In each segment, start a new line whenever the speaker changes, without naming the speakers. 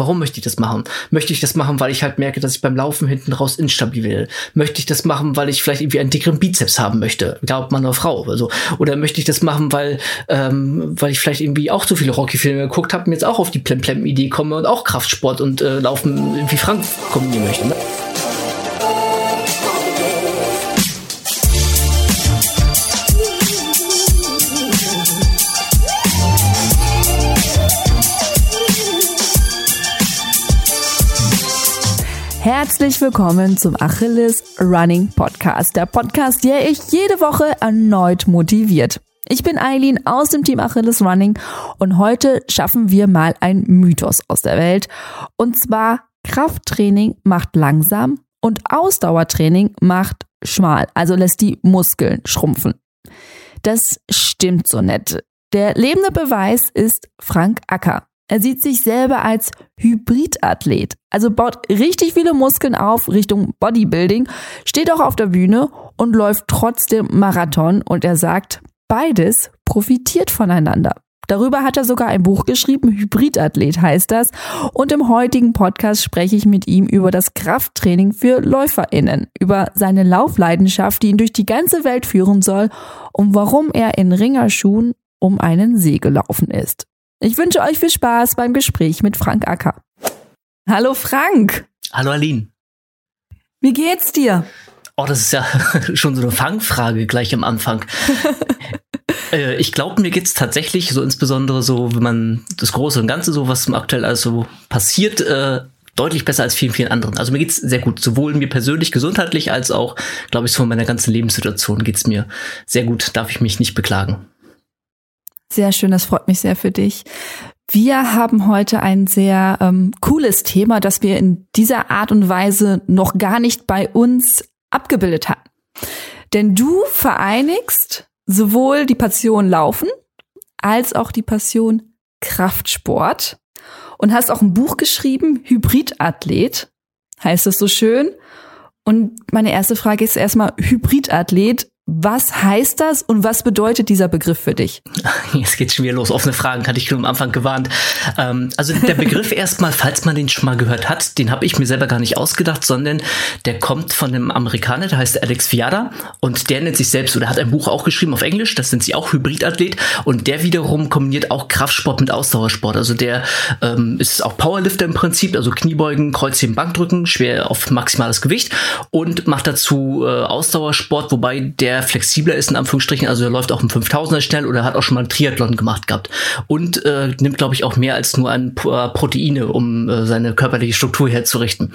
warum möchte ich das machen? Möchte ich das machen, weil ich halt merke, dass ich beim Laufen hinten raus instabil werde? Möchte ich das machen, weil ich vielleicht irgendwie einen dickeren Bizeps haben möchte? Glaubt man oder Frau oder so. Oder möchte ich das machen, weil, ähm, weil ich vielleicht irgendwie auch zu viele Rocky-Filme geguckt habe und jetzt auch auf die Plemplem-Idee komme und auch Kraftsport und äh, Laufen wie Frank kombinieren möchte. Ne?
Herzlich willkommen zum Achilles Running Podcast, der Podcast, der euch jede Woche erneut motiviert. Ich bin Eileen aus dem Team Achilles Running und heute schaffen wir mal ein Mythos aus der Welt. Und zwar Krafttraining macht langsam und Ausdauertraining macht schmal, also lässt die Muskeln schrumpfen. Das stimmt so nett. Der lebende Beweis ist Frank Acker. Er sieht sich selber als Hybridathlet, also baut richtig viele Muskeln auf Richtung Bodybuilding, steht auch auf der Bühne und läuft trotzdem Marathon und er sagt, beides profitiert voneinander. Darüber hat er sogar ein Buch geschrieben, Hybridathlet heißt das. Und im heutigen Podcast spreche ich mit ihm über das Krafttraining für LäuferInnen, über seine Laufleidenschaft, die ihn durch die ganze Welt führen soll und warum er in Ringerschuhen um einen See gelaufen ist. Ich wünsche euch viel Spaß beim Gespräch mit Frank Acker. Hallo Frank.
Hallo Aline.
Wie geht's dir?
Oh, das ist ja schon so eine Fangfrage gleich am Anfang. äh, ich glaube, mir geht's tatsächlich so insbesondere so, wenn man das Große und Ganze so, was aktuell also passiert, äh, deutlich besser als vielen, vielen anderen. Also mir geht's sehr gut, sowohl mir persönlich gesundheitlich als auch, glaube ich, so in meiner ganzen Lebenssituation geht's mir sehr gut. Darf ich mich nicht beklagen.
Sehr schön, das freut mich sehr für dich. Wir haben heute ein sehr ähm, cooles Thema, das wir in dieser Art und Weise noch gar nicht bei uns abgebildet hatten. Denn du vereinigst sowohl die Passion Laufen als auch die Passion Kraftsport und hast auch ein Buch geschrieben, Hybridathlet, heißt es so schön. Und meine erste Frage ist erstmal, Hybridathlet, was heißt das und was bedeutet dieser Begriff für dich?
Jetzt geht's schon wieder los. Offene Fragen hatte ich schon am Anfang gewarnt. Ähm, also der Begriff erstmal, falls man den schon mal gehört hat, den habe ich mir selber gar nicht ausgedacht, sondern der kommt von einem Amerikaner, der heißt Alex Fiada und der nennt sich selbst oder hat ein Buch auch geschrieben auf Englisch, das nennt sich auch Hybridathlet und der wiederum kombiniert auch Kraftsport mit Ausdauersport. Also der ähm, ist auch Powerlifter im Prinzip, also Kniebeugen, Kreuzheben, Bankdrücken, schwer auf maximales Gewicht und macht dazu äh, Ausdauersport, wobei der flexibler ist, in Anführungsstrichen. Also er läuft auch im 5000er schnell oder hat auch schon mal einen Triathlon gemacht gehabt. Und äh, nimmt, glaube ich, auch mehr als nur ein äh, Proteine, um äh, seine körperliche Struktur herzurichten.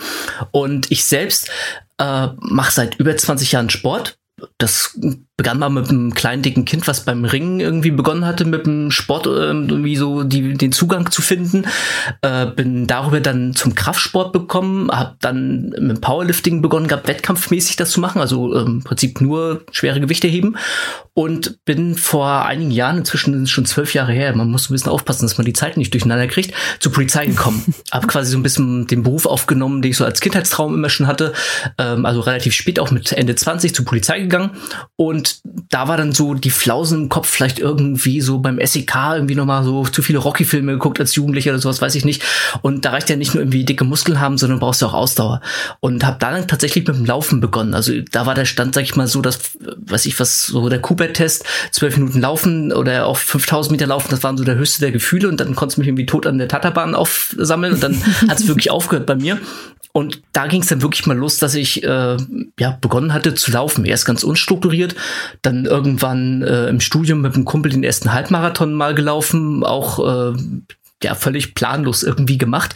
Und ich selbst äh, mache seit über 20 Jahren Sport. Das begann mal mit einem kleinen dicken Kind, was beim Ringen irgendwie begonnen hatte, mit dem Sport äh, irgendwie so die, den Zugang zu finden. Äh, bin darüber dann zum Kraftsport bekommen, habe dann mit Powerlifting begonnen gehabt, wettkampfmäßig das zu machen, also ähm, im Prinzip nur schwere Gewichte heben und bin vor einigen Jahren, inzwischen schon zwölf Jahre her, man muss ein bisschen aufpassen, dass man die Zeit nicht durcheinander kriegt, zur Polizei gekommen. habe quasi so ein bisschen den Beruf aufgenommen, den ich so als Kindheitstraum immer schon hatte, ähm, also relativ spät auch mit Ende 20 zur Polizei gegangen und da war dann so die Flausen im Kopf vielleicht irgendwie so beim SEK irgendwie nochmal so zu viele Rocky-Filme geguckt als Jugendlicher oder sowas, weiß ich nicht. Und da reicht ja nicht nur irgendwie dicke Muskeln haben, sondern brauchst du auch Ausdauer. Und habe dann tatsächlich mit dem Laufen begonnen. Also da war der Stand, sag ich mal so, dass, weiß ich was, so der Cooper-Test, zwölf Minuten laufen oder auch 5000 Meter laufen, das waren so der höchste der Gefühle und dann konntest du mich irgendwie tot an der Tatabahn aufsammeln und dann hat es wirklich aufgehört bei mir. Und da ging es dann wirklich mal los, dass ich äh, ja begonnen hatte zu laufen. Erst ganz unstrukturiert, dann irgendwann äh, im Studium mit einem Kumpel den ersten Halbmarathon mal gelaufen, auch äh, ja völlig planlos irgendwie gemacht.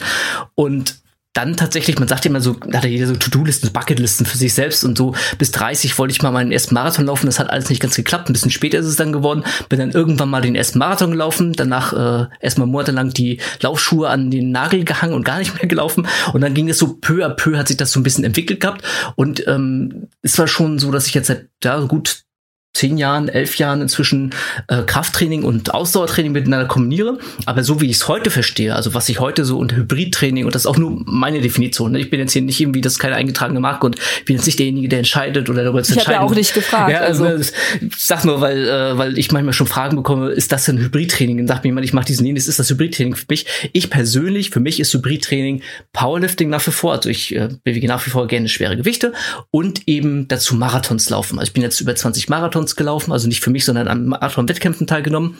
Und dann tatsächlich, man sagt immer so, da hat ja jeder so To-Do-Listen, Bucketlisten für sich selbst und so. Bis 30 wollte ich mal meinen ersten Marathon laufen, das hat alles nicht ganz geklappt, ein bisschen später ist es dann geworden, bin dann irgendwann mal den ersten Marathon gelaufen, danach äh, erstmal monatelang die Laufschuhe an den Nagel gehangen und gar nicht mehr gelaufen. Und dann ging es so peu à peu hat sich das so ein bisschen entwickelt gehabt. Und ähm, es war schon so, dass ich jetzt seit ja, gut zehn Jahren, elf Jahren inzwischen äh, Krafttraining und Ausdauertraining miteinander kombiniere. Aber so wie ich es heute verstehe, also was ich heute so unter Hybridtraining, und das ist auch nur meine Definition, ne? ich bin jetzt hier nicht irgendwie, das ist keine eingetragene Marke und bin jetzt nicht derjenige, der entscheidet oder darüber zu entscheiden.
Ich habe ja auch nicht gefragt. Ja,
also. also. Ich sag nur, weil, äh, weil ich manchmal schon Fragen bekomme, ist das denn Hybridtraining? Dann sagt mir jemand, ich mache diesen, das ist das Hybridtraining für mich. Ich persönlich, für mich ist Hybridtraining Powerlifting nach wie vor, also ich äh, bewege nach wie vor gerne schwere Gewichte und eben dazu Marathons laufen. Also ich bin jetzt über 20 Marathons Marathons gelaufen, also nicht für mich, sondern an Marathon-Wettkämpfen teilgenommen.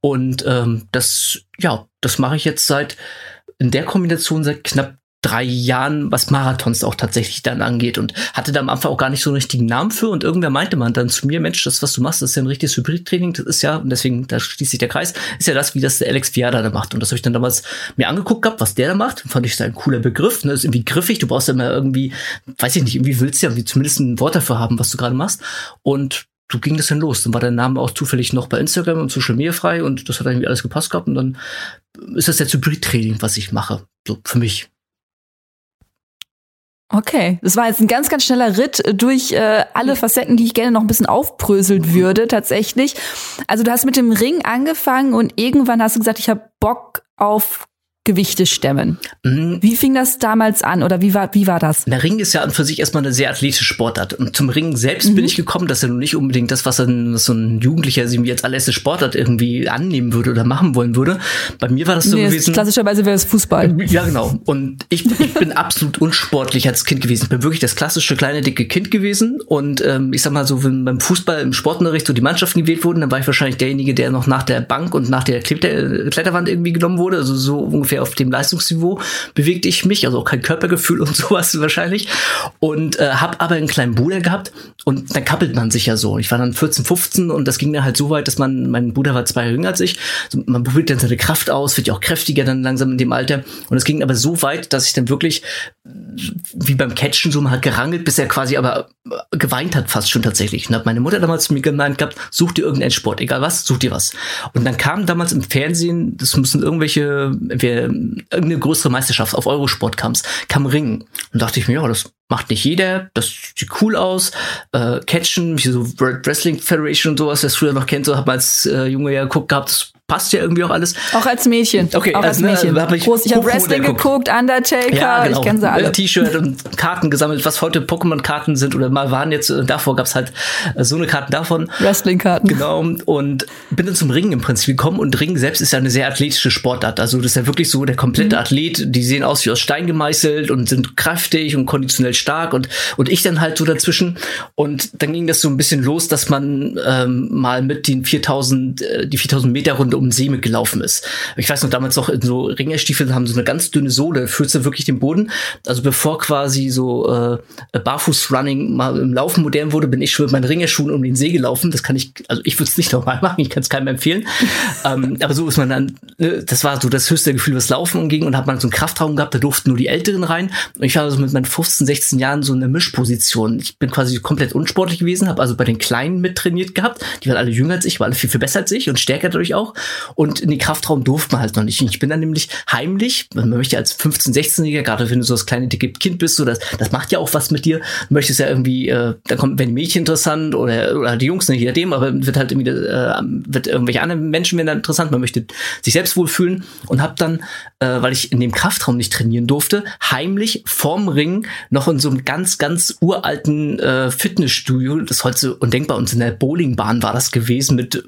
Und ähm, das, ja, das mache ich jetzt seit in der Kombination seit knapp drei Jahren, was Marathons auch tatsächlich dann angeht. Und hatte da am Anfang auch gar nicht so einen richtigen Namen für. Und irgendwer meinte man dann zu mir, Mensch, das, was du machst, das ist ja ein richtiges Hybridtraining, das ist ja, und deswegen, da schließt sich der Kreis, ist ja das, wie das der Alex Viada da macht. Und das habe ich dann damals mir angeguckt gehabt, was der da macht, fand ich ein cooler Begriff, ne, das ist irgendwie griffig, du brauchst ja immer irgendwie, weiß ich nicht, irgendwie willst du ja irgendwie zumindest ein Wort dafür haben, was du gerade machst. Und so ging das dann los. Dann war der Name auch zufällig noch bei Instagram und Social Media frei und das hat irgendwie alles gepasst gehabt und dann ist das jetzt Hybrid-Training, was ich mache. So für mich.
Okay, das war jetzt ein ganz, ganz schneller Ritt durch äh, alle Facetten, die ich gerne noch ein bisschen aufbröseln würde, tatsächlich. Also du hast mit dem Ring angefangen und irgendwann hast du gesagt, ich habe Bock auf Gewichte stemmen. Mhm. Wie fing das damals an oder wie war, wie war das?
Der Ring ist ja an für sich erstmal eine sehr athletische Sportart. Und zum Ring selbst mhm. bin ich gekommen, dass er nun nicht unbedingt das, was, ein, so ein Jugendlicher sich als allererste Sportart irgendwie annehmen würde oder machen wollen würde. Bei mir war das so nee, gewesen.
Klassischerweise wäre es Fußball.
Ja, genau. Und ich, ich bin absolut unsportlich als Kind gewesen. Ich bin wirklich das klassische kleine, dicke Kind gewesen. Und ähm, ich sag mal so, wenn beim Fußball im Sportunterricht so die Mannschaften gewählt wurden, dann war ich wahrscheinlich derjenige, der noch nach der Bank und nach der Kletterwand irgendwie genommen wurde. Also so ungefähr ungefähr auf dem Leistungsniveau bewegte ich mich, also auch kein Körpergefühl und sowas wahrscheinlich. Und äh, habe aber einen kleinen Bruder gehabt und dann kappelt man sich ja so. Ich war dann 14, 15 und das ging dann halt so weit, dass man, mein Bruder war zwei Jahre jünger als ich, also man probiert dann seine Kraft aus, wird ja auch kräftiger dann langsam in dem Alter. Und es ging aber so weit, dass ich dann wirklich wie beim Catchen so mal gerangelt, bis er quasi aber geweint hat fast schon tatsächlich. Und hat meine Mutter damals zu mir gemeint gehabt, such dir irgendeinen Sport, egal was, such dir was. Und dann kam damals im Fernsehen, das müssen irgendwelche, irgendeine größere Meisterschaft auf Eurosport kam kam Ringen. Und dachte ich mir, ja, das macht nicht jeder, das sieht cool aus. Äh, Catchen, wie so World Wrestling Federation und sowas, das früher noch kennt, so hat man als äh, Junge ja geguckt gehabt, das passt ja irgendwie auch alles.
Auch als Mädchen.
Okay,
auch
als,
als Mädchen.
Ne, hab ich
Groß, ich habe Wrestling geguckt, Undertaker, ja, genau. ich kenne sie alle.
T-Shirt und Karten gesammelt, was heute Pokémon-Karten sind oder mal waren jetzt, äh, davor gab's halt äh, so eine Karten davon.
Wrestling-Karten.
Genau, und bin dann zum Ringen im Prinzip gekommen und Ringen selbst ist ja eine sehr athletische Sportart. Also das ist ja wirklich so der komplette mhm. Athlet, die sehen aus wie aus Stein gemeißelt und sind kräftig und konditionell stark und, und ich dann halt so dazwischen. Und dann ging das so ein bisschen los, dass man ähm, mal mit den 4000, äh, die 4000 Meter Runde um den See mitgelaufen gelaufen ist. Ich weiß noch, damals noch in so Ringerstiefeln haben so eine ganz dünne Sohle, fühlst du wirklich den Boden. Also bevor quasi so äh, Barfuß-Running mal im Laufen modern wurde, bin ich schon mit meinen Ringerschuhen um den See gelaufen. Das kann ich, also ich würde es nicht nochmal machen, ich kann es keinem empfehlen. ähm, aber so ist man dann, ne, das war so das höchste Gefühl, was Laufen umging und hat man so einen Kraftraum gehabt, da durften nur die Älteren rein. Und ich war also mit meinen 15, 16 Jahren so eine Mischposition. Ich bin quasi komplett unsportlich gewesen, habe also bei den Kleinen mittrainiert gehabt. Die waren alle jünger als ich, waren alle viel, viel besser als ich und stärker dadurch auch. Und in die Kraftraum durfte man halt noch nicht. Ich bin dann nämlich heimlich, man möchte als 15-, 16-Jähriger, gerade wenn du so das kleine dicke Kind bist, so das, das macht ja auch was mit dir. Du möchtest ja irgendwie, äh, dann kommt, wenn die Mädchen interessant oder, oder die Jungs, nicht je nachdem, aber wird halt irgendwie, äh, wird irgendwelche anderen Menschen werden dann interessant. Man möchte sich selbst wohlfühlen und hab dann, äh, weil ich in dem Kraftraum nicht trainieren durfte, heimlich vorm Ring noch in so einem ganz, ganz uralten äh, Fitnessstudio, das heute so undenkbar, und in der Bowlingbahn war das gewesen mit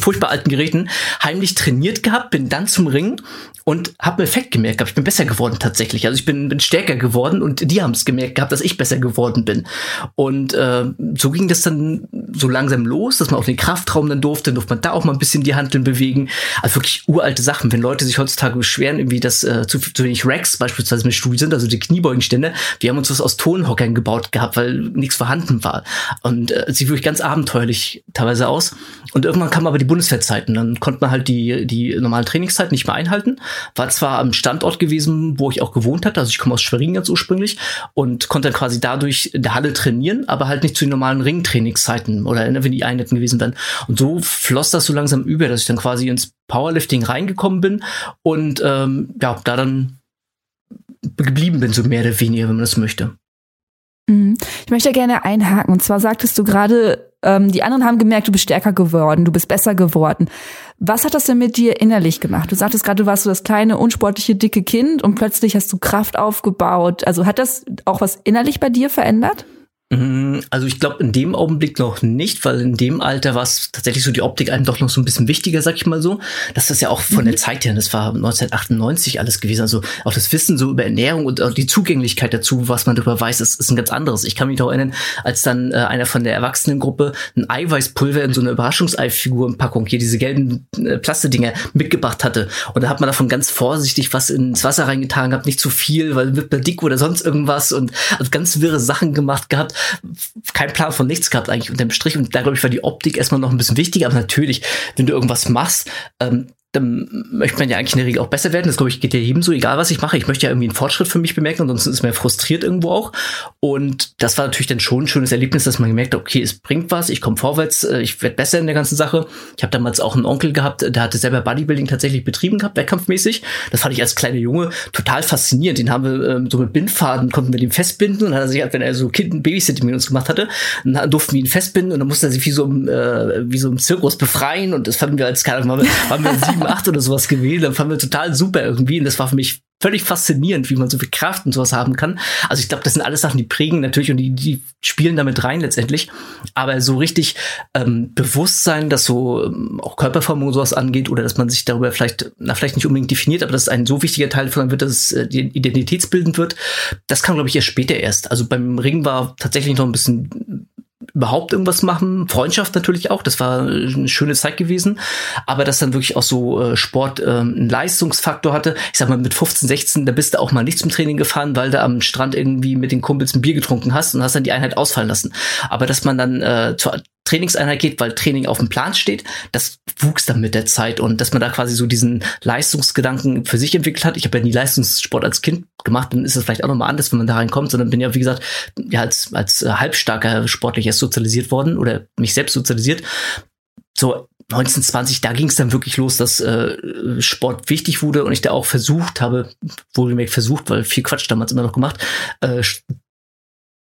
furchtbar alten Geräten heimlich trainiert gehabt, bin dann zum Ring und habe einen Effekt gemerkt gehabt. Ich bin besser geworden tatsächlich. Also ich bin, bin stärker geworden und die haben es gemerkt gehabt, dass ich besser geworden bin. Und äh, so ging das dann so langsam los, dass man auf den Kraftraum dann durfte, durfte man da auch mal ein bisschen die Handeln bewegen. Also wirklich uralte Sachen. Wenn Leute sich heutzutage beschweren, irgendwie, dass äh, zu, zu wenig Racks beispielsweise mit Stuhl sind, also die Kniebeugenstände, wir haben uns was aus Tonhockern gebaut gehabt, weil nichts vorhanden war. Und äh, sieht wirklich ganz abenteuerlich teilweise aus. Und irgendwann kamen aber die Bundeswehrzeiten. Dann konnte man halt die, die normalen Trainingszeiten nicht mehr einhalten. War zwar am Standort gewesen, wo ich auch gewohnt hatte, also ich komme aus Schwerin ganz ursprünglich und konnte dann quasi dadurch in der Halle trainieren, aber halt nicht zu den normalen Ringtrainingszeiten oder wenn die Einheiten gewesen wären. Und so floss das so langsam über, dass ich dann quasi ins Powerlifting reingekommen bin und ähm, ja, da dann geblieben bin, so mehr oder weniger, wenn man das möchte.
Mhm. Ich möchte gerne einhaken. Und zwar sagtest du gerade, ähm, die anderen haben gemerkt, du bist stärker geworden, du bist besser geworden. Was hat das denn mit dir innerlich gemacht? Du sagtest gerade, du warst so das kleine, unsportliche, dicke Kind und plötzlich hast du Kraft aufgebaut. Also hat das auch was innerlich bei dir verändert?
Mhm, also ich glaube in dem Augenblick noch nicht, weil in dem Alter war es tatsächlich so die Optik einem doch noch so ein bisschen wichtiger, sag ich mal so. Das ist ja auch von mhm. der Zeit her, das war 1998 alles gewesen. Also auch das Wissen so über Ernährung und auch die Zugänglichkeit dazu, was man darüber weiß, ist, ist ein ganz anderes. Ich kann mich auch erinnern, als dann äh, einer von der Erwachsenengruppe ein Eiweißpulver in so eine Überraschungseifigur-Packung, hier diese gelben äh, Plastedinger mitgebracht hatte. Und da hat man davon ganz vorsichtig was ins Wasser reingetan gehabt, nicht zu viel, weil wird man dick oder sonst irgendwas und also ganz wirre Sachen gemacht gehabt kein Plan von nichts gehabt eigentlich unter dem Strich. Und da, glaube ich, war die Optik erstmal noch ein bisschen wichtiger. Aber natürlich, wenn du irgendwas machst, ähm, dann möchte man ja eigentlich in der Regel auch besser werden. Das glaube ich geht ja jedem so, egal was ich mache. Ich möchte ja irgendwie einen Fortschritt für mich bemerken, ansonsten ist man frustriert irgendwo auch. Und das war natürlich dann schon ein schönes Erlebnis, dass man gemerkt hat, okay, es bringt was, ich komme vorwärts, äh, ich werde besser in der ganzen Sache. Ich habe damals auch einen Onkel gehabt, der hatte selber Bodybuilding tatsächlich betrieben gehabt, wettkampfmäßig. Das fand ich als kleiner Junge total faszinierend. Den haben wir ähm, so mit Bindfaden, konnten wir den festbinden und dann hat er sich, halt, wenn er so Kind Babysitting mit uns gemacht hatte, dann durften wir ihn festbinden und dann musste er sich wie so äh, wie so im Zirkus befreien und das fanden wir als, keine Ahnung, waren wir sieben, acht oder sowas gewählt. Dann fanden wir total super irgendwie. Und das war für mich völlig faszinierend, wie man so viel Kraft und sowas haben kann. Also ich glaube, das sind alles Sachen, die prägen natürlich und die, die spielen damit rein letztendlich. Aber so richtig ähm, Bewusstsein, dass so ähm, auch Körperformung und sowas angeht oder dass man sich darüber vielleicht, na vielleicht nicht unbedingt definiert, aber dass ein so wichtiger Teil davon wird, dass es äh, identitätsbildend wird, das kam, glaube ich, erst später erst. Also beim Ring war tatsächlich noch ein bisschen überhaupt irgendwas machen. Freundschaft natürlich auch, das war eine schöne Zeit gewesen. Aber dass dann wirklich auch so äh, Sport äh, einen Leistungsfaktor hatte. Ich sag mal, mit 15, 16, da bist du auch mal nicht zum Training gefahren, weil du am Strand irgendwie mit den Kumpels ein Bier getrunken hast und hast dann die Einheit ausfallen lassen. Aber dass man dann äh, zur Trainingseinheit geht, weil Training auf dem Plan steht, das wuchs dann mit der Zeit und dass man da quasi so diesen Leistungsgedanken für sich entwickelt hat. Ich habe ja nie Leistungssport als Kind gemacht, dann ist es vielleicht auch nochmal anders, wenn man da reinkommt, sondern bin ja, wie gesagt, ja, als, als halbstarker sportlich erst sozialisiert worden oder mich selbst sozialisiert. So 1920, da ging es dann wirklich los, dass äh, Sport wichtig wurde und ich da auch versucht habe, wohlgemerkt versucht, weil viel Quatsch damals immer noch gemacht, äh,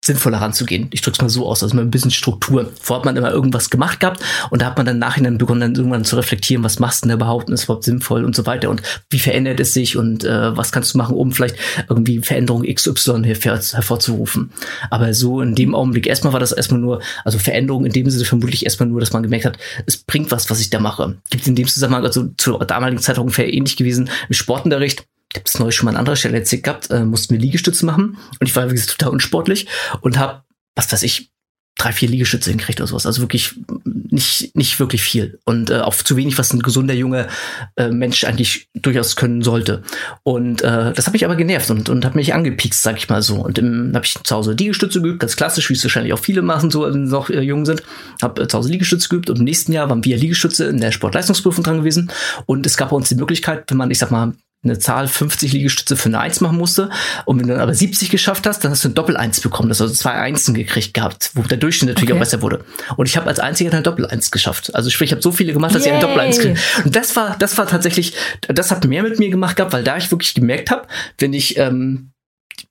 sinnvoller ranzugehen. Ich drück's mal so aus, also mal ein bisschen Struktur. Vorher hat man immer irgendwas gemacht gehabt und da hat man dann nachher begonnen, dann irgendwann zu reflektieren, was machst du denn überhaupt und ist überhaupt sinnvoll und so weiter und wie verändert es sich und äh, was kannst du machen, um vielleicht irgendwie Veränderung XY hervor, hervorzurufen. Aber so in dem Augenblick, erstmal war das erstmal nur, also Veränderung in dem Sinne vermutlich erstmal nur, dass man gemerkt hat, es bringt was, was ich da mache. Gibt in dem Zusammenhang, also zur damaligen Zeit ungefähr ähnlich gewesen im Sportunterricht ich habe das neulich schon mal an anderer Stelle erzählt gehabt, äh, mussten wir Liegestütze machen und ich war wirklich total unsportlich und habe, was weiß ich, drei, vier Liegestütze hingekriegt oder sowas. Also wirklich nicht, nicht wirklich viel. Und äh, auch zu wenig, was ein gesunder junger äh, Mensch eigentlich durchaus können sollte. Und äh, das hat mich aber genervt und, und hat mich angepiekst, sag ich mal so. Und dann habe ich zu Hause Liegestütze geübt, ganz klassisch, wie es wahrscheinlich auch viele machen, so wenn sie noch äh, jung sind. Habe äh, zu Hause Liegestütze geübt und im nächsten Jahr waren wir Liegestütze in der Sportleistungsprüfung dran gewesen. Und es gab bei uns die Möglichkeit, wenn man, ich sag mal, eine Zahl 50 Liegestütze für eine Eins machen musste. Und wenn du dann aber 70 geschafft hast, dann hast du ein Doppel-Eins bekommen. Das also zwei Einsen gekriegt gehabt, wo der Durchschnitt natürlich okay. auch besser wurde. Und ich habe als einziger ein Doppel-Eins geschafft. Also sprich, ich habe so viele gemacht, dass Yay. ich ein Doppel-Eins kriege. Und das war, das war tatsächlich, das hat mehr mit mir gemacht gehabt, weil da ich wirklich gemerkt habe, wenn ich, ähm,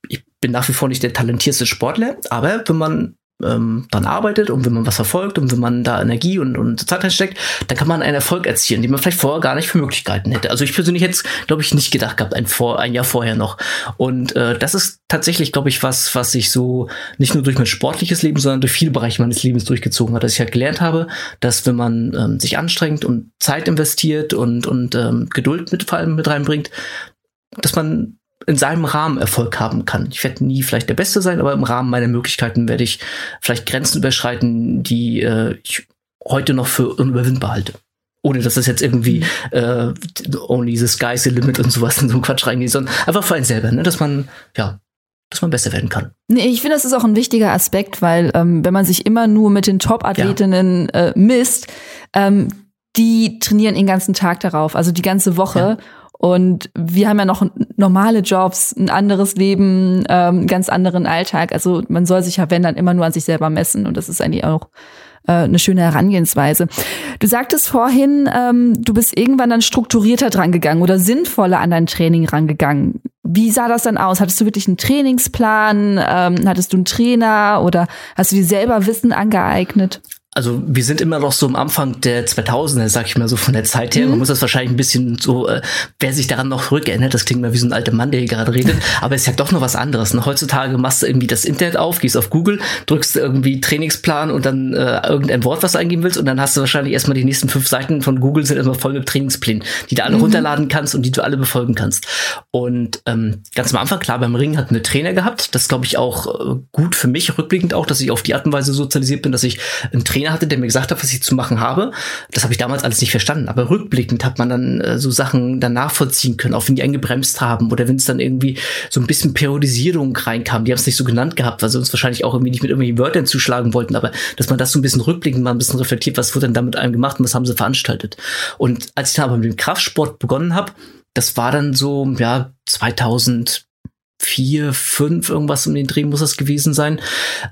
ich bin nach wie vor nicht der talentierste Sportler, aber wenn man ähm, dann arbeitet und wenn man was verfolgt und wenn man da Energie und, und Zeit reinsteckt, dann kann man einen Erfolg erzielen, den man vielleicht vorher gar nicht für Möglichkeiten hätte. Also ich persönlich hätte es, glaube ich, nicht gedacht gehabt, ein, vor, ein Jahr vorher noch. Und äh, das ist tatsächlich, glaube ich, was, was ich so nicht nur durch mein sportliches Leben, sondern durch viele Bereiche meines Lebens durchgezogen hat, dass ich halt gelernt habe, dass wenn man ähm, sich anstrengt und Zeit investiert und, und ähm, Geduld mit vor allem mit reinbringt, dass man in seinem Rahmen Erfolg haben kann. Ich werde nie vielleicht der Beste sein, aber im Rahmen meiner Möglichkeiten werde ich vielleicht Grenzen überschreiten, die äh, ich heute noch für unüberwindbar halte. Ohne dass das jetzt irgendwie mhm. äh, only the sky's the limit und sowas in so einen Quatsch reingeht, sondern einfach für einen selber, ne? dass man, ja, dass man besser werden kann.
Nee, ich finde, das ist auch ein wichtiger Aspekt, weil ähm, wenn man sich immer nur mit den Top-Athletinnen ja. äh, misst, ähm, die trainieren den ganzen Tag darauf, also die ganze Woche. Ja. Und wir haben ja noch normale Jobs, ein anderes Leben, ähm, ganz anderen Alltag. Also man soll sich ja, wenn, dann immer nur an sich selber messen. Und das ist eigentlich auch äh, eine schöne Herangehensweise. Du sagtest vorhin, ähm, du bist irgendwann dann strukturierter dran gegangen oder sinnvoller an dein Training rangegangen. Wie sah das dann aus? Hattest du wirklich einen Trainingsplan? Ähm, hattest du einen Trainer oder hast du dir selber Wissen angeeignet?
Also wir sind immer noch so am Anfang der 2000er, sag ich mal so von der Zeit her. Mhm. Man muss das wahrscheinlich ein bisschen so, äh, wer sich daran noch rückerinnert, das klingt mal wie so ein alter Mann, der hier gerade redet, aber es ist ja doch noch was anderes. Ne? Heutzutage machst du irgendwie das Internet auf, gehst auf Google, drückst irgendwie Trainingsplan und dann äh, irgendein Wort, was du eingeben willst und dann hast du wahrscheinlich erstmal die nächsten fünf Seiten von Google sind immer voll mit Trainingsplänen, die du alle mhm. runterladen kannst und die du alle befolgen kannst. Und ähm, ganz am Anfang, klar, beim Ring hat eine Trainer gehabt, das glaube ich auch äh, gut für mich, rückblickend auch, dass ich auf die Art und Weise sozialisiert bin, dass ich einen Trainer Trainer hatte, der mir gesagt hat, was ich zu machen habe. Das habe ich damals alles nicht verstanden. Aber rückblickend hat man dann äh, so Sachen dann nachvollziehen können, auch wenn die eingebremst haben oder wenn es dann irgendwie so ein bisschen Periodisierung reinkam. Die haben es nicht so genannt gehabt, weil sie uns wahrscheinlich auch irgendwie nicht mit irgendwelchen Wörtern zuschlagen wollten. Aber dass man das so ein bisschen rückblickend mal ein bisschen reflektiert, was wurde denn da mit einem gemacht und was haben sie veranstaltet. Und als ich dann aber mit dem Kraftsport begonnen habe, das war dann so, ja, 2000, vier, fünf, irgendwas um den Dreh muss das gewesen sein.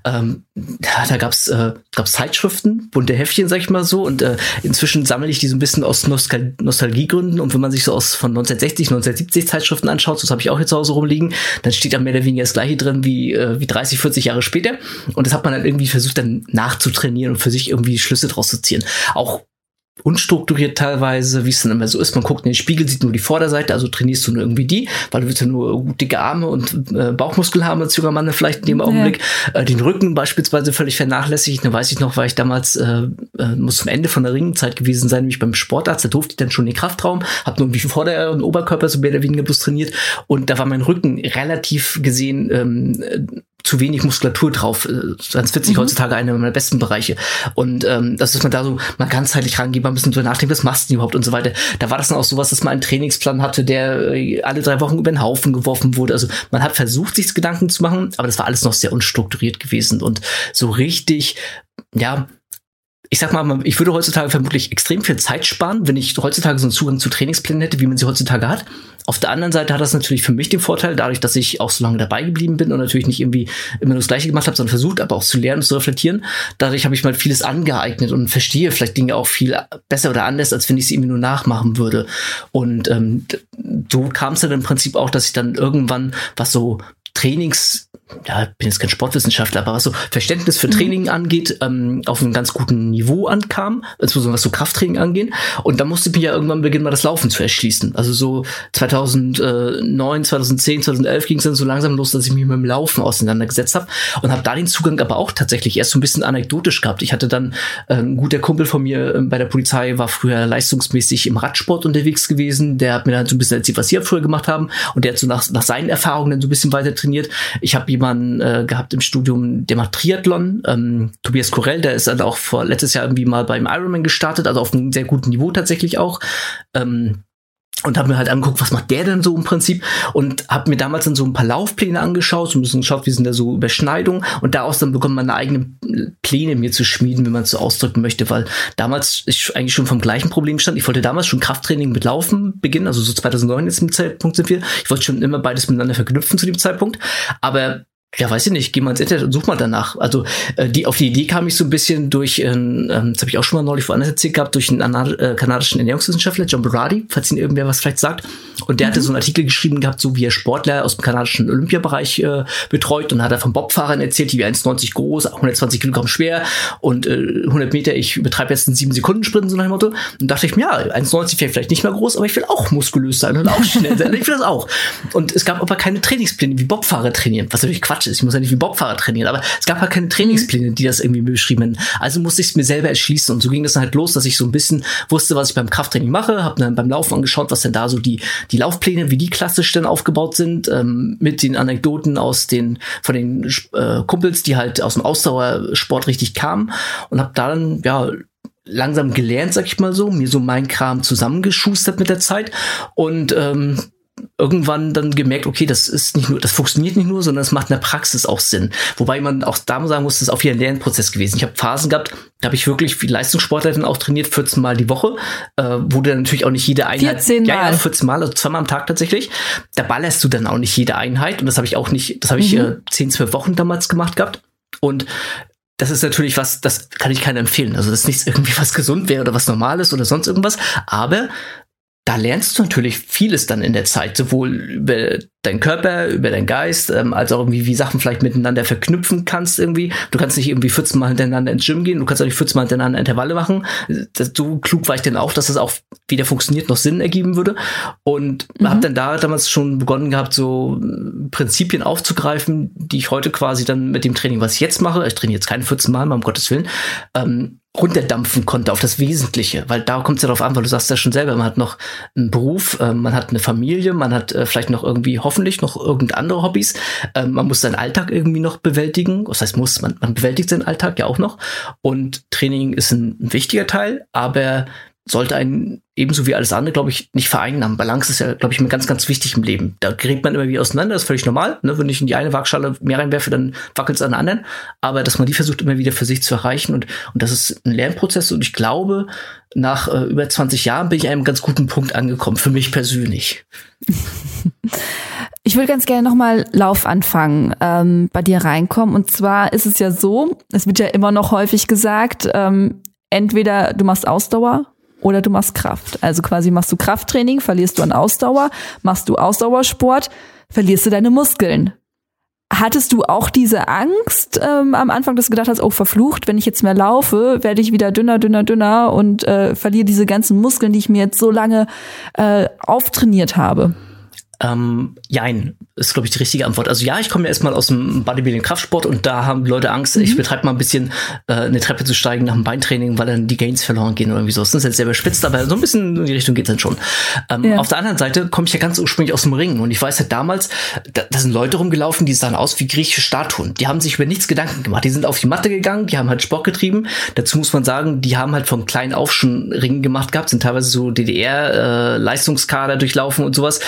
Ähm, ja, da gab's äh, gab's Zeitschriften, bunte Heftchen, sag ich mal so. Und äh, inzwischen sammle ich die so ein bisschen aus Nostal Nostalgiegründen. Und wenn man sich so aus von 1960, 1970 Zeitschriften anschaut, das habe ich auch jetzt zu Hause rumliegen, dann steht da mehr oder weniger das gleiche drin wie, äh, wie 30, 40 Jahre später. Und das hat man dann irgendwie versucht, dann nachzutrainieren und für sich irgendwie Schlüsse draus zu ziehen. Auch unstrukturiert teilweise, wie es dann immer so ist. Man guckt in den Spiegel, sieht nur die Vorderseite, also trainierst du nur irgendwie die, weil du willst ja nur dicke Arme und äh, Bauchmuskeln haben als junger Mann vielleicht in dem Augenblick. Ja. Äh, den Rücken beispielsweise völlig vernachlässigt. Da weiß ich noch, weil ich damals, äh, äh, muss zum Ende von der Ringenzeit gewesen sein, nämlich beim Sportarzt, da durfte ich dann schon den Kraftraum, hab nur irgendwie Vorder- und Oberkörper so mehr oder weniger bloß trainiert und da war mein Rücken relativ gesehen ähm, zu wenig Muskulatur drauf. Ganz witzig, mhm. heutzutage einer meiner besten Bereiche. Und ähm, das ist man da so mal ganzheitlich rangeht, mal ein bisschen drüber nachdenkt, was machst du überhaupt und so weiter. Da war das dann auch sowas, dass man einen Trainingsplan hatte, der äh, alle drei Wochen über den Haufen geworfen wurde. Also man hat versucht, sich Gedanken zu machen, aber das war alles noch sehr unstrukturiert gewesen und so richtig, ja, ich sag mal, ich würde heutzutage vermutlich extrem viel Zeit sparen, wenn ich heutzutage so einen Zugang zu Trainingsplänen hätte, wie man sie heutzutage hat. Auf der anderen Seite hat das natürlich für mich den Vorteil, dadurch, dass ich auch so lange dabei geblieben bin und natürlich nicht irgendwie immer nur das Gleiche gemacht habe, sondern versucht, aber auch zu lernen und zu reflektieren. Dadurch habe ich mal vieles angeeignet und verstehe vielleicht Dinge auch viel besser oder anders, als wenn ich sie irgendwie nur nachmachen würde. Und ähm, so kam es dann im Prinzip auch, dass ich dann irgendwann, was so Trainings ja, bin jetzt kein Sportwissenschaftler, aber was so Verständnis für. Training mhm. angeht, ähm, auf einem ganz guten Niveau ankam, insbesondere was so Krafttraining angeht. Und da musste ich mir ja irgendwann beginnen, mal das Laufen zu erschließen. Also so 2009, 2010, 2011 ging es dann so langsam los, dass ich mich mit dem Laufen auseinandergesetzt habe und habe da den Zugang aber auch tatsächlich erst so ein bisschen anekdotisch gehabt. Ich hatte dann äh, ein guter Kumpel von mir äh, bei der Polizei, war früher leistungsmäßig im Radsport unterwegs gewesen. Der hat mir dann so ein bisschen erzählt, was sie früher gemacht haben und der hat so nach, nach seinen Erfahrungen dann so ein bisschen weiter trainiert. Ich habe jemanden äh, gehabt im Studium, der macht Triathlon. Ähm, Tobias Korell, der ist dann auch vor letztes Jahr irgendwie mal beim Ironman gestartet, also auf einem sehr guten Niveau tatsächlich auch. Ähm, und habe mir halt angeguckt, was macht der denn so im Prinzip und habe mir damals dann so ein paar Laufpläne angeschaut, so ein bisschen geschaut, wie sind da so Überschneidungen und daraus dann bekommt man meine eigenen Pläne mir zu schmieden, wenn man es so ausdrücken möchte, weil damals ich eigentlich schon vom gleichen Problem stand. Ich wollte damals schon Krafttraining mit Laufen beginnen, also so 2009 jetzt im Zeitpunkt sind wir. Ich wollte schon immer beides miteinander verknüpfen zu dem Zeitpunkt, aber ja, weiß ich nicht, geh mal ins Internet und such mal danach. Also äh, die auf die Idee kam ich so ein bisschen durch, äh, ähm, das habe ich auch schon mal neulich woanders erzählt gehabt, durch einen äh, kanadischen Ernährungswissenschaftler, John Berardi, falls ihn irgendwer was vielleicht sagt. Und der mhm. hatte so einen Artikel geschrieben gehabt, so wie er Sportler aus dem kanadischen Olympiabereich äh, betreut und hat er von Bobfahrern erzählt, die wie 1,90 groß, 120 Kilogramm schwer und äh, 100 Meter, ich betreibe jetzt einen 7 Sekunden Sprint, so nach dem Motto. Und dachte ich mir, ja, 1,90 wäre vielleicht nicht mehr groß, aber ich will auch muskulös sein und auch schnell sein. ich will das auch. Und es gab aber keine Trainingspläne, wie Bobfahrer trainieren, was natürlich Quatsch ist. Ich muss ja nicht wie Bobfahrer trainieren, aber es gab halt keine Trainingspläne, die das irgendwie beschrieben Also musste ich es mir selber erschließen und so ging das dann halt los, dass ich so ein bisschen wusste, was ich beim Krafttraining mache, habe dann beim Laufen angeschaut, was denn da so die die Laufpläne, wie die klassisch dann aufgebaut sind, ähm, mit den Anekdoten aus den von den äh, Kumpels, die halt aus dem Ausdauersport richtig kamen und habe dann ja langsam gelernt, sag ich mal so, mir so mein Kram zusammengeschustert mit der Zeit und ähm, irgendwann dann gemerkt, okay, das ist nicht nur, das funktioniert nicht nur, sondern es macht in der Praxis auch Sinn. Wobei man auch da sagen muss, das ist auch wieder ein Lernprozess gewesen. Ich habe Phasen gehabt, da habe ich wirklich wie Leistungssportler dann auch trainiert, 14 Mal die Woche, äh, wo du dann natürlich auch nicht jede Einheit.
14 Mal.
Ja, ja, 14 Mal, also zweimal am Tag tatsächlich. Da ballerst du dann auch nicht jede Einheit und das habe ich auch nicht, das habe ich mhm. äh, 10, 12 Wochen damals gemacht gehabt. Und das ist natürlich was, das kann ich keiner empfehlen. Also das ist nichts irgendwie was gesund wäre oder was normal ist oder sonst irgendwas. Aber da lernst du natürlich vieles dann in der Zeit, sowohl über deinen Körper, über deinen Geist, ähm, als auch irgendwie, wie Sachen vielleicht miteinander verknüpfen kannst irgendwie. Du kannst nicht irgendwie 14 Mal hintereinander ins Gym gehen, du kannst auch nicht 14 Mal hintereinander Intervalle machen. Das, so klug war ich dann auch, dass das auch wieder funktioniert, noch Sinn ergeben würde. Und mhm. habe dann da damals schon begonnen gehabt, so Prinzipien aufzugreifen, die ich heute quasi dann mit dem Training, was ich jetzt mache, ich trainiere jetzt keine 14 Mal, mal um Gottes Willen, ähm, runterdampfen konnte auf das Wesentliche, weil da kommt es ja darauf an, weil du sagst ja schon selber, man hat noch einen Beruf, äh, man hat eine Familie, man hat äh, vielleicht noch irgendwie hoffentlich noch irgendeine andere Hobbys, äh, man muss seinen Alltag irgendwie noch bewältigen, was heißt muss, man, man bewältigt seinen Alltag ja auch noch. Und Training ist ein, ein wichtiger Teil, aber sollte einen ebenso wie alles andere, glaube ich, nicht vereinnahmen. Balance ist ja, glaube ich, mir ganz, ganz wichtig im Leben. Da gerät man immer wieder auseinander, das ist völlig normal. Ne? Wenn ich in die eine Waagschale mehr reinwerfe, dann wackelt es an der anderen. Aber dass man die versucht, immer wieder für sich zu erreichen und, und das ist ein Lernprozess und ich glaube, nach äh, über 20 Jahren bin ich an einem ganz guten Punkt angekommen, für mich persönlich.
Ich würde ganz gerne nochmal Lauf anfangen, ähm, bei dir reinkommen. Und zwar ist es ja so, es wird ja immer noch häufig gesagt, ähm, entweder du machst Ausdauer oder du machst Kraft. Also quasi machst du Krafttraining, verlierst du an Ausdauer, machst du Ausdauersport, verlierst du deine Muskeln. Hattest du auch diese Angst ähm, am Anfang, dass du gedacht hast, oh verflucht, wenn ich jetzt mehr laufe, werde ich wieder dünner, dünner, dünner und äh, verliere diese ganzen Muskeln, die ich mir jetzt so lange äh, auftrainiert habe?
Ähm, jein, ist, glaube ich, die richtige Antwort. Also ja, ich komme ja erstmal aus dem Bodybuilding Kraftsport und da haben Leute Angst, mhm. ich betreibe mal ein bisschen äh, eine Treppe zu steigen nach dem Beintraining, weil dann die Gains verloren gehen oder irgendwie so. Das ist jetzt sehr überspitzt, aber so ein bisschen in die Richtung geht's dann schon. Ähm, ja. Auf der anderen Seite komme ich ja ganz ursprünglich aus dem Ring und ich weiß ja damals, da, da sind Leute rumgelaufen, die sahen aus wie griechische Statuen. Die haben sich über nichts Gedanken gemacht. Die sind auf die Matte gegangen, die haben halt Sport getrieben. Dazu muss man sagen, die haben halt von klein auf schon Ringen gemacht gehabt, sind teilweise so DDR-Leistungskader äh, durchlaufen und sowas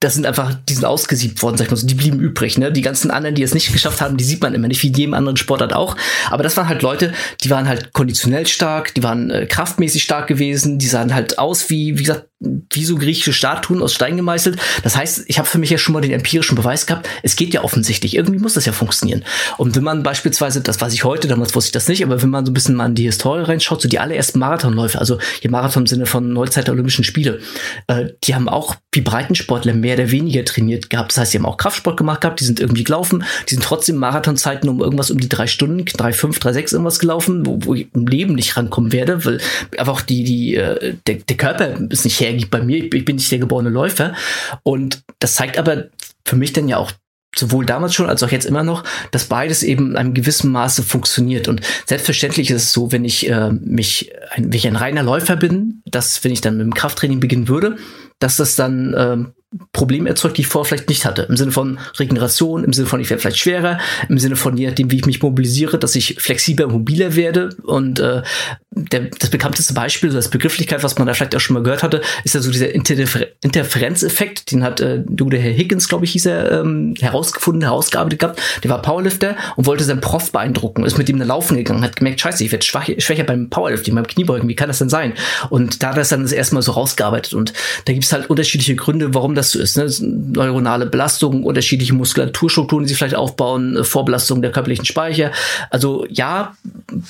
das sind einfach, die sind ausgesiebt worden, so, die blieben übrig, ne? Die ganzen anderen, die es nicht geschafft haben, die sieht man immer nicht, wie jedem anderen Sportart auch. Aber das waren halt Leute, die waren halt konditionell stark, die waren äh, kraftmäßig stark gewesen, die sahen halt aus wie, wie gesagt, wie so griechische Statuen aus Stein gemeißelt. Das heißt, ich habe für mich ja schon mal den empirischen Beweis gehabt, es geht ja offensichtlich, irgendwie muss das ja funktionieren. Und wenn man beispielsweise, das weiß ich heute, damals wusste ich das nicht, aber wenn man so ein bisschen mal in die Historie reinschaut, so die allerersten Marathonläufe, also hier Marathon im Sinne von Neuzeit der Olympischen Spiele, äh, die haben auch wie Breitensportler mehr oder weniger trainiert gehabt. Das heißt, die haben auch Kraftsport gemacht gehabt, die sind irgendwie gelaufen, die sind trotzdem Marathonzeiten um irgendwas um die drei Stunden, drei, fünf, drei, sechs irgendwas gelaufen, wo, wo ich im Leben nicht rankommen werde, weil einfach die, die, äh, der, der Körper ist nicht hergibt bei mir. Ich, bin nicht der geborene Läufer. Und das zeigt aber für mich dann ja auch sowohl damals schon als auch jetzt immer noch, dass beides eben in einem gewissen Maße funktioniert. Und selbstverständlich ist es so, wenn ich äh, mich, ein, wenn ich ein reiner Läufer bin, dass wenn ich dann mit dem Krafttraining beginnen würde, dass das dann ähm, Probleme erzeugt, die ich vorher vielleicht nicht hatte. Im Sinne von Regeneration, im Sinne von ich werde vielleicht schwerer, im Sinne von je nachdem, wie ich mich mobilisiere, dass ich flexibler mobiler werde. Und äh, der, das bekannteste Beispiel, so als Begrifflichkeit, was man da vielleicht auch schon mal gehört hatte, ist ja so dieser Interfer Interferenzeffekt. Den hat äh, der Herr Higgins, glaube ich, hieß er, ähm, herausgefunden, herausgearbeitet gehabt. Der war Powerlifter und wollte seinen Prof beeindrucken, ist mit ihm dann laufen gegangen, hat gemerkt, scheiße, ich werde schwach, schwächer beim Powerlifting, beim Kniebeugen, wie kann das denn sein? Und da hat er es dann das erste Mal so rausgearbeitet. Und da gibt es halt unterschiedliche Gründe, warum das so ist. Ne? Neuronale Belastung, unterschiedliche Muskulaturstrukturen, die sich vielleicht aufbauen, äh, Vorbelastung der körperlichen Speicher. Also ja,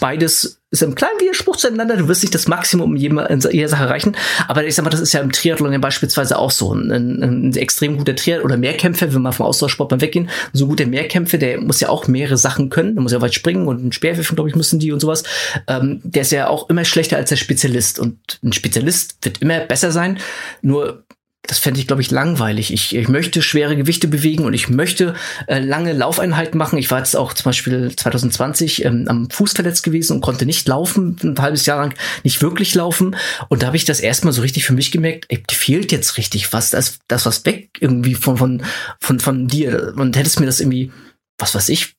beides ist im kleinen Widerspruch zueinander. Du wirst nicht das Maximum in jeder Sache erreichen. Aber ich sag mal, das ist ja im Triathlon ja beispielsweise auch so. Ein, ein, ein extrem guter Triathlon oder Mehrkämpfer, wenn man vom Austauschsport mal weggehen, so guter Mehrkämpfer, der muss ja auch mehrere Sachen können. Der muss ja weit springen und ein Speerwerfen, glaube ich, müssen die und sowas. Ähm, der ist ja auch immer schlechter als der Spezialist. Und ein Spezialist wird immer besser sein. Nur das fände ich, glaube ich, langweilig. Ich, ich möchte schwere Gewichte bewegen und ich möchte äh, lange Laufeinheiten machen. Ich war jetzt auch zum Beispiel 2020 ähm, am Fuß verletzt gewesen und konnte nicht laufen, ein halbes Jahr lang nicht wirklich laufen. Und da habe ich das erstmal so richtig für mich gemerkt, ey, fehlt jetzt richtig was. Das, das was weg irgendwie von, von, von, von dir. Und hättest mir das irgendwie, was weiß ich,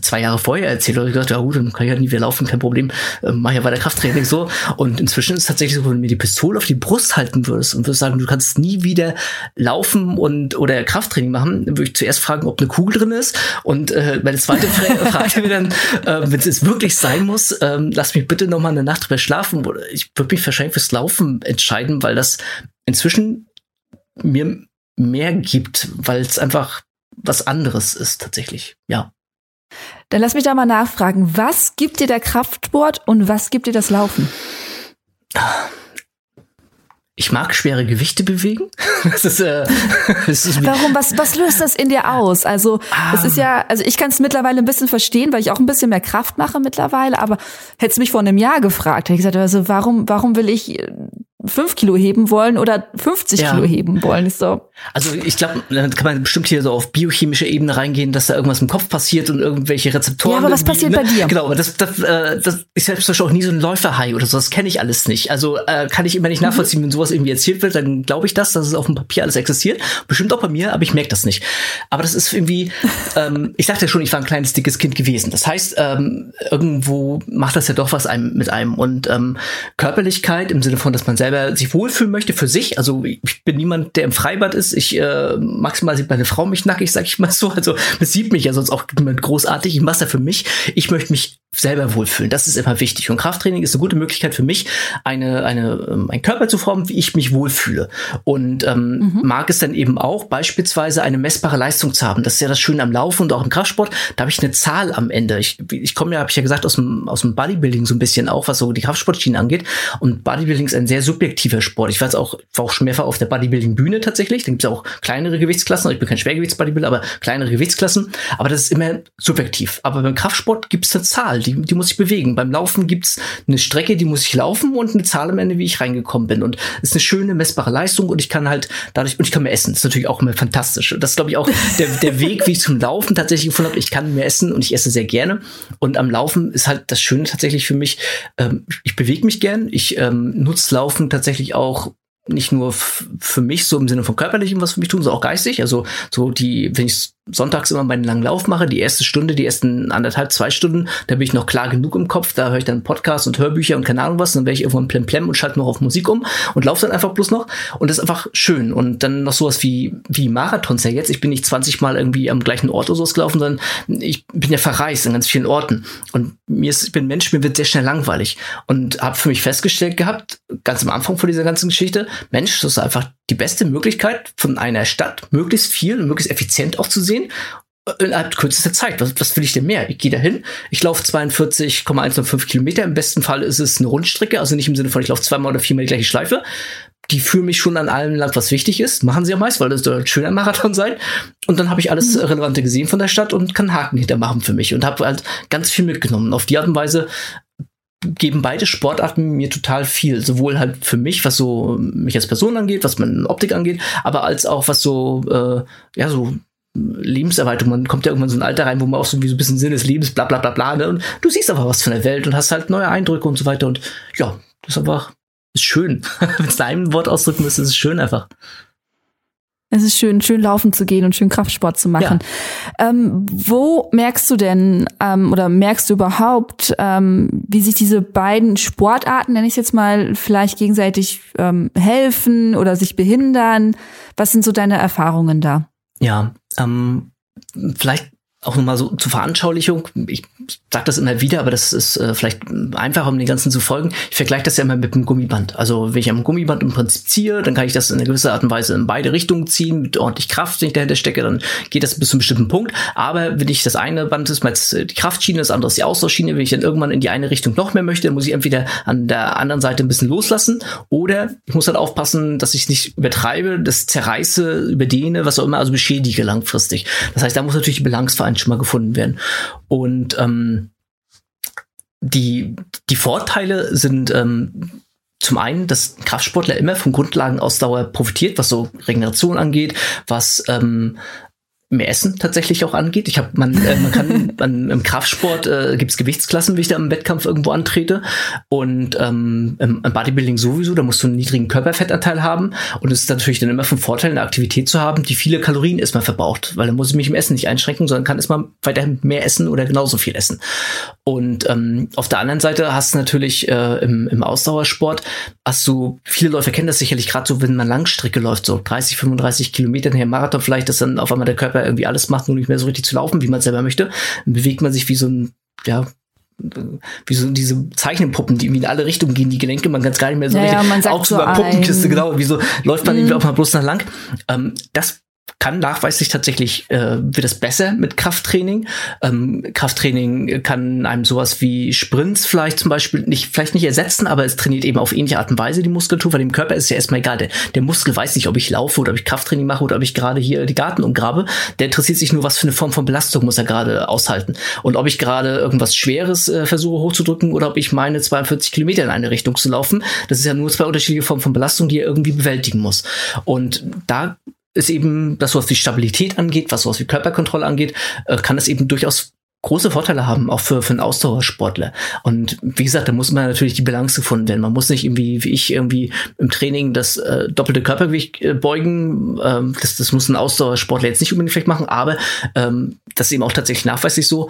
zwei Jahre vorher erzählt und ich gesagt, ja gut, dann kann ich ja nie wieder laufen, kein Problem, ähm, mach ja weiter Krafttraining so. Und inzwischen ist es tatsächlich so, wenn du mir die Pistole auf die Brust halten würdest und würdest sagen, du kannst nie wieder laufen und oder Krafttraining machen, dann würde ich zuerst fragen, ob eine Kugel drin ist. Und äh, meine zweite Frage wäre dann, äh, wenn es wirklich sein muss, äh, lass mich bitte noch mal eine Nacht drüber schlafen. Ich würde mich wahrscheinlich fürs Laufen entscheiden, weil das inzwischen mir mehr gibt, weil es einfach was anderes ist tatsächlich. Ja.
Dann lass mich da mal nachfragen, was gibt dir der Kraftsport und was gibt dir das Laufen?
ich mag schwere Gewichte bewegen. Das ist, äh,
das ist Warum? Was, was löst das in dir aus? Also ah. es ist ja, also ich kann es mittlerweile ein bisschen verstehen, weil ich auch ein bisschen mehr Kraft mache mittlerweile. Aber hättest mich vor einem Jahr gefragt, hätte ich gesagt, also warum, warum will ich fünf Kilo heben wollen oder 50 ja. Kilo heben wollen. Ist so.
Also ich glaube, dann kann man bestimmt hier so auf biochemische Ebene reingehen, dass da irgendwas im Kopf passiert und irgendwelche Rezeptoren. Ja,
aber was passiert ne? bei dir?
Genau, aber das, das, äh, das ich selbst auch nie so ein Läuferhai oder so, das kenne ich alles nicht. Also äh, kann ich immer nicht mhm. nachvollziehen, wenn sowas irgendwie erzählt wird, dann glaube ich das, dass es auf dem Papier alles existiert. Bestimmt auch bei mir, aber ich merke das nicht. Aber das ist irgendwie, ähm, ich sagte ja schon, ich war ein kleines, dickes Kind gewesen. Das heißt, ähm, irgendwo macht das ja doch was einem mit einem. Und ähm, Körperlichkeit im Sinne von, dass man selber sich wohlfühlt, wohlfühlen möchte für sich. Also ich bin niemand, der im Freibad ist. Ich äh, maximal sieht meine Frau mich nackig, sag ich mal so. Also das sieht mich ja sonst auch niemand großartig. Ich mache das für mich. Ich möchte mich selber wohlfühlen. Das ist immer wichtig. Und Krafttraining ist eine gute Möglichkeit für mich, eine, eine, ähm, einen Körper zu formen, wie ich mich wohlfühle. Und ähm, mhm. mag es dann eben auch, beispielsweise eine messbare Leistung zu haben. Das ist ja das Schöne am Laufen und auch im Kraftsport. Da habe ich eine Zahl am Ende. Ich, ich komme ja, habe ich ja gesagt, aus dem, aus dem Bodybuilding so ein bisschen auch, was so die Kraftsportschiene angeht. Und Bodybuilding ist ein sehr subjektiver Sport. Ich war jetzt auch, war auch schon mehrfach auf der Bodybuilding-Bühne tatsächlich. Da gibt es auch kleinere Gewichtsklassen. Ich bin kein Schwergewichtsbodybuilder, aber kleinere Gewichtsklassen. Aber das ist immer subjektiv. Aber beim Kraftsport gibt es eine Zahl die, die muss ich bewegen. Beim Laufen gibt's eine Strecke, die muss ich laufen und eine Zahl am Ende, wie ich reingekommen bin. Und es ist eine schöne, messbare Leistung und ich kann halt dadurch, und ich kann mehr essen. Das ist natürlich auch immer fantastisch. Das ist, glaube ich, auch der, der Weg, wie ich zum Laufen tatsächlich gefunden habe. Ich kann mehr essen und ich esse sehr gerne. Und am Laufen ist halt das Schöne tatsächlich für mich, ähm, ich bewege mich gern. Ich ähm, nutze Laufen tatsächlich auch nicht nur für mich so im Sinne von körperlichem was für mich tun, sondern auch geistig. Also so die, wenn ich sonntags immer meinen langen Lauf mache, die erste Stunde, die ersten anderthalb, zwei Stunden, da bin ich noch klar genug im Kopf, da höre ich dann Podcasts und Hörbücher und keine Ahnung was, dann werde ich irgendwann plemplem und schalte noch auf Musik um und laufe dann einfach bloß noch. Und das ist einfach schön. Und dann noch sowas wie, wie Marathons ja jetzt, ich bin nicht 20 Mal irgendwie am gleichen Ort oder sowas gelaufen, sondern ich bin ja verreist in ganz vielen Orten. Und mir ist, ich bin Mensch, mir wird sehr schnell langweilig. Und habe für mich festgestellt gehabt, ganz am Anfang von dieser ganzen Geschichte, Mensch, das ist einfach die beste Möglichkeit von einer Stadt möglichst viel und möglichst effizient auch zu sehen innerhalb kürzester Zeit. Was, was will ich denn mehr? Ich gehe dahin, ich laufe 42,105 Kilometer. Im besten Fall ist es eine Rundstrecke, also nicht im Sinne von, ich laufe zweimal oder viermal die gleiche Schleife. Die führen mich schon an allem Land, was wichtig ist. Machen sie ja meist, weil das soll ein schöner Marathon sein. Und dann habe ich alles mhm. Relevante gesehen von der Stadt und kann Haken hintermachen für mich und habe halt ganz viel mitgenommen. Auf die Art und Weise geben beide Sportarten mir total viel. Sowohl halt für mich, was so mich als Person angeht, was meine Optik angeht, aber als auch was so, äh, ja, so Lebenserweiterung. Man kommt ja irgendwann so ein Alter rein, wo man auch so wie so ein bisschen Sinn des Lebens, bla bla bla bla. Ne? Und du siehst aber was von der Welt und hast halt neue Eindrücke und so weiter. Und ja, das ist einfach ist schön. Wenn es da Wort ausdrücken müsste, ist es schön einfach.
Es ist schön, schön laufen zu gehen und schön Kraftsport zu machen. Ja. Ähm, wo merkst du denn ähm, oder merkst du überhaupt, ähm, wie sich diese beiden Sportarten, nenne ich es jetzt mal, vielleicht gegenseitig ähm, helfen oder sich behindern? Was sind so deine Erfahrungen da?
Ja, ähm, vielleicht auch nochmal so zur Veranschaulichung. Ich sage das immer wieder, aber das ist äh, vielleicht einfacher, um den ganzen zu folgen. Ich vergleiche das ja immer mit einem Gummiband. Also wenn ich am Gummiband im Prinzip ziehe, dann kann ich das in einer gewisser Art und Weise in beide Richtungen ziehen, mit ordentlich Kraft, wenn ich dahinter stecke, dann geht das bis zu einem bestimmten Punkt. Aber wenn ich das eine Band ist mal die Kraftschiene, das andere ist die Austauschschiene, wenn ich dann irgendwann in die eine Richtung noch mehr möchte, dann muss ich entweder an der anderen Seite ein bisschen loslassen oder ich muss halt aufpassen, dass ich nicht übertreibe, das zerreiße, überdehne, was auch immer, also beschädige langfristig. Das heißt, da muss natürlich die Balance eigentlich schon mal gefunden werden. Und ähm, die, die Vorteile sind ähm, zum einen, dass Kraftsportler immer von Grundlagenausdauer profitiert, was so Regeneration angeht, was ähm, mehr Essen tatsächlich auch angeht. Ich habe man äh, man kann man, im Kraftsport äh, gibt es Gewichtsklassen, wie ich da im Wettkampf irgendwo antrete und ähm, im, im Bodybuilding sowieso. Da musst du einen niedrigen Körperfettanteil haben und es ist natürlich dann immer von Vorteil eine Aktivität zu haben, die viele Kalorien erstmal verbraucht, weil dann muss ich mich im Essen nicht einschränken, sondern kann erstmal weiterhin mehr essen oder genauso viel essen. Und ähm, auf der anderen Seite hast du natürlich äh, im, im Ausdauersport hast du viele Läufer kennen das sicherlich gerade so, wenn man Langstrecke läuft, so 30, 35 Kilometer nachher Marathon vielleicht, dass dann auf einmal der Körper irgendwie alles macht, nur nicht mehr so richtig zu laufen, wie man selber möchte, dann bewegt man sich wie so ein, ja, wie so diese Zeichenpuppen, die irgendwie in alle Richtungen gehen, die Gelenke, man kann es gar nicht mehr so
ja, richtig, ja, man sagt
auch so über Puppenkiste, genau, wie so läuft man mhm. irgendwie auch mal bloß nach lang. Ähm, das kann nachweislich tatsächlich, äh, wird es besser mit Krafttraining. Ähm, Krafttraining kann einem sowas wie Sprints vielleicht zum Beispiel nicht, vielleicht nicht ersetzen, aber es trainiert eben auf ähnliche Art und Weise die Muskulatur, weil dem Körper ist ja erstmal egal. Der, der Muskel weiß nicht, ob ich laufe oder ob ich Krafttraining mache oder ob ich gerade hier die Garten umgrabe. Der interessiert sich nur, was für eine Form von Belastung muss er gerade aushalten. Und ob ich gerade irgendwas Schweres äh, versuche hochzudrücken oder ob ich meine 42 Kilometer in eine Richtung zu laufen. Das ist ja nur zwei unterschiedliche Formen von Belastung, die er irgendwie bewältigen muss. Und da ist eben, das was wie Stabilität angeht, was sowas wie Körperkontrolle angeht, äh, kann es eben durchaus große Vorteile haben, auch für, für einen Ausdauersportler. Und wie gesagt, da muss man natürlich die Balance gefunden werden. Man muss nicht irgendwie, wie ich irgendwie im Training das äh, doppelte Körpergewicht äh, beugen. Ähm, das, das muss ein Ausdauersportler jetzt nicht unbedingt vielleicht machen, aber ähm, das ist eben auch tatsächlich nachweislich so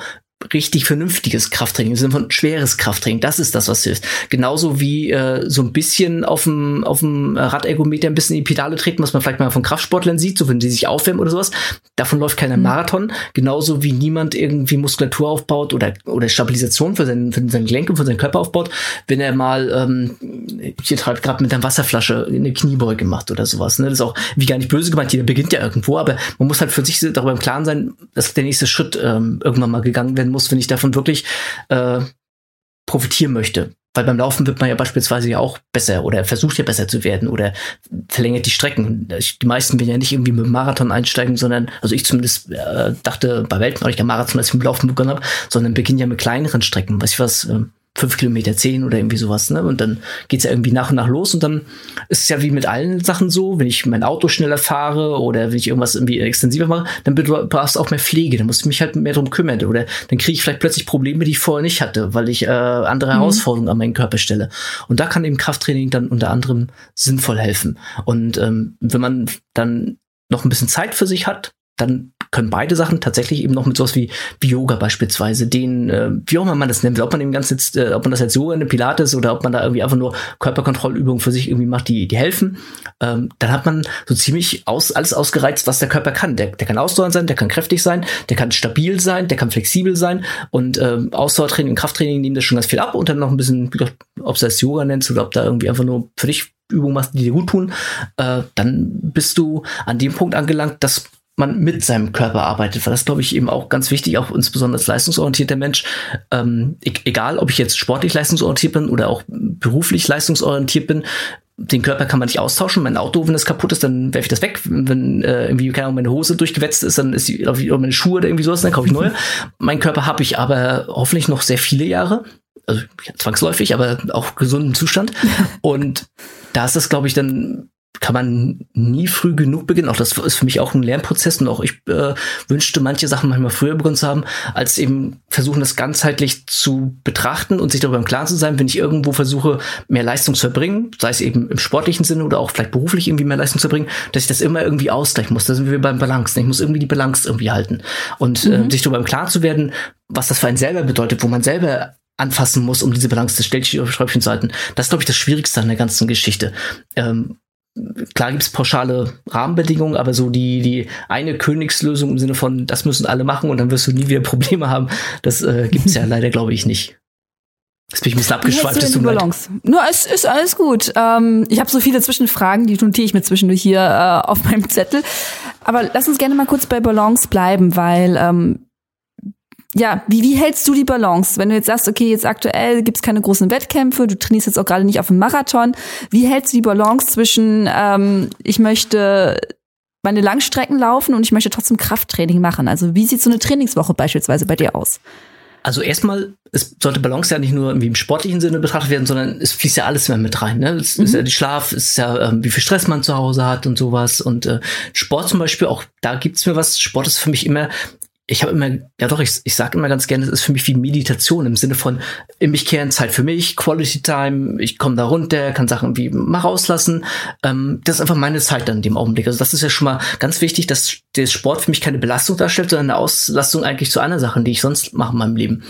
richtig vernünftiges Krafttraining, im Sinne von schweres Krafttraining. Das ist das, was hilft. Genauso wie äh, so ein bisschen auf dem auf dem Radergometer ein bisschen in die Pedale treten, was man vielleicht mal von Kraftsportlern sieht, so wenn sie sich aufwärmen oder sowas. Davon läuft keiner mhm. Marathon. Genauso wie niemand irgendwie Muskulatur aufbaut oder oder Stabilisation für seinen für seinen Gelenke, für seinen Körper aufbaut, wenn er mal ähm, hier halt gerade mit einer Wasserflasche eine Kniebeuge macht oder sowas. Ne? Das ist auch wie gar nicht böse gemeint. Jeder beginnt ja irgendwo, aber man muss halt für sich darüber im Klaren sein, dass der nächste Schritt ähm, irgendwann mal gegangen werden werden muss, wenn ich davon wirklich äh, profitieren möchte. Weil beim Laufen wird man ja beispielsweise ja auch besser oder versucht ja besser zu werden oder verlängert die Strecken. Die meisten werden ja nicht irgendwie mit dem Marathon einsteigen, sondern, also ich zumindest äh, dachte bei Welten auch nicht der Marathon, als ich mit dem Laufen begonnen habe, sondern beginnen ja mit kleineren Strecken. Weiß ich was, äh, fünf Kilometer zehn oder irgendwie sowas, ne? Und dann geht's ja irgendwie nach und nach los und dann ist es ja wie mit allen Sachen so, wenn ich mein Auto schneller fahre oder wenn ich irgendwas irgendwie extensiver mache, dann brauchst du auch mehr Pflege, dann muss ich mich halt mehr drum kümmern oder dann kriege ich vielleicht plötzlich Probleme, die ich vorher nicht hatte, weil ich äh, andere mhm. Herausforderungen an meinen Körper stelle. Und da kann eben Krafttraining dann unter anderem sinnvoll helfen. Und ähm, wenn man dann noch ein bisschen Zeit für sich hat, dann können beide Sachen tatsächlich eben noch mit sowas wie, wie Yoga beispielsweise, den, äh, wie auch immer man das nennt, ob man dem Ganzen jetzt, äh, ob man das jetzt Yoga, eine Pilates oder ob man da irgendwie einfach nur Körperkontrollübungen für sich irgendwie macht, die, die helfen, ähm, dann hat man so ziemlich aus, alles ausgereizt, was der Körper kann. Der, der kann ausdauernd sein, der kann kräftig sein, der kann stabil sein, der kann flexibel sein und ähm, Ausdauertraining und Krafttraining nehmen das schon ganz viel ab und dann noch ein bisschen, ob du das Yoga nennst oder ob da irgendwie einfach nur für dich Übungen machst, die dir gut tun, äh, dann bist du an dem Punkt angelangt, dass man mit seinem Körper arbeitet, weil das glaube ich eben auch ganz wichtig, auch insbesondere als leistungsorientierter Mensch, ähm, e egal ob ich jetzt sportlich leistungsorientiert bin oder auch beruflich leistungsorientiert bin, den Körper kann man nicht austauschen. Mein Auto, wenn es kaputt ist, dann werfe ich das weg. Wenn äh, irgendwie keine Ahnung, meine Hose durchgewetzt ist, dann ist die, oder meine Schuhe oder irgendwie sowas, dann kaufe ich neue. mein Körper habe ich aber hoffentlich noch sehr viele Jahre. Also zwangsläufig, aber auch gesunden Zustand. Und da ist das, glaube ich, dann kann man nie früh genug beginnen. Auch das ist für mich auch ein Lernprozess und auch ich äh, wünschte manche Sachen manchmal früher begonnen zu haben, als eben versuchen, das ganzheitlich zu betrachten und sich darüber im Klaren zu sein, wenn ich irgendwo versuche, mehr Leistung zu erbringen, sei es eben im sportlichen Sinne oder auch vielleicht beruflich irgendwie mehr Leistung zu erbringen, dass ich das immer irgendwie ausgleichen muss. Da sind wir beim Balance. Ich muss irgendwie die Balance irgendwie halten. Und äh, mhm. äh, sich darüber im Klaren zu werden, was das für einen selber bedeutet, wo man selber anfassen muss, um diese Balance des Stellschräubchen zu halten. Das ist, glaube ich, das Schwierigste an der ganzen Geschichte. Ähm, klar gibt's pauschale Rahmenbedingungen, aber so die, die eine Königslösung im Sinne von, das müssen alle machen und dann wirst du nie wieder Probleme haben, das äh, gibt's ja leider, glaube ich, nicht. Jetzt bin ich ein bisschen abgeschweift.
Ist Balance. Nur es ist alles gut. Ähm, ich habe so viele Zwischenfragen, die notiere ich mir zwischendurch hier äh, auf meinem Zettel. Aber lass uns gerne mal kurz bei Balance bleiben, weil ähm, ja, wie, wie hältst du die Balance? Wenn du jetzt sagst, okay, jetzt aktuell gibt's keine großen Wettkämpfe, du trainierst jetzt auch gerade nicht auf dem Marathon, wie hältst du die Balance zwischen, ähm, ich möchte meine Langstrecken laufen und ich möchte trotzdem Krafttraining machen? Also wie sieht so eine Trainingswoche beispielsweise bei dir aus?
Also erstmal, es sollte Balance ja nicht nur irgendwie im sportlichen Sinne betrachtet werden, sondern es fließt ja alles immer mit rein. Ne? Es mhm. ist ja die Schlaf, es ist ja, ähm, wie viel Stress man zu Hause hat und sowas. Und äh, Sport zum Beispiel, auch da gibt's mir was. Sport ist für mich immer ich habe immer, ja doch, ich, ich sage immer ganz gerne, es ist für mich wie Meditation im Sinne von in mich kehren, Zeit für mich, Quality Time, ich komme da runter, kann Sachen wie mal rauslassen. Ähm, das ist einfach meine Zeit dann in dem Augenblick. Also das ist ja schon mal ganz wichtig, dass der Sport für mich keine Belastung darstellt, sondern eine Auslastung eigentlich zu anderen Sachen, die ich sonst mache in meinem Leben.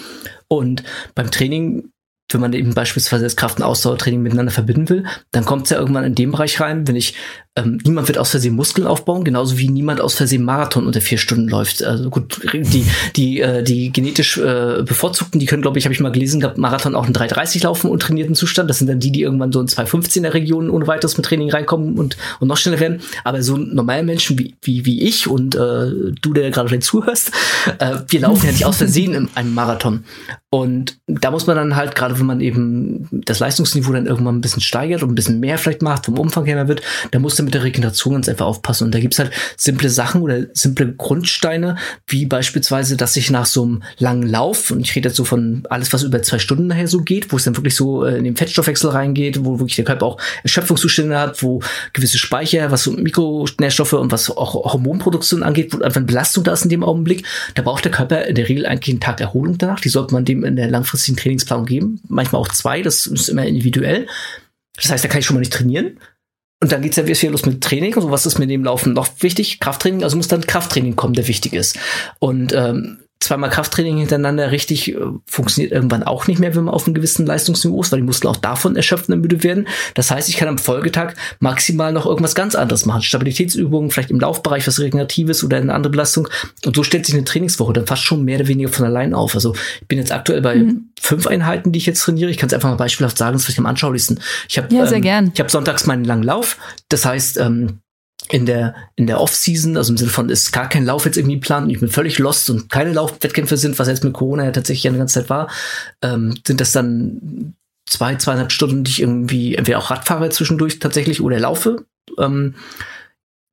Und beim Training wenn man eben beispielsweise das Kraft- und Ausdauertraining miteinander verbinden will, dann kommt es ja irgendwann in den Bereich rein, wenn ich, ähm, niemand wird aus Versehen Muskeln aufbauen, genauso wie niemand aus Versehen Marathon unter vier Stunden läuft. Also gut, die, die, äh, die genetisch äh, bevorzugten, die können, glaube ich, habe ich mal gelesen, gehabt, Marathon auch in 3,30 laufen und trainierten Zustand. Das sind dann die, die irgendwann so in 2,15er Regionen ohne weiteres mit Training reinkommen und, und noch schneller werden. Aber so normale Menschen wie, wie, wie ich und äh, du, der gerade zuhörst, äh, wir laufen ja nicht aus Versehen in einem Marathon. Und da muss man dann halt, gerade wenn man eben das Leistungsniveau dann irgendwann ein bisschen steigert und ein bisschen mehr vielleicht macht, vom Umfang her wird, da muss man mit der Regeneration ganz einfach aufpassen. Und da gibt's halt simple Sachen oder simple Grundsteine, wie beispielsweise, dass ich nach so einem langen Lauf, und ich rede jetzt so von alles, was über zwei Stunden nachher so geht, wo es dann wirklich so äh, in den Fettstoffwechsel reingeht, wo wirklich der Körper auch Erschöpfungszustände hat, wo gewisse Speicher, was so Mikronährstoffe und was auch Hormonproduktion angeht, wo einfach eine Belastung da ist in dem Augenblick, da braucht der Körper in der Regel eigentlich einen Tag Erholung danach. Die sollte man dem in der langfristigen Trainingsplanung geben. Manchmal auch zwei, das ist immer individuell. Das heißt, da kann ich schon mal nicht trainieren. Und dann geht's ja wieder los mit Training. Also was ist mit dem Laufen noch wichtig? Krafttraining. Also muss dann Krafttraining kommen, der wichtig ist. Und ähm, zweimal Krafttraining hintereinander richtig äh, funktioniert irgendwann auch nicht mehr, wenn man auf einem gewissen Leistungsniveau ist, weil die Muskeln auch davon erschöpft und müde werden. Das heißt, ich kann am Folgetag maximal noch irgendwas ganz anderes machen. Stabilitätsübungen, vielleicht im Laufbereich was Regeneratives oder eine andere Belastung. Und so stellt sich eine Trainingswoche dann fast schon mehr oder weniger von allein auf. Also ich bin jetzt aktuell bei mhm. fünf Einheiten, die ich jetzt trainiere. Ich kann es einfach mal beispielhaft sagen, das ist vielleicht am anschaulichsten. Ich habe
ja, ähm,
ich habe sonntags meinen langen Lauf. Das heißt, ähm, in der, in der Off-Season, also im Sinne von, ist gar kein Lauf jetzt irgendwie geplant und ich bin völlig lost und keine Laufwettkämpfe sind, was jetzt mit Corona ja tatsächlich eine ganze Zeit war, ähm, sind das dann zwei, zweieinhalb Stunden, die ich irgendwie entweder auch Radfahre zwischendurch tatsächlich oder laufe. Ähm,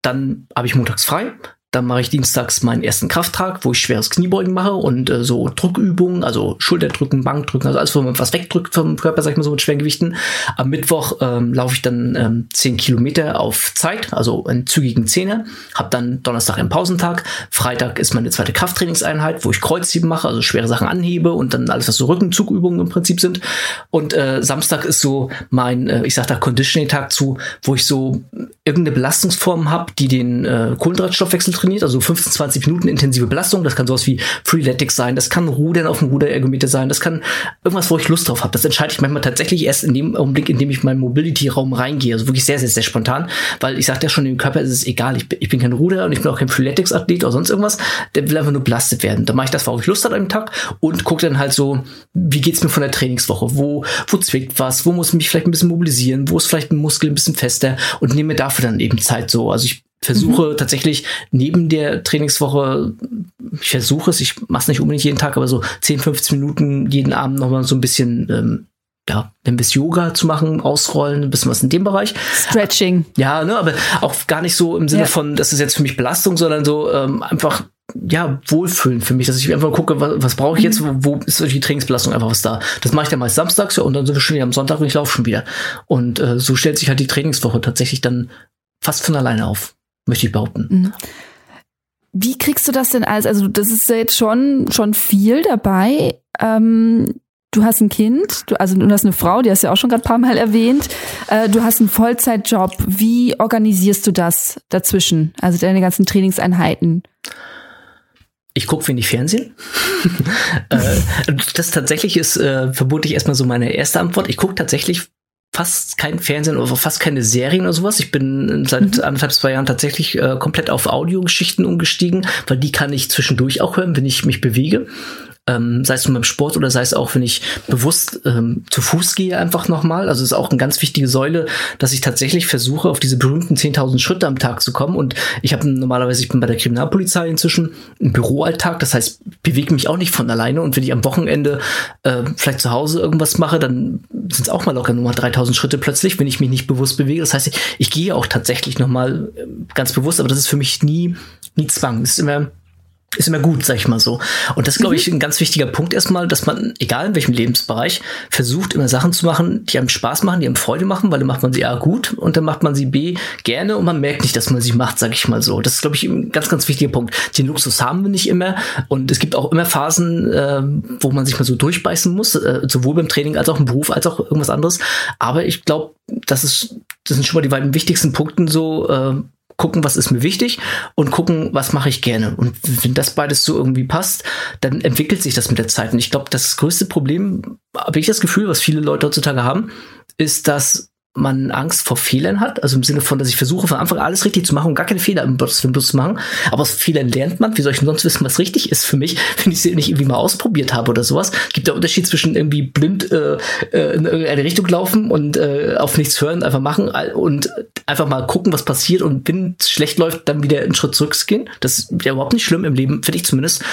dann habe ich montags frei. Dann mache ich dienstags meinen ersten Krafttag, wo ich schweres Kniebeugen mache und äh, so Drückübungen, also Schulterdrücken, Bankdrücken, also alles, wo man was wegdrückt vom Körper, sag ich mal so mit schweren Gewichten. Am Mittwoch ähm, laufe ich dann ähm, 10 Kilometer auf Zeit, also einen zügigen Zehner. Hab dann Donnerstag einen Pausentag. Freitag ist meine zweite Krafttrainingseinheit, wo ich Kreuzheben mache, also schwere Sachen anhebe und dann alles, was so Rückenzugübungen im Prinzip sind. Und äh, Samstag ist so mein, äh, ich sag da Conditioning-Tag zu, wo ich so irgendeine Belastungsform habe, die den äh, Kohlenhydratstoffwechsel trainiert, also 15, 20 Minuten intensive Belastung. Das kann sowas wie Freeletics sein, das kann Rudern auf dem Ruderergometer sein, das kann irgendwas, wo ich Lust drauf habe. Das entscheide ich manchmal tatsächlich erst in dem Augenblick, in dem ich in meinen Mobility-Raum reingehe. Also wirklich sehr, sehr, sehr spontan, weil ich sagte ja schon, dem Körper ist es egal. Ich bin, ich bin kein Ruder und ich bin auch kein Freeletics-Athlet oder sonst irgendwas. Der will einfach nur belastet werden. Da mache ich das, worauf ich Lust habe am Tag und gucke dann halt so, wie geht's mir von der Trainingswoche? Wo, wo zwickt was? Wo muss ich mich vielleicht ein bisschen mobilisieren? Wo ist vielleicht ein Muskel ein bisschen fester? Und nehme dafür dann eben Zeit so. Also ich versuche mhm. tatsächlich neben der Trainingswoche, ich versuche es, ich mache es nicht unbedingt jeden Tag, aber so 10, 15 Minuten jeden Abend nochmal so ein bisschen, ähm, ja, ein bisschen Yoga zu machen, ausrollen, ein bisschen was in dem Bereich.
Stretching.
Ja, ne, aber auch gar nicht so im Sinne ja. von, das ist jetzt für mich Belastung, sondern so ähm, einfach ja, wohlfühlen für mich, dass ich einfach gucke, was, was brauche ich jetzt, wo, wo ist die Trainingsbelastung einfach was da. Das mache ich dann meist samstags ja, und dann sind wir schon wieder am Sonntag und ich laufe schon wieder. Und äh, so stellt sich halt die Trainingswoche tatsächlich dann fast von alleine auf möchte ich behaupten. Mhm.
Wie kriegst du das denn als, also das ist ja jetzt schon, schon viel dabei. Ähm, du hast ein Kind, du, also du hast eine Frau, die hast du ja auch schon gerade ein paar Mal erwähnt. Äh, du hast einen Vollzeitjob. Wie organisierst du das dazwischen? Also deine ganzen Trainingseinheiten?
Ich gucke wenig Fernsehen. äh, das tatsächlich ist äh, vermutlich erstmal so meine erste Antwort. Ich gucke tatsächlich fast kein Fernsehen oder fast keine Serien oder sowas. Ich bin seit mhm. anderthalb, zwei Jahren tatsächlich äh, komplett auf Audiogeschichten umgestiegen, weil die kann ich zwischendurch auch hören, wenn ich mich bewege ähm, sei es beim Sport oder sei es auch, wenn ich bewusst ähm, zu Fuß gehe, einfach nochmal. Also es ist auch eine ganz wichtige Säule, dass ich tatsächlich versuche, auf diese berühmten 10.000 Schritte am Tag zu kommen. Und ich habe normalerweise, ich bin bei der Kriminalpolizei inzwischen im Büroalltag, das heißt, bewege mich auch nicht von alleine. Und wenn ich am Wochenende äh, vielleicht zu Hause irgendwas mache, dann sind es auch mal locker nur mal 3.000 Schritte plötzlich, wenn ich mich nicht bewusst bewege. Das heißt, ich, ich gehe auch tatsächlich nochmal äh, ganz bewusst, aber das ist für mich nie, nie Zwang. Es ist immer ist immer gut, sag ich mal so. Und das ist, glaube ich, mhm. ein ganz wichtiger Punkt erstmal, dass man, egal in welchem Lebensbereich, versucht, immer Sachen zu machen, die einem Spaß machen, die einem Freude machen, weil dann macht man sie A gut und dann macht man sie B gerne und man merkt nicht, dass man sie macht, sag ich mal so. Das ist, glaube ich, ein ganz, ganz wichtiger Punkt. Den Luxus haben wir nicht immer und es gibt auch immer Phasen, äh, wo man sich mal so durchbeißen muss, äh, sowohl beim Training als auch im Beruf, als auch irgendwas anderes. Aber ich glaube, das ist, das sind schon mal die beiden wichtigsten Punkte so, äh, gucken, was ist mir wichtig und gucken, was mache ich gerne. Und wenn das beides so irgendwie passt, dann entwickelt sich das mit der Zeit. Und ich glaube, das größte Problem, habe ich das Gefühl, was viele Leute heutzutage haben, ist, dass man Angst vor Fehlern hat, also im Sinne von, dass ich versuche von Anfang an alles richtig zu machen und gar keine Fehler im Willen zu machen. Aber aus Fehlern lernt man. Wie soll ich denn sonst wissen, was richtig ist für mich, wenn ich sie nicht irgendwie mal ausprobiert habe oder sowas? Gibt der Unterschied zwischen irgendwie blind äh, äh, in irgendeine Richtung laufen und äh, auf nichts hören, einfach machen und einfach mal gucken, was passiert und wenn es schlecht läuft, dann wieder einen Schritt zurückgehen. Das ist ja überhaupt nicht schlimm im Leben, finde ich zumindest.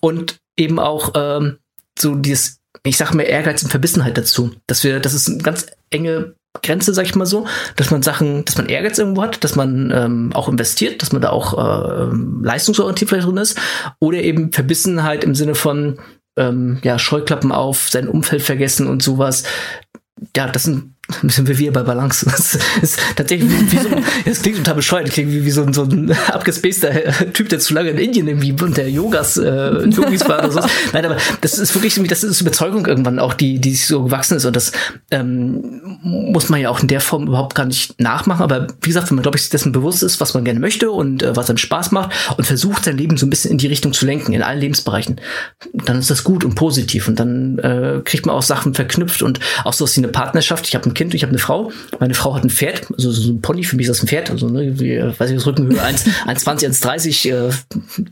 Und eben auch ähm, so dieses ich sage mal Ehrgeiz und Verbissenheit dazu, dass wir, das ist eine ganz enge Grenze, sag ich mal so, dass man Sachen, dass man Ehrgeiz irgendwo hat, dass man ähm, auch investiert, dass man da auch äh, leistungsorientiert vielleicht drin ist, oder eben Verbissenheit im Sinne von ähm, ja Scheuklappen auf, sein Umfeld vergessen und sowas. Ja, das sind sind wir wieder bei Balance. Das ist tatsächlich wie, so, das klingt total bescheuert, das klingt wie, wie so, ein, so ein abgespaceter Typ, der zu lange in Indien irgendwie und der Yogas, äh, Yogis war oder so. Nein, aber das ist wirklich, das ist Überzeugung irgendwann auch, die, die sich so gewachsen ist und das ähm, muss man ja auch in der Form überhaupt gar nicht nachmachen, aber wie gesagt, wenn man, glaube ich, sich dessen bewusst ist, was man gerne möchte und äh, was einem Spaß macht und versucht, sein Leben so ein bisschen in die Richtung zu lenken, in allen Lebensbereichen, dann ist das gut und positiv und dann äh, kriegt man auch Sachen verknüpft und auch so wie eine Partnerschaft. Ich habe ein Kind, ich habe eine Frau. Meine Frau hat ein Pferd, also so ein Pony, für mich ist das ein Pferd, also ne, wie, weiß ich, das Rückenhöhe 1,20, 1,30. Äh,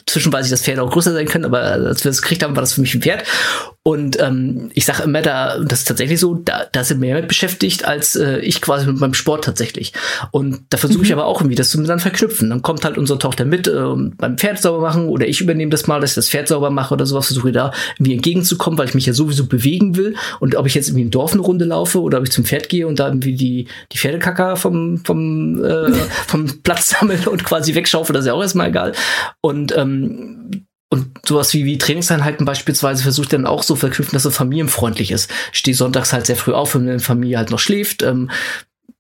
zwischenweise das Pferd auch größer sein können, aber als wir das gekriegt haben, war das für mich ein Pferd. Und ähm, ich sage immer, da, das ist tatsächlich so, da, da sind mehr mit beschäftigt als äh, ich quasi mit meinem Sport tatsächlich. Und da versuche ich mhm. aber auch irgendwie das zu dann verknüpfen. Dann kommt halt unsere Tochter mit äh, beim Pferd sauber machen oder ich übernehme das mal, dass ich das Pferd sauber mache oder sowas, versuche da irgendwie entgegenzukommen, weil ich mich ja sowieso bewegen will. Und ob ich jetzt irgendwie im Dorf eine Runde laufe oder ob ich zum Pferd gehe und da irgendwie die, die Pferdekacker vom, vom, äh, vom Platz sammle und quasi wegschaufe, das ist ja auch erstmal egal. Und ähm, und sowas wie, wie Trainingseinheiten beispielsweise versucht dann auch so verknüpfen, dass es familienfreundlich ist. Ich stehe sonntags halt sehr früh auf, wenn meine Familie halt noch schläft. Ähm,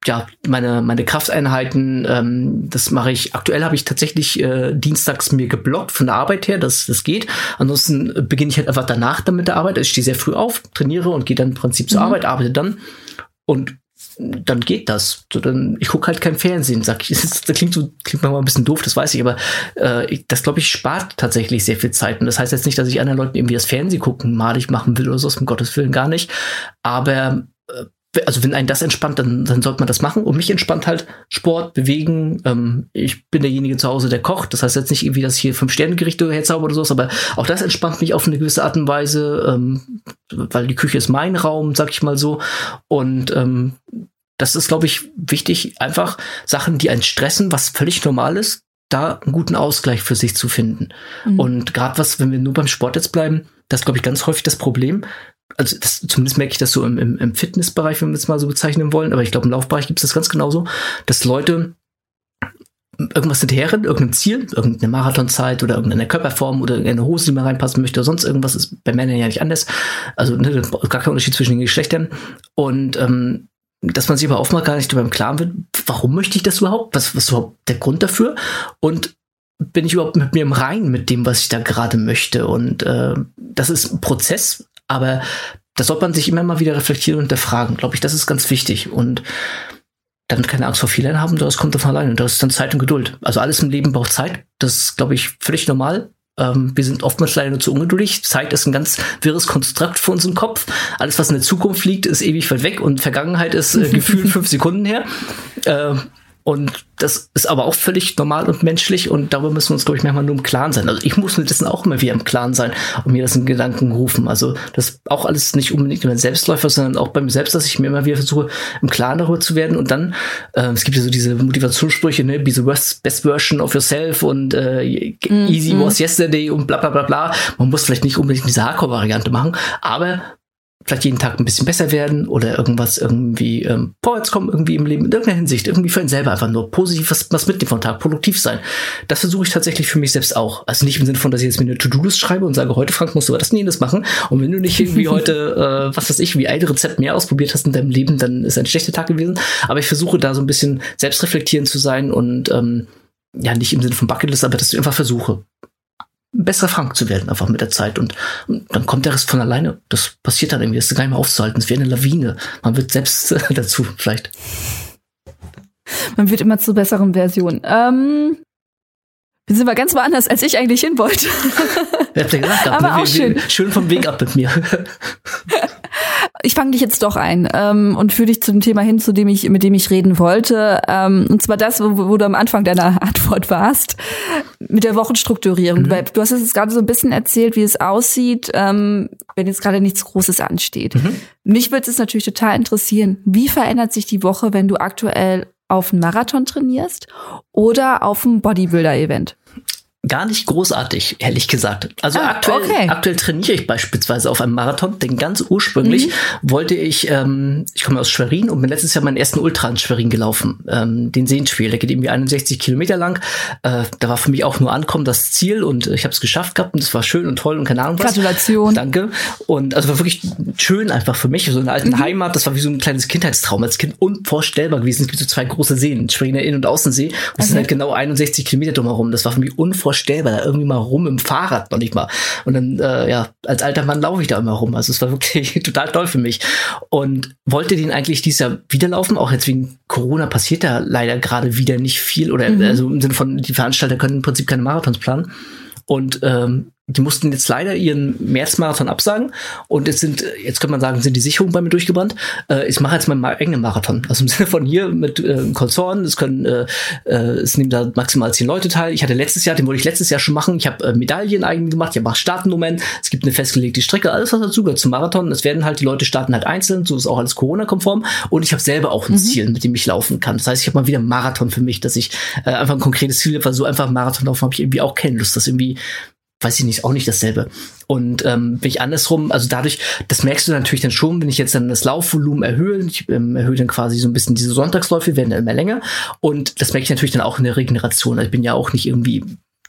ja, meine, meine Krafteinheiten, ähm, das mache ich, aktuell habe ich tatsächlich äh, dienstags mir geblockt von der Arbeit her, das, das geht. Ansonsten beginne ich halt einfach danach dann mit der Arbeit. Also ich stehe sehr früh auf, trainiere und gehe dann im Prinzip zur mhm. Arbeit, arbeite dann und dann geht das. So, dann, ich gucke halt kein Fernsehen, sag ich. Das, klingt so, klingt manchmal ein bisschen doof, das weiß ich, aber äh, das, glaube ich, spart tatsächlich sehr viel Zeit. Und das heißt jetzt nicht, dass ich anderen Leuten irgendwie das Fernsehen gucken malig machen will oder so, um Gottes Willen gar nicht. Aber äh, also wenn einen das entspannt, dann, dann sollte man das machen. Und mich entspannt halt Sport, Bewegen. Ähm, ich bin derjenige zu Hause, der kocht. Das heißt jetzt nicht irgendwie, dass ich hier fünf Sterne Gerichte herzauber oder sowas, aber auch das entspannt mich auf eine gewisse Art und Weise, ähm, weil die Küche ist mein Raum, sag ich mal so. Und ähm, das ist, glaube ich, wichtig, einfach Sachen, die einen stressen, was völlig normal ist, da einen guten Ausgleich für sich zu finden. Mhm. Und gerade was, wenn wir nur beim Sport jetzt bleiben, das ist, glaube ich, ganz häufig das Problem, also das, zumindest merke ich das so im, im, im Fitnessbereich, wenn wir es mal so bezeichnen wollen, aber ich glaube, im Laufbereich gibt es das ganz genauso, dass Leute irgendwas hinterherrennen, irgendeinem Ziel, irgendeine Marathonzeit oder irgendeine Körperform oder irgendeine Hose, die man reinpassen möchte oder sonst irgendwas, ist bei Männern ja nicht anders. Also ne, gar kein Unterschied zwischen den Geschlechtern. Und ähm, dass man sich aber oftmals gar nicht darüber im Klaren wird, warum möchte ich das überhaupt? Was, was ist überhaupt der Grund dafür? Und bin ich überhaupt mit mir im Reinen mit dem, was ich da gerade möchte? Und äh, das ist ein Prozess, aber das sollte man sich immer mal wieder reflektieren und hinterfragen. Glaube ich, das ist ganz wichtig. Und dann keine Angst vor Fehlern haben, das kommt davon allein. Und das ist dann Zeit und Geduld. Also alles im Leben braucht Zeit. Das ist, glaube ich, völlig normal. Ähm, wir sind oftmals leider nur zu ungeduldig. Zeit ist ein ganz wirres Konstrukt für unseren Kopf. Alles, was in der Zukunft liegt, ist ewig weit weg und Vergangenheit ist äh, gefühlt fünf Sekunden her. Äh, und das ist aber auch völlig normal und menschlich und darüber müssen wir uns, glaube ich, manchmal nur im Klaren sein. Also ich muss mir dessen auch immer wieder im Klaren sein und mir das in Gedanken rufen. Also das auch alles nicht unbedingt über Selbstläufer, sondern auch beim Selbst, dass ich mir immer wieder versuche, im Klaren darüber zu werden. Und dann, äh, es gibt ja so diese Motivationssprüche, ne, be the best, best version of yourself und äh, easy mm. was yesterday und bla bla bla bla. Man muss vielleicht nicht unbedingt diese Hardcore-Variante machen, aber vielleicht jeden Tag ein bisschen besser werden oder irgendwas irgendwie ähm, vorwärts kommen irgendwie im Leben in irgendeiner Hinsicht irgendwie für einen selber einfach nur positiv was, was mitnehmen vom Tag produktiv sein. Das versuche ich tatsächlich für mich selbst auch. Also nicht im Sinne von dass ich jetzt mir eine To-Do-List schreibe und sage heute Frank musst du das und jenes machen. Und wenn du nicht irgendwie heute äh, was weiß ich wie ein Rezept mehr ausprobiert hast in deinem Leben dann ist ein schlechter Tag gewesen. Aber ich versuche da so ein bisschen selbstreflektierend zu sein und ähm, ja nicht im Sinne von Bucketlist aber dass ich einfach versuche ein besserer Frank zu werden, einfach mit der Zeit. Und, und, dann kommt der Rest von alleine. Das passiert dann irgendwie. Das ist gar nicht mehr aufzuhalten. Es ist wie eine Lawine. Man wird selbst äh, dazu, vielleicht.
Man wird immer zur besseren Version. Ähm, wir sind mal ganz woanders, als ich eigentlich hin wollte.
Hat gesagt,
Aber
ne?
auch schön.
schön vom Weg ab mit mir.
Ich fange dich jetzt doch ein ähm, und führe dich zum Thema hin, zu dem ich, mit dem ich reden wollte. Ähm, und zwar das, wo, wo du am Anfang deiner Antwort warst, mit der Wochenstrukturierung.
Mhm.
Weil du hast jetzt gerade so ein bisschen erzählt, wie es aussieht, ähm, wenn jetzt gerade nichts Großes ansteht.
Mhm.
Mich würde es natürlich total interessieren, wie verändert sich die Woche, wenn du aktuell auf einen Marathon trainierst oder auf ein Bodybuilder-Event?
Gar nicht großartig, ehrlich gesagt. Also
Ah,
aktuell,
okay.
aktuell trainiere ich beispielsweise auf einem Marathon, denn ganz ursprünglich
Mhm.
wollte ich, ähm, ich komme aus Schwerin und bin letztes Jahr meinen ersten Ultra in Schwerin gelaufen, ähm, den Seenspiel. Der geht irgendwie 61 Kilometer lang. Äh, da war für mich auch nur Ankommen das Ziel und ich habe es geschafft gehabt und es war schön und toll und keine Ahnung was.
Gratulation.
Danke. Und also war wirklich schön einfach für mich. So in der alten
Mhm.
Heimat, das war wie so ein kleines Kindheitstraum. Als Kind unvorstellbar gewesen. Es gibt so zwei große Seen, Schweriner Innen- und Außensee. Und es sind
Okay.
halt genau 61 Kilometer drumherum. Das war für mich unvorstellbar. Da irgendwie mal rum im Fahrrad noch nicht mal. Und dann, äh, ja, als alter Mann laufe ich da immer rum. Also es war wirklich total toll für mich. Und wollte den eigentlich dieses Jahr wieder laufen. Auch jetzt wegen Corona passiert da leider gerade wieder nicht viel. Oder
Mhm.
also im Sinne von, die Veranstalter können im Prinzip keine Marathons planen. Und ähm, die mussten jetzt leider ihren Märzmarathon absagen. Und jetzt sind, jetzt könnte man sagen, sind die Sicherungen bei mir durchgebrannt. Äh, ich mache jetzt meinen eigenen Marathon. Also im Sinne von hier mit äh, Konsorten. Es können, äh, äh, es nehmen da maximal zehn Leute teil. Ich hatte letztes Jahr, den wollte ich letztes Jahr schon machen. Ich habe äh, Medaillen eigen gemacht. Ich habe Startnummern. Es gibt eine festgelegte Strecke. Alles, was dazu gehört zum Marathon. Es werden halt, die Leute starten halt einzeln. So ist auch alles Corona-konform. Und ich habe selber auch ein Ziel, mit dem ich laufen kann. Das heißt, ich habe mal wieder einen Marathon für mich, dass ich äh, einfach ein konkretes Ziel habe. Weil so einfach Marathon laufen habe ich irgendwie auch keine Lust. Das irgendwie weiß ich nicht, ist auch nicht dasselbe. Und ähm, bin ich andersrum, also dadurch, das merkst du natürlich dann schon, wenn ich jetzt dann das Laufvolumen erhöhe, ich ähm, erhöhe dann quasi so ein bisschen diese Sonntagsläufe, werden dann immer länger. Und das merke ich natürlich dann auch in der Regeneration. Also ich bin ja auch nicht irgendwie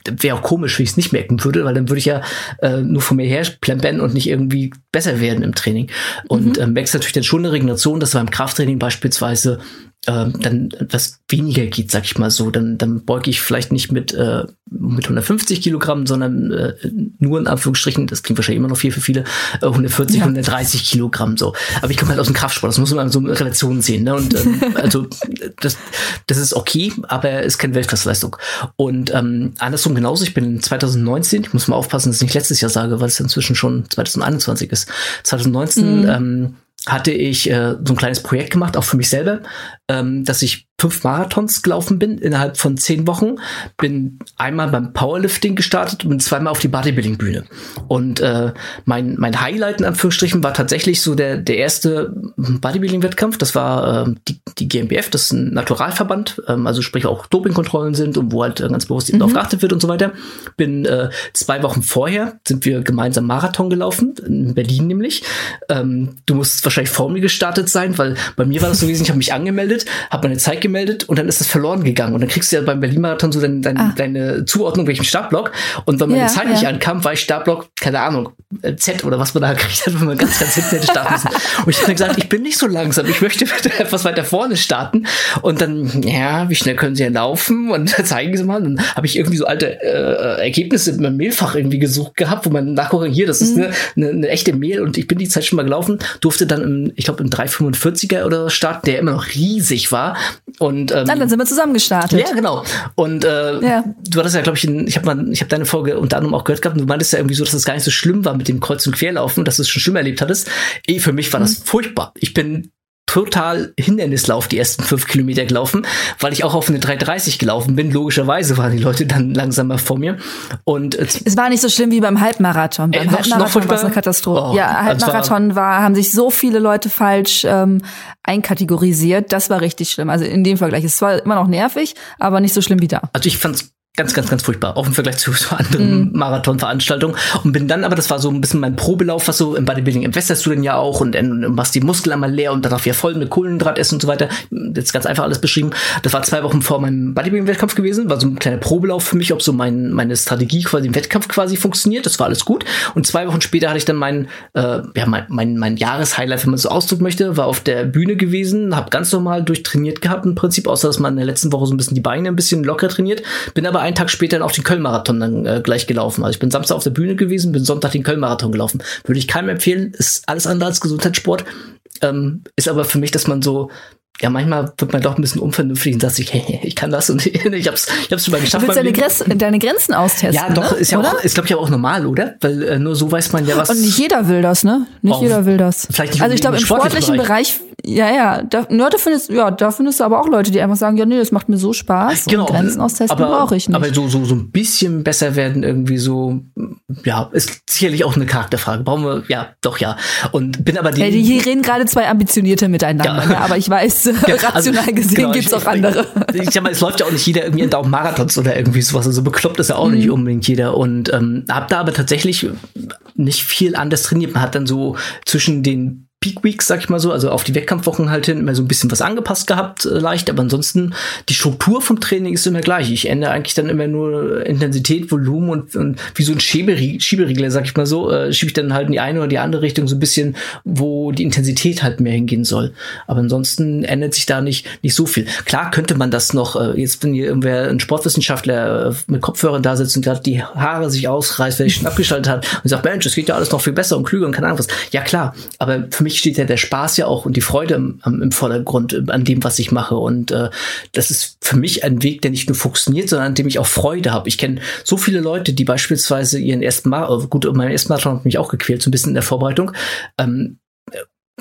wäre auch komisch, wenn ich es nicht merken würde, weil dann würde ich ja äh, nur von mir her plempern und nicht irgendwie besser werden im Training. Und ähm, merkst natürlich dann schon eine Regeneration, dass beim Krafttraining beispielsweise ähm, dann etwas weniger geht, sag ich mal so. Dann, dann beuge ich vielleicht nicht mit, äh, mit 150 Kilogramm, sondern äh, nur in Anführungsstrichen, das klingt wahrscheinlich immer noch viel für viele, äh, 140,
Ja.
130 Kilogramm so. Aber ich komme halt aus dem Kraftsport, das muss man so in Relation sehen. Ne? Und ähm, also das, das ist okay, aber ist keine Weltklasseleistung. Und ähm, andersrum genauso, ich bin 2019, ich muss mal aufpassen, dass ich nicht letztes Jahr sage, weil es inzwischen schon 2021 ist. 2019 ähm, hatte ich äh, so ein kleines Projekt gemacht, auch für mich selber, ähm, dass ich fünf Marathons gelaufen bin innerhalb von zehn Wochen. Bin einmal beim Powerlifting gestartet und zweimal auf die Bodybuilding-Bühne. Und äh, mein, mein Highlight in Anführungsstrichen war tatsächlich so der, der erste Bodybuilding-Wettkampf. Das war ähm, die, die GmbF, das ist ein Naturalverband, ähm, also sprich auch Dopingkontrollen sind und wo halt äh, ganz bewusst eben darauf geachtet wird und so weiter. Bin äh, zwei Wochen vorher sind wir gemeinsam Marathon gelaufen, in Berlin nämlich. Ähm, du musst wahrscheinlich vor mir gestartet sein, weil bei mir war das so gewesen, ich habe mich angemeldet, habe meine Zeit gemeldet und dann ist das verloren gegangen. Und dann kriegst du ja beim Berlin-Marathon so dein, dein,
Ah.
deine Zuordnung welchem Startblock. Und wenn meine
Ja,
Zeit
ja.
nicht ankam, war ich Startblock, keine Ahnung, äh, Z oder was man da gekriegt hat, wenn man ganz, ganz hinten hätte starten müssen. Und ich habe dann gesagt, ich bin nicht so langsam, ich möchte etwas weiter vorne starten. Und dann, ja, wie schnell können Sie denn laufen? Und zeigen Sie mal. Dann habe ich irgendwie so alte äh, Ergebnisse in meinem Mailfach irgendwie gesucht gehabt, wo man nachgucken, hier, das ist
Mhm.
eine, eine, echte Mail und ich bin die Zeit schon mal gelaufen, durfte dann im, ich glaube, im 345er oder so starten, der immer noch riesig war. Und ähm,
dann sind wir zusammen gestartet.
ja, genau. Und äh,
Ja.
du hattest ja, glaube ich, in, ich habe mal, ich habe deine Folge unter anderem auch gehört gehabt. Und du meintest ja irgendwie so, dass es gar nicht so schlimm war mit dem Kreuz und Querlaufen, dass du es schon schlimm erlebt hattest. Eh, für mich war das furchtbar. Ich bin total Hindernislauf die ersten fünf Kilometer gelaufen, weil ich auch auf eine 330 gelaufen bin. Logischerweise waren die Leute dann langsamer vor mir. Und äh,
Es war nicht so schlimm wie beim Halbmarathon. Beim
noch
Halbmarathon war es eine Katastrophe.
Oh,
ja, Halbmarathon war, haben sich so viele Leute falsch ähm, einkategorisiert. Das war richtig schlimm. Also in dem Vergleich. Es war immer noch nervig, aber nicht so schlimm wie da.
Also ich fand's ganz, ganz, ganz furchtbar, auch im Vergleich zu so anderen Marathonveranstaltungen. Und bin dann, aber das war so ein bisschen mein Probelauf, was so im Bodybuilding entwässerst du denn ja auch und dann machst die Muskeln einmal leer und darauf ja voll mit Kohlenhydrat essen und so weiter. Jetzt ganz einfach alles beschrieben. Das war zwei Wochen vor meinem Bodybuilding-Wettkampf gewesen, war so ein kleiner Probelauf für mich, ob so mein, meine Strategie quasi im Wettkampf quasi funktioniert. Das war alles gut. Und zwei Wochen später hatte ich dann mein, äh, ja, mein, mein, mein Jahreshighlight, wenn man es so ausdrücken möchte, war auf der Bühne gewesen, habe ganz normal durchtrainiert gehabt im Prinzip, außer dass man in der letzten Woche so ein bisschen die Beine ein bisschen locker trainiert. Bin aber einen Tag später dann auf den Köln-Marathon dann äh, gleich gelaufen. Also ich bin Samstag auf der Bühne gewesen, bin Sonntag den Köln-Marathon gelaufen. Würde ich keinem empfehlen, ist alles andere als Gesundheitssport. Ähm, ist aber für mich, dass man so ja, manchmal wird man doch ein bisschen unvernünftig und sagt sich, hey, ich kann das und ich hab's, ich hab's schon mal geschafft.
Du willst deine, Grenz, deine, Grenzen austesten.
Ja, doch,
ne?
ist ja oder? auch, ist glaube ich auch normal, oder? Weil äh, nur so weiß man ja was.
Und nicht jeder will das, ne? Nicht oh, jeder will das.
Vielleicht nicht
also ich glaube im sportlichen Bereich, Bereich, ja, ja, da, ja, da findest, ja, da findest du aber auch Leute, die einfach sagen, ja, nee, das macht mir so Spaß.
Genau.
Und Grenzen austesten brauche ich nicht.
Aber so, so, so ein bisschen besser werden irgendwie so, ja, ist sicherlich auch eine Charakterfrage. Brauchen wir, ja, doch, ja. Und bin aber die.
Ja, hier reden gerade zwei Ambitionierte miteinander, ja. ne? aber ich weiß, also, rational gesehen genau, gibt's auch andere.
Ich, ich sag mal, es läuft ja auch nicht jeder irgendwie in Marathons oder irgendwie sowas. Also bekloppt ist ja auch mhm. nicht unbedingt jeder. Und ähm, hab da aber tatsächlich nicht viel anders trainiert. Man hat dann so zwischen den Peak Weeks, sag ich mal so, also auf die Wettkampfwochen halt hin immer so ein bisschen was angepasst gehabt, äh, leicht, aber ansonsten die Struktur vom Training ist immer gleich. Ich ändere eigentlich dann immer nur Intensität, Volumen und, und wie so ein Schieberegler, sag ich mal so, äh, schiebe ich dann halt in die eine oder die andere Richtung so ein bisschen, wo die Intensität halt mehr hingehen soll. Aber ansonsten ändert sich da nicht, nicht so viel. Klar könnte man das noch, äh, jetzt wenn hier irgendwer ein Sportwissenschaftler äh, mit Kopfhörern da sitzt und gerade die Haare sich ausreißt, weil ich schon abgeschaltet hat und sagt, Mensch, es geht ja alles noch viel besser und klüger und keine Ahnung was. Ja klar, aber für mich mich steht ja der Spaß ja auch und die Freude im, im Vordergrund äh, an dem, was ich mache. Und äh, das ist für mich ein Weg, der nicht nur funktioniert, sondern an dem ich auch Freude habe. Ich kenne so viele Leute, die beispielsweise ihren ersten Mal, äh, gut, mein ersten Marathon hat mich auch gequält, so ein bisschen in der Vorbereitung. Ähm,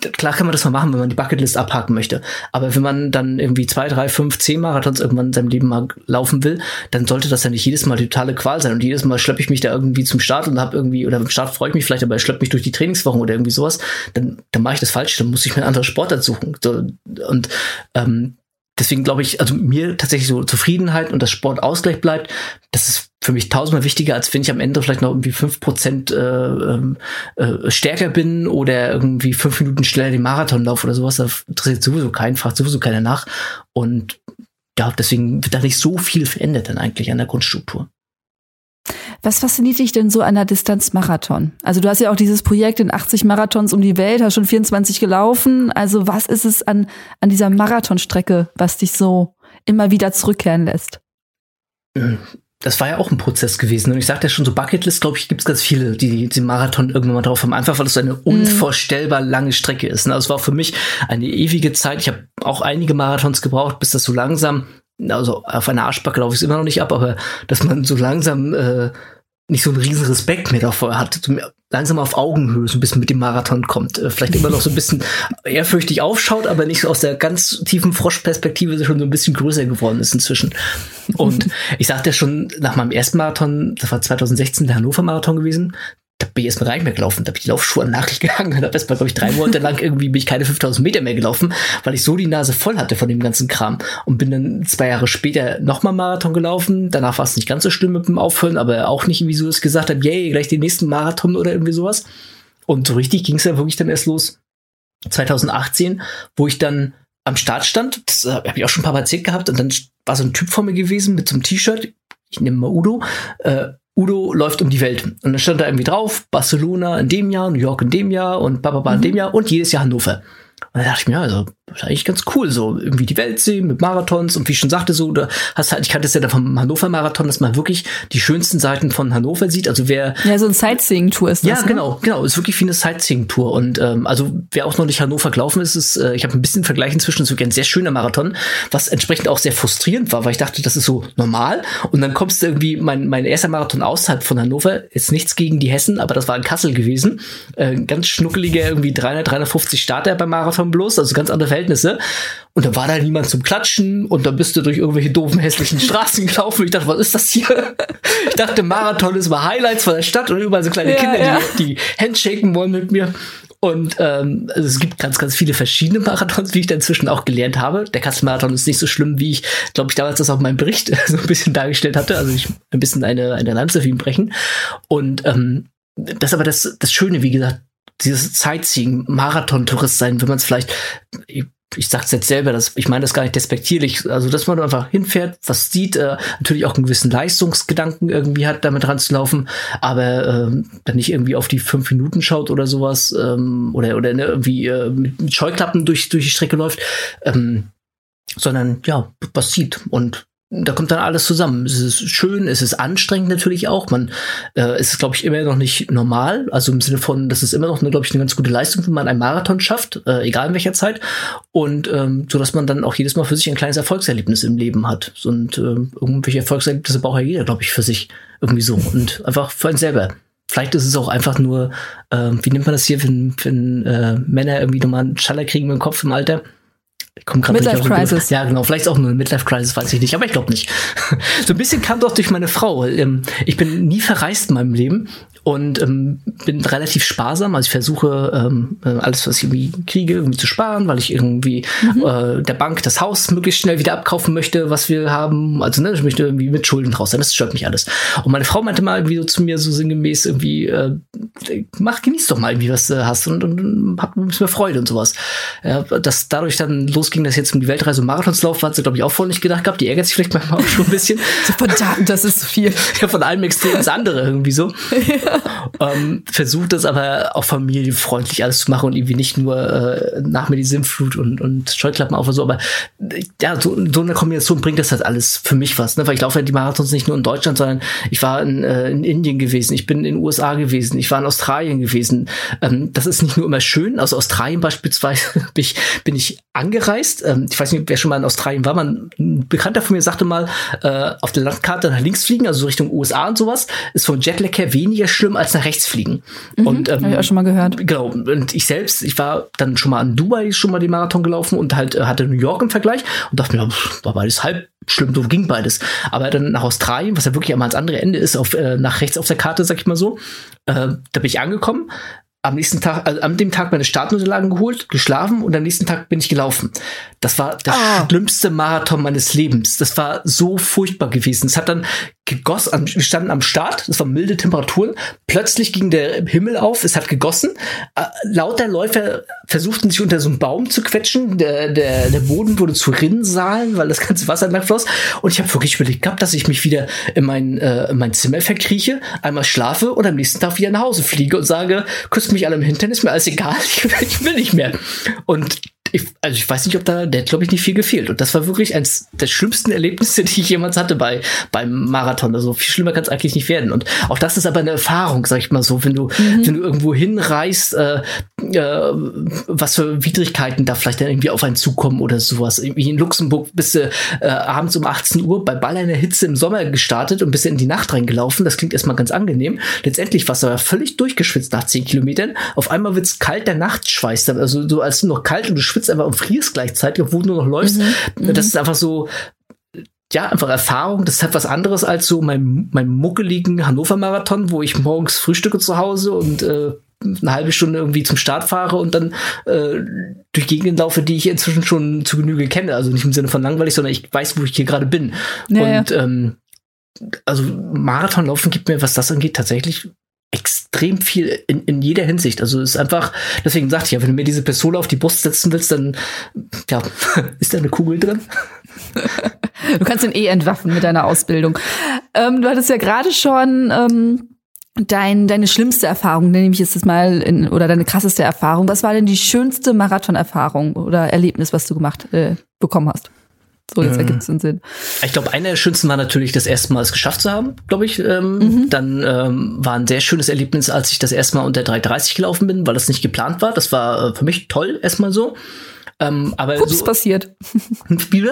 klar kann man das mal machen, wenn man die Bucketlist abhaken möchte. Aber wenn man dann irgendwie zwei, drei, fünf, zehn Marathons irgendwann in seinem Leben mal laufen will, dann sollte das ja nicht jedes Mal die totale Qual sein. Und jedes Mal schleppe ich mich da irgendwie zum Start und habe irgendwie, oder beim Start freue ich mich vielleicht, aber ich schleppe mich durch die Trainingswochen oder irgendwie sowas, dann, dann mache ich das falsch, dann muss ich mir einen anderen Sportart suchen. So, und ähm, deswegen glaube ich, also mir tatsächlich so Zufriedenheit und das Sportausgleich bleibt, das ist für mich tausendmal wichtiger, als wenn ich am Ende vielleicht noch irgendwie fünf Prozent äh, ähm, äh, stärker bin oder irgendwie fünf Minuten schneller den Marathon laufe oder sowas. Da interessiert sowieso keinen, fragt sowieso keiner nach. Und ja, deswegen wird da nicht so viel verändert dann eigentlich an der Grundstruktur.
Was fasziniert dich denn so an der Distanzmarathon? Also du hast ja auch dieses Projekt in 80 Marathons um die Welt, hast schon 24 gelaufen. Also was ist es an, an dieser Marathonstrecke, was dich so immer wieder zurückkehren lässt?
Das war ja auch ein Prozess gewesen. Und ich sagte ja schon, so Bucketlist, glaube ich, gibt es ganz viele, die den Marathon irgendwann mal drauf haben. Einfach, weil es eine mhm. unvorstellbar lange Strecke ist. Also es war für mich eine ewige Zeit. Ich habe auch einige Marathons gebraucht, bis das so langsam also auf einer Arschbacke laufe ich es immer noch nicht ab, aber dass man so langsam äh, nicht so einen riesen Respekt mehr davor hat, langsam auf Augenhöhe so ein bisschen mit dem Marathon kommt. Äh, vielleicht immer noch so ein bisschen ehrfürchtig aufschaut, aber nicht so aus der ganz tiefen Froschperspektive schon so ein bisschen größer geworden ist inzwischen. Und ich sagte ja schon, nach meinem ersten Marathon, das war 2016 der Hannover Marathon gewesen, da bin ich erstmal rein mehr gelaufen, da bin ich die Laufschuhe an Nagel gegangen und habe erstmal, glaube ich, drei Monate lang irgendwie bin ich keine 5000 Meter mehr gelaufen, weil ich so die Nase voll hatte von dem ganzen Kram und bin dann zwei Jahre später nochmal Marathon gelaufen. Danach war es nicht ganz so schlimm mit dem Aufhören, aber auch nicht, wie so es gesagt hat, yay, gleich den nächsten Marathon oder irgendwie sowas. Und so richtig ging es ja wirklich dann erst los 2018, wo ich dann am Start stand. Das äh, habe ich auch schon ein paar Mal erzählt gehabt und dann war so ein Typ vor mir gewesen mit so einem T-Shirt. Ich nehme mal Udo. Äh, Udo läuft um die Welt. Und dann stand da irgendwie drauf, Barcelona in dem Jahr, New York in dem Jahr und Bababa in dem Jahr und jedes Jahr Hannover. Und da dachte ich mir, ja, also, das ist eigentlich ganz cool, so irgendwie die Welt sehen mit Marathons und wie ich schon sagte, so, da hast halt, ich kannte es ja dann vom Hannover Marathon, dass man wirklich die schönsten Seiten von Hannover sieht. Also wer.
Ja, so ein Sightseeing-Tour ist das.
Ja, ne? genau, genau. Ist wirklich wie eine Sightseeing-Tour. Und ähm, also wer auch noch nicht Hannover gelaufen ist, ist, äh, ich habe ein bisschen Vergleich inzwischen, ist wirklich ein sehr schöner Marathon, was entsprechend auch sehr frustrierend war, weil ich dachte, das ist so normal. Und dann kommst du irgendwie, mein, mein erster Marathon außerhalb von Hannover, ist nichts gegen die Hessen, aber das war in Kassel gewesen. Äh, ganz schnuckeliger, irgendwie 300, 350 Starter beim Marathon bloß, also ganz andere Verhältnisse. Und da war da niemand zum Klatschen und dann bist du durch irgendwelche doofen, hässlichen Straßen gelaufen. Ich dachte, was ist das hier? Ich dachte, Marathon ist mal Highlights von der Stadt und überall so kleine ja, Kinder, ja. Die, die Handshaken wollen mit mir. Und ähm, also es gibt ganz, ganz viele verschiedene Marathons, wie ich da inzwischen auch gelernt habe. Der Kassel-Marathon ist nicht so schlimm, wie ich, glaube ich, damals das auf meinem Bericht so ein bisschen dargestellt hatte. Also ich ein bisschen eine, eine Lanze für ihn brechen. Und ähm, das ist aber das, das Schöne, wie gesagt, dieses Sightseeing, Marathon-Tourist sein, wenn man es vielleicht, ich, ich sag's jetzt selber, das, ich meine das gar nicht despektierlich, also dass man einfach hinfährt, was sieht, äh, natürlich auch einen gewissen Leistungsgedanken irgendwie hat, damit ranzulaufen, aber äh, dann nicht irgendwie auf die fünf Minuten schaut oder sowas, ähm, oder, oder ne, irgendwie äh, mit Scheuklappen durch, durch die Strecke läuft, ähm, sondern ja, was sieht und da kommt dann alles zusammen. Es ist schön, es ist anstrengend natürlich auch. Man, äh, es ist, glaube ich, immer noch nicht normal. Also im Sinne von, das ist immer noch, glaube ich, eine ganz gute Leistung, wenn man einen Marathon schafft, äh, egal in welcher Zeit. Und ähm, so dass man dann auch jedes Mal für sich ein kleines Erfolgserlebnis im Leben hat. Und äh, irgendwelche Erfolgserlebnisse braucht ja jeder, glaube ich, für sich irgendwie so. Und einfach für einen selber. Vielleicht ist es auch einfach nur, äh, wie nennt man das hier, wenn, wenn äh, Männer irgendwie nochmal einen Schaller kriegen dem Kopf im Alter?
Midlife Crisis.
Ja, genau. Vielleicht auch nur eine Midlife Crisis, weiß ich nicht. Aber ich glaube nicht. so ein bisschen kam doch durch meine Frau. Ähm, ich bin nie verreist in meinem Leben und ähm, bin relativ sparsam. Also ich versuche ähm, äh, alles, was ich irgendwie kriege, irgendwie zu sparen, weil ich irgendwie mhm. äh, der Bank das Haus möglichst schnell wieder abkaufen möchte, was wir haben. Also ne, ich möchte irgendwie mit Schulden raus sein. Das stört mich alles. Und meine Frau meinte mal irgendwie so zu mir so sinngemäß irgendwie, äh, mach, genieß doch mal irgendwie, was du hast und, und, und hab ein bisschen Freude und sowas. Ja, dass dadurch dann losging, dass jetzt um die Weltreise und Marathons laufen, hat sie glaube ich auch vorher nicht gedacht gehabt. Die ärgert sich vielleicht manchmal auch schon ein bisschen.
so verdammt, das ist zu viel.
Ja, von einem Extrem ins andere irgendwie so. ja ähm, versucht das aber auch familienfreundlich alles zu machen und irgendwie nicht nur äh, nach mir die Sinnflut und, und Scheuklappen auf und so, aber äh, ja, so, so eine Kombination bringt das halt alles für mich was, ne? weil ich laufe ja die Marathons nicht nur in Deutschland, sondern ich war in, äh, in Indien gewesen, ich bin in den USA gewesen, ich war in Australien gewesen. Ähm, das ist nicht nur immer schön, aus Australien beispielsweise bin ich, bin ich angereist. Ähm, ich weiß nicht, wer schon mal in Australien war. Man, ein Bekannter von mir sagte mal, äh, auf der Landkarte nach links fliegen, also Richtung USA und sowas, ist vom Jetlag her weniger schlimm als nach rechts fliegen.
Mhm, und ähm, habe ich auch schon mal gehört.
Genau. Und ich selbst, ich war dann schon mal in Dubai schon mal den Marathon gelaufen und halt äh, hatte New York im Vergleich und dachte mir, pff, war beides halb schlimm, so ging beides. Aber dann nach Australien, was ja wirklich einmal ans andere Ende ist, auf, äh, nach rechts auf der Karte, sag ich mal so, äh, da bin ich angekommen, am nächsten Tag, also an dem Tag meine Startunterlagen geholt, geschlafen und am nächsten Tag bin ich gelaufen. Das war der ah. schlimmste Marathon meines Lebens. Das war so furchtbar gewesen. Es hat dann gegossen, wir standen am Start, es waren milde Temperaturen. Plötzlich ging der Himmel auf, es hat gegossen. Äh, lauter Läufer versuchten sich unter so einem Baum zu quetschen. Der, der, der Boden wurde zu Rinnsalen, weil das ganze Wasser nachfloss. Und ich habe wirklich überlegt gehabt, dass ich mich wieder in mein, äh, in mein Zimmer verkrieche, einmal schlafe und am nächsten Tag wieder nach Hause fliege und sage, küsst mich alle im Hintern, ist mir alles egal, ich, ich will nicht mehr. Und ich, also ich weiß nicht, ob da, der glaube ich nicht viel gefehlt. Und das war wirklich eines der schlimmsten Erlebnisse, die ich jemals hatte bei beim Marathon. Also viel schlimmer kann es eigentlich nicht werden. Und auch das ist aber eine Erfahrung, sag ich mal so, wenn du mhm. wenn du irgendwo hinreist, äh, äh, was für Widrigkeiten da vielleicht dann irgendwie auf einen zukommen oder sowas. Irgendwie in Luxemburg bist du äh, abends um 18 Uhr bei Ball einer Hitze im Sommer gestartet und bist in die Nacht reingelaufen. Das klingt erstmal ganz angenehm. Letztendlich warst du aber völlig durchgeschwitzt nach 10 Kilometern. Auf einmal wird's kalt, der Nachtschweiß also du als noch kalt und du schwitzt einfach und frierst gleichzeitig, obwohl du noch läufst. Mhm. Das ist einfach so, ja, einfach Erfahrung. Das ist halt was anderes als so mein, mein muckeligen Hannover-Marathon, wo ich morgens frühstücke zu Hause und äh, eine halbe Stunde irgendwie zum Start fahre und dann äh, durch Gegenden laufe, die ich inzwischen schon zu Genüge kenne. Also nicht im Sinne von langweilig, sondern ich weiß, wo ich hier gerade bin. Ja, und ja. Ähm, also Marathonlaufen gibt mir, was das angeht, tatsächlich extrem viel in, in jeder Hinsicht. Also ist einfach, deswegen sagte ich ja, wenn du mir diese Pistole auf die Brust setzen willst, dann ja, ist da eine Kugel drin.
du kannst ihn eh entwaffen mit deiner Ausbildung. Ähm, du hattest ja gerade schon ähm, dein, deine schlimmste Erfahrung, nehme ich jetzt mal in, oder deine krasseste Erfahrung. Was war denn die schönste Marathonerfahrung oder Erlebnis, was du gemacht äh, bekommen hast? So, jetzt ergibt es den Sinn.
Ich glaube, einer der schönsten war natürlich, das erste Mal es geschafft zu haben, glaube ich. Ähm, mhm. Dann ähm, war ein sehr schönes Erlebnis, als ich das erste Mal unter 3,30 gelaufen bin, weil das nicht geplant war. Das war äh, für mich toll, erstmal so. Ähm, aber
Ups, so, passiert.
Wie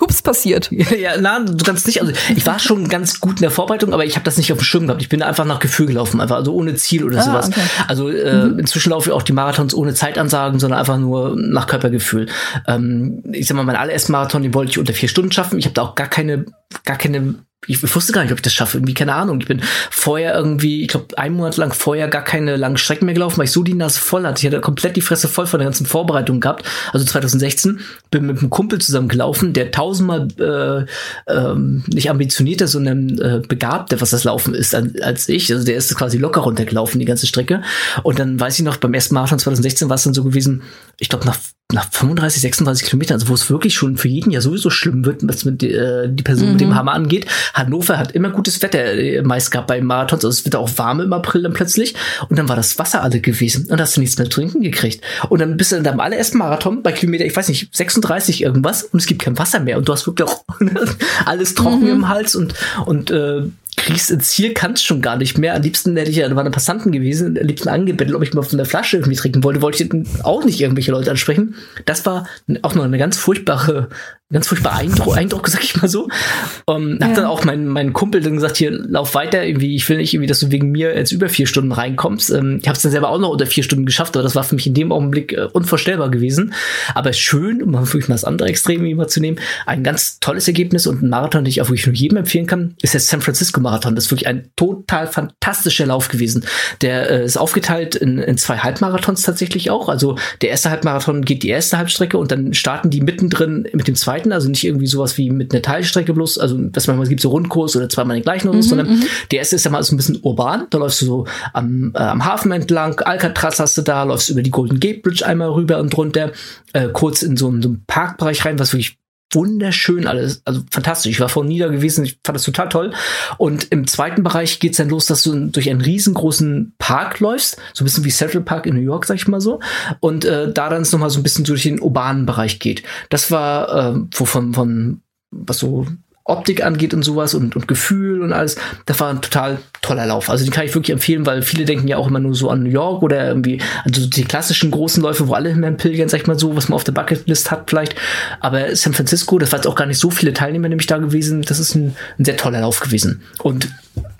Hups passiert.
Ja, ja, na, du kannst nicht. Also ich war schon ganz gut in der Vorbereitung, aber ich habe das nicht auf dem Schirm gehabt. Ich bin einfach nach Gefühl gelaufen, einfach also ohne Ziel oder ah, sowas. Okay. Also äh, mhm. inzwischen laufe ich auch die Marathons ohne Zeitansagen, sondern einfach nur nach Körpergefühl. Ähm, ich sag mal, mein allerersten Marathon, den wollte ich unter vier Stunden schaffen. Ich habe da auch gar keine, gar keine ich wusste gar nicht, ob ich das schaffe. Irgendwie, keine Ahnung. Ich bin vorher irgendwie, ich glaube, einen Monat lang vorher gar keine langen Strecken mehr gelaufen, weil ich so die Nase voll hatte. Ich hatte komplett die Fresse voll von der ganzen Vorbereitung gehabt. Also 2016 bin mit einem Kumpel zusammen gelaufen, der tausendmal äh, ähm, nicht ambitionierter, sondern äh, begabter, was das Laufen ist, als ich. Also der ist quasi locker runtergelaufen, die ganze Strecke. Und dann weiß ich noch, beim ersten Mal von 2016 war es dann so gewesen, ich glaube, nach nach 35, 36 Kilometern, also wo es wirklich schon für jeden ja sowieso schlimm wird, was mit äh, die Person mhm. mit dem mhm. Hammer angeht. Hannover hat immer gutes Wetter äh, meist gehabt bei Marathons, also es wird auch warm im April dann plötzlich und dann war das Wasser alle gewesen und hast du nichts mehr trinken gekriegt. Und dann bist du in deinem allerersten Marathon bei Kilometer, ich weiß nicht, 36 irgendwas und es gibt kein Wasser mehr und du hast wirklich auch alles trocken mhm. im Hals und, und äh, kriegst ins Ziel, kannst schon gar nicht mehr. Am liebsten hätte ich ja, da waren Passanten gewesen, am liebsten angebettelt, ob ich mal von der Flasche irgendwie trinken wollte, wollte ich auch nicht irgendwelche Leute ansprechen. Das war auch noch eine ganz furchtbare ganz furchtbar Eindruck, Eindruck, sag ich mal so. Um, hab ja. dann auch mein, mein Kumpel dann gesagt, hier, lauf weiter, irgendwie, ich will nicht irgendwie, dass du wegen mir jetzt über vier Stunden reinkommst. Ähm, ich habe es dann selber auch noch unter vier Stunden geschafft, aber das war für mich in dem Augenblick äh, unvorstellbar gewesen. Aber schön, um wirklich mal das andere Extrem immer zu nehmen, ein ganz tolles Ergebnis und ein Marathon, den ich auch wirklich nur jedem empfehlen kann, ist der San Francisco Marathon. Das ist wirklich ein total fantastischer Lauf gewesen. Der äh, ist aufgeteilt in, in zwei Halbmarathons tatsächlich auch. Also der erste Halbmarathon geht die erste Halbstrecke und dann starten die mittendrin mit dem zweiten zweiten, also nicht irgendwie sowas wie mit einer Teilstrecke bloß, also dass man es gibt so Rundkurs oder zweimal den gleichen mhm, sondern mhm. der erste ist ja mal so ein bisschen urban, da läufst du so am, äh, am Hafen entlang, Alcatraz hast du da, läufst über die Golden Gate Bridge einmal rüber und runter, äh, kurz in so, so einen Parkbereich rein, was wirklich wunderschön alles, also fantastisch. Ich war vorhin nieder gewesen, ich fand das total toll. Und im zweiten Bereich geht's dann los, dass du durch einen riesengroßen Park läufst, so ein bisschen wie Central Park in New York, sag ich mal so. Und äh, da dann es nochmal so ein bisschen durch den urbanen Bereich geht. Das war, äh, wo von, von was so Optik angeht und sowas und, und Gefühl und alles. Das war ein total toller Lauf. Also den kann ich wirklich empfehlen, weil viele denken ja auch immer nur so an New York oder irgendwie, also die klassischen großen Läufe, wo alle hin pilgern, sag ich mal so, was man auf der Bucketlist hat vielleicht. Aber San Francisco, das war jetzt auch gar nicht so viele Teilnehmer nämlich da gewesen. Das ist ein, ein sehr toller Lauf gewesen. Und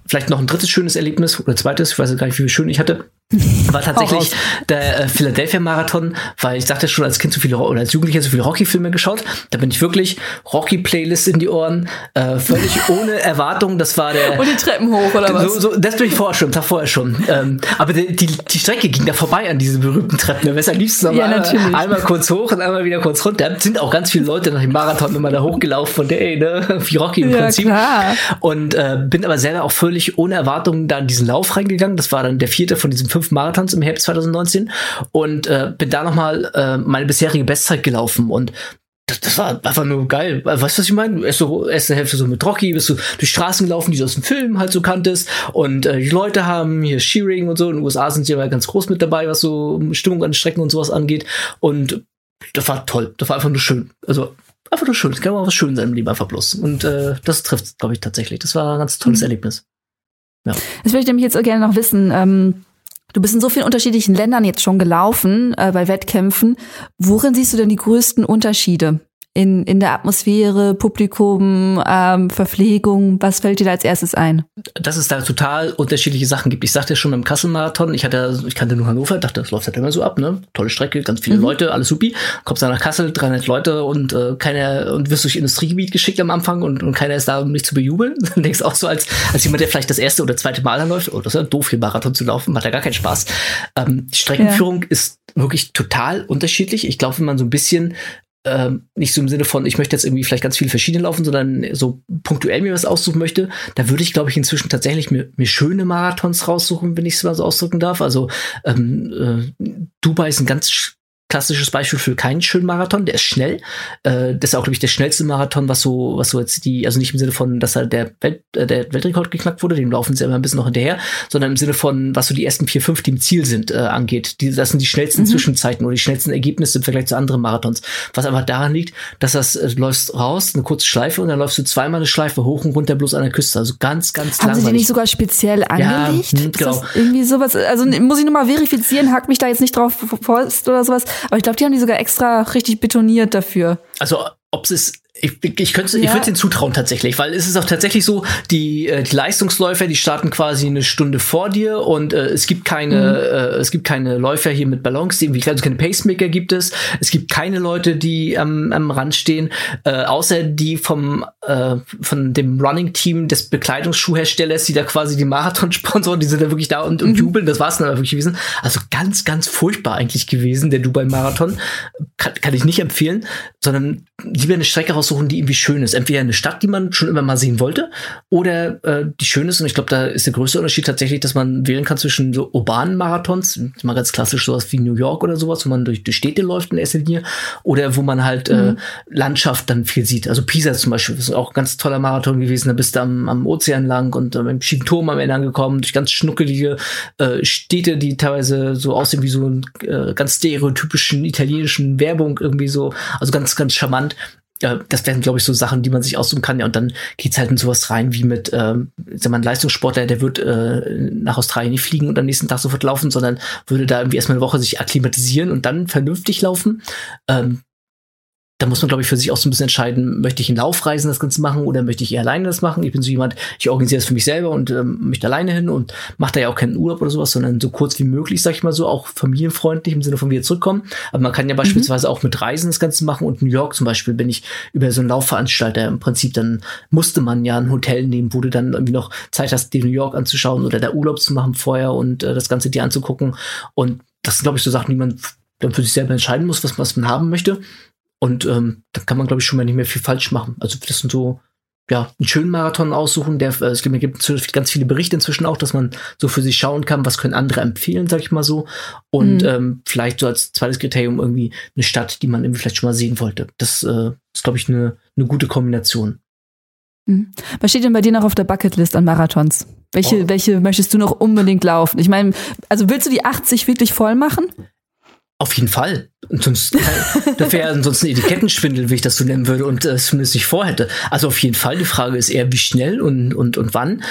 vielleicht noch ein drittes schönes Erlebnis oder zweites, ich weiß gar nicht, wie schön ich hatte war tatsächlich der äh, Philadelphia Marathon, weil ich sagte schon als Kind so viele oder als Jugendlicher so viele Rocky-Filme geschaut. Da bin ich wirklich Rocky-Playlist in die Ohren, äh, völlig ohne Erwartung. Das war der.
Und die Treppen hoch oder was?
So, das bin ich vorher schon, das vorher schon. Ähm, aber die, die, die Strecke ging da vorbei an diese berühmten Treppen. Da wäre am liebsten ja, einmal, einmal kurz hoch und einmal wieder kurz runter. Da sind auch ganz viele Leute nach dem Marathon immer da hochgelaufen von der, ey, ne, wie Rocky im ja, Prinzip. Klar. Und äh, bin aber selber auch völlig ohne Erwartung da in diesen Lauf reingegangen. Das war dann der vierte von diesen fünf Marathons im Herbst 2019 und äh, bin da nochmal äh, meine bisherige Bestzeit gelaufen und das, das war einfach nur geil. Weißt du, was ich meine? Erst so, erste Hälfte so mit Rocky, bist du durch Straßen gelaufen, die du aus dem Film halt so kanntest. Und äh, die Leute haben hier Shearing und so. In den USA sind sie aber ganz groß mit dabei, was so Stimmung an Strecken und sowas angeht. Und das war toll. Das war einfach nur schön. Also einfach nur schön. Es kann auch was schön sein im Leben einfach bloß. Und äh, das trifft, glaube ich, tatsächlich. Das war ein ganz tolles mhm. Erlebnis.
Ja. Das würde ich nämlich jetzt auch gerne noch wissen. Ähm, du bist in so vielen unterschiedlichen Ländern jetzt schon gelaufen äh, bei Wettkämpfen. Worin siehst du denn die größten Unterschiede? In, in der Atmosphäre, Publikum, ähm, Verpflegung? Was fällt dir da als erstes ein?
Dass es da total unterschiedliche Sachen gibt. Ich sagte schon im Kassel-Marathon, ich hatte, ich kannte nur Hannover, dachte, das läuft halt immer so ab, ne? Tolle Strecke, ganz viele mhm. Leute, alles supi. Kommst dann nach Kassel, 300 Leute und äh, keiner, und wirst durch Industriegebiet geschickt am Anfang und, und keiner ist da, um dich zu bejubeln. Dann denkst du auch so als, als jemand, der vielleicht das erste oder zweite Mal anläuft, oh, das ist ja doof, hier Marathon zu laufen, macht ja gar keinen Spaß. Ähm, die Streckenführung ja. ist wirklich total unterschiedlich. Ich glaube, wenn man so ein bisschen ähm, nicht so im Sinne von, ich möchte jetzt irgendwie vielleicht ganz viele verschiedene laufen, sondern so punktuell mir was aussuchen möchte, da würde ich, glaube ich, inzwischen tatsächlich mir, mir schöne Marathons raussuchen, wenn ich es mal so ausdrücken darf. Also ähm, äh, Dubai ist ein ganz klassisches Beispiel für keinen schönen Marathon, der ist schnell. Äh, das ist auch, glaube ich, der schnellste Marathon, was so, was so jetzt die, also nicht im Sinne von, dass halt der, Welt, äh, der Weltrekord geknackt wurde, dem laufen sie immer ein bisschen noch hinterher, sondern im Sinne von, was so die ersten vier, fünf, die im Ziel sind, äh, angeht. Die, das sind die schnellsten mhm. Zwischenzeiten oder die schnellsten Ergebnisse im Vergleich zu anderen Marathons. Was einfach daran liegt, dass das, äh, du läufst raus, eine kurze Schleife und dann läufst du zweimal eine Schleife hoch und runter bloß an der Küste. Also ganz, ganz
Haben langweilig. sie die nicht sogar speziell angelegt? Ja, mh, genau. irgendwie sowas, also muss ich nochmal verifizieren, hack mich da jetzt nicht drauf fest oder sowas, aber ich glaube, die haben die sogar extra richtig betoniert dafür.
Also ob es ich, ich könnte, ja. ich würde den zutrauen tatsächlich, weil es ist auch tatsächlich so, die, äh, die Leistungsläufer, die starten quasi eine Stunde vor dir und äh, es gibt keine, mhm. äh, es gibt keine Läufer hier mit Ballons, die irgendwie, also keine Pacemaker gibt es. Es gibt keine Leute, die am, am Rand stehen, äh, außer die vom äh, von dem Running Team des Bekleidungsschuhherstellers, die da quasi die Marathon sponsoren, die sind da wirklich da und, und mhm. jubeln. Das war es dann aber wirklich gewesen. Also ganz, ganz furchtbar eigentlich gewesen der Dubai Marathon. Kann, kann ich nicht empfehlen sondern lieber eine Strecke raussuchen, die irgendwie schön ist. Entweder eine Stadt, die man schon immer mal sehen wollte, oder äh, die schön ist. Und ich glaube, da ist der größte Unterschied tatsächlich, dass man wählen kann zwischen so urbanen Marathons, mal ganz klassisch sowas wie New York oder sowas, wo man durch die Städte läuft in erster Linie, oder wo man halt äh, mhm. äh, Landschaft dann viel sieht. Also Pisa zum Beispiel ist auch ein ganz toller Marathon gewesen. Da bist du am, am Ozean lang und äh, beim schiefen Turm am Ende angekommen, durch ganz schnuckelige äh, Städte, die teilweise so aussehen wie so ein äh, ganz stereotypischen italienischen Werbung irgendwie so. Also ganz, ganz charmant. Das wären, glaube ich, so Sachen, die man sich aussuchen kann. Ja, und dann geht's halt in sowas rein wie mit, ähm, sag mal, ein Leistungssportler, der wird äh, nach Australien nicht fliegen und am nächsten Tag sofort laufen, sondern würde da irgendwie erstmal eine Woche sich akklimatisieren und dann vernünftig laufen. Ähm, da muss man, glaube ich, für sich auch so ein bisschen entscheiden, möchte ich in Laufreisen das Ganze machen oder möchte ich eher alleine das machen? Ich bin so jemand, ich organisiere das für mich selber und ähm, möchte alleine hin und mache da ja auch keinen Urlaub oder sowas, sondern so kurz wie möglich, sag ich mal so, auch familienfreundlich im Sinne von wieder zurückkommen. Aber man kann ja mhm. beispielsweise auch mit Reisen das Ganze machen und New York zum Beispiel bin ich über so einen Laufveranstalter im Prinzip, dann musste man ja ein Hotel nehmen, wo du dann irgendwie noch Zeit hast, dir New York anzuschauen oder da Urlaub zu machen vorher und äh, das Ganze dir anzugucken. Und das sind, glaube ich, so Sachen, die man dann für sich selber entscheiden muss, was, was man haben möchte. Und ähm, da kann man, glaube ich, schon mal nicht mehr viel falsch machen. Also das sind so, ja, einen schönen Marathon aussuchen. Der, äh, es gibt, gibt ganz viele Berichte inzwischen auch, dass man so für sich schauen kann, was können andere empfehlen, sag ich mal so. Und mhm. ähm, vielleicht so als zweites Kriterium irgendwie eine Stadt, die man irgendwie vielleicht schon mal sehen wollte. Das äh, ist, glaube ich, eine, eine gute Kombination.
Mhm. Was steht denn bei dir noch auf der Bucketlist an Marathons? Welche, oh. welche möchtest du noch unbedingt laufen? Ich meine, also willst du die 80 wirklich voll machen?
Auf jeden Fall. Und sonst, das wäre ansonsten Etikettenschwindel, wie ich das so nennen würde, und äh, zumindest nicht vorhätte. Also auf jeden Fall. Die Frage ist eher, wie schnell und, und, und wann.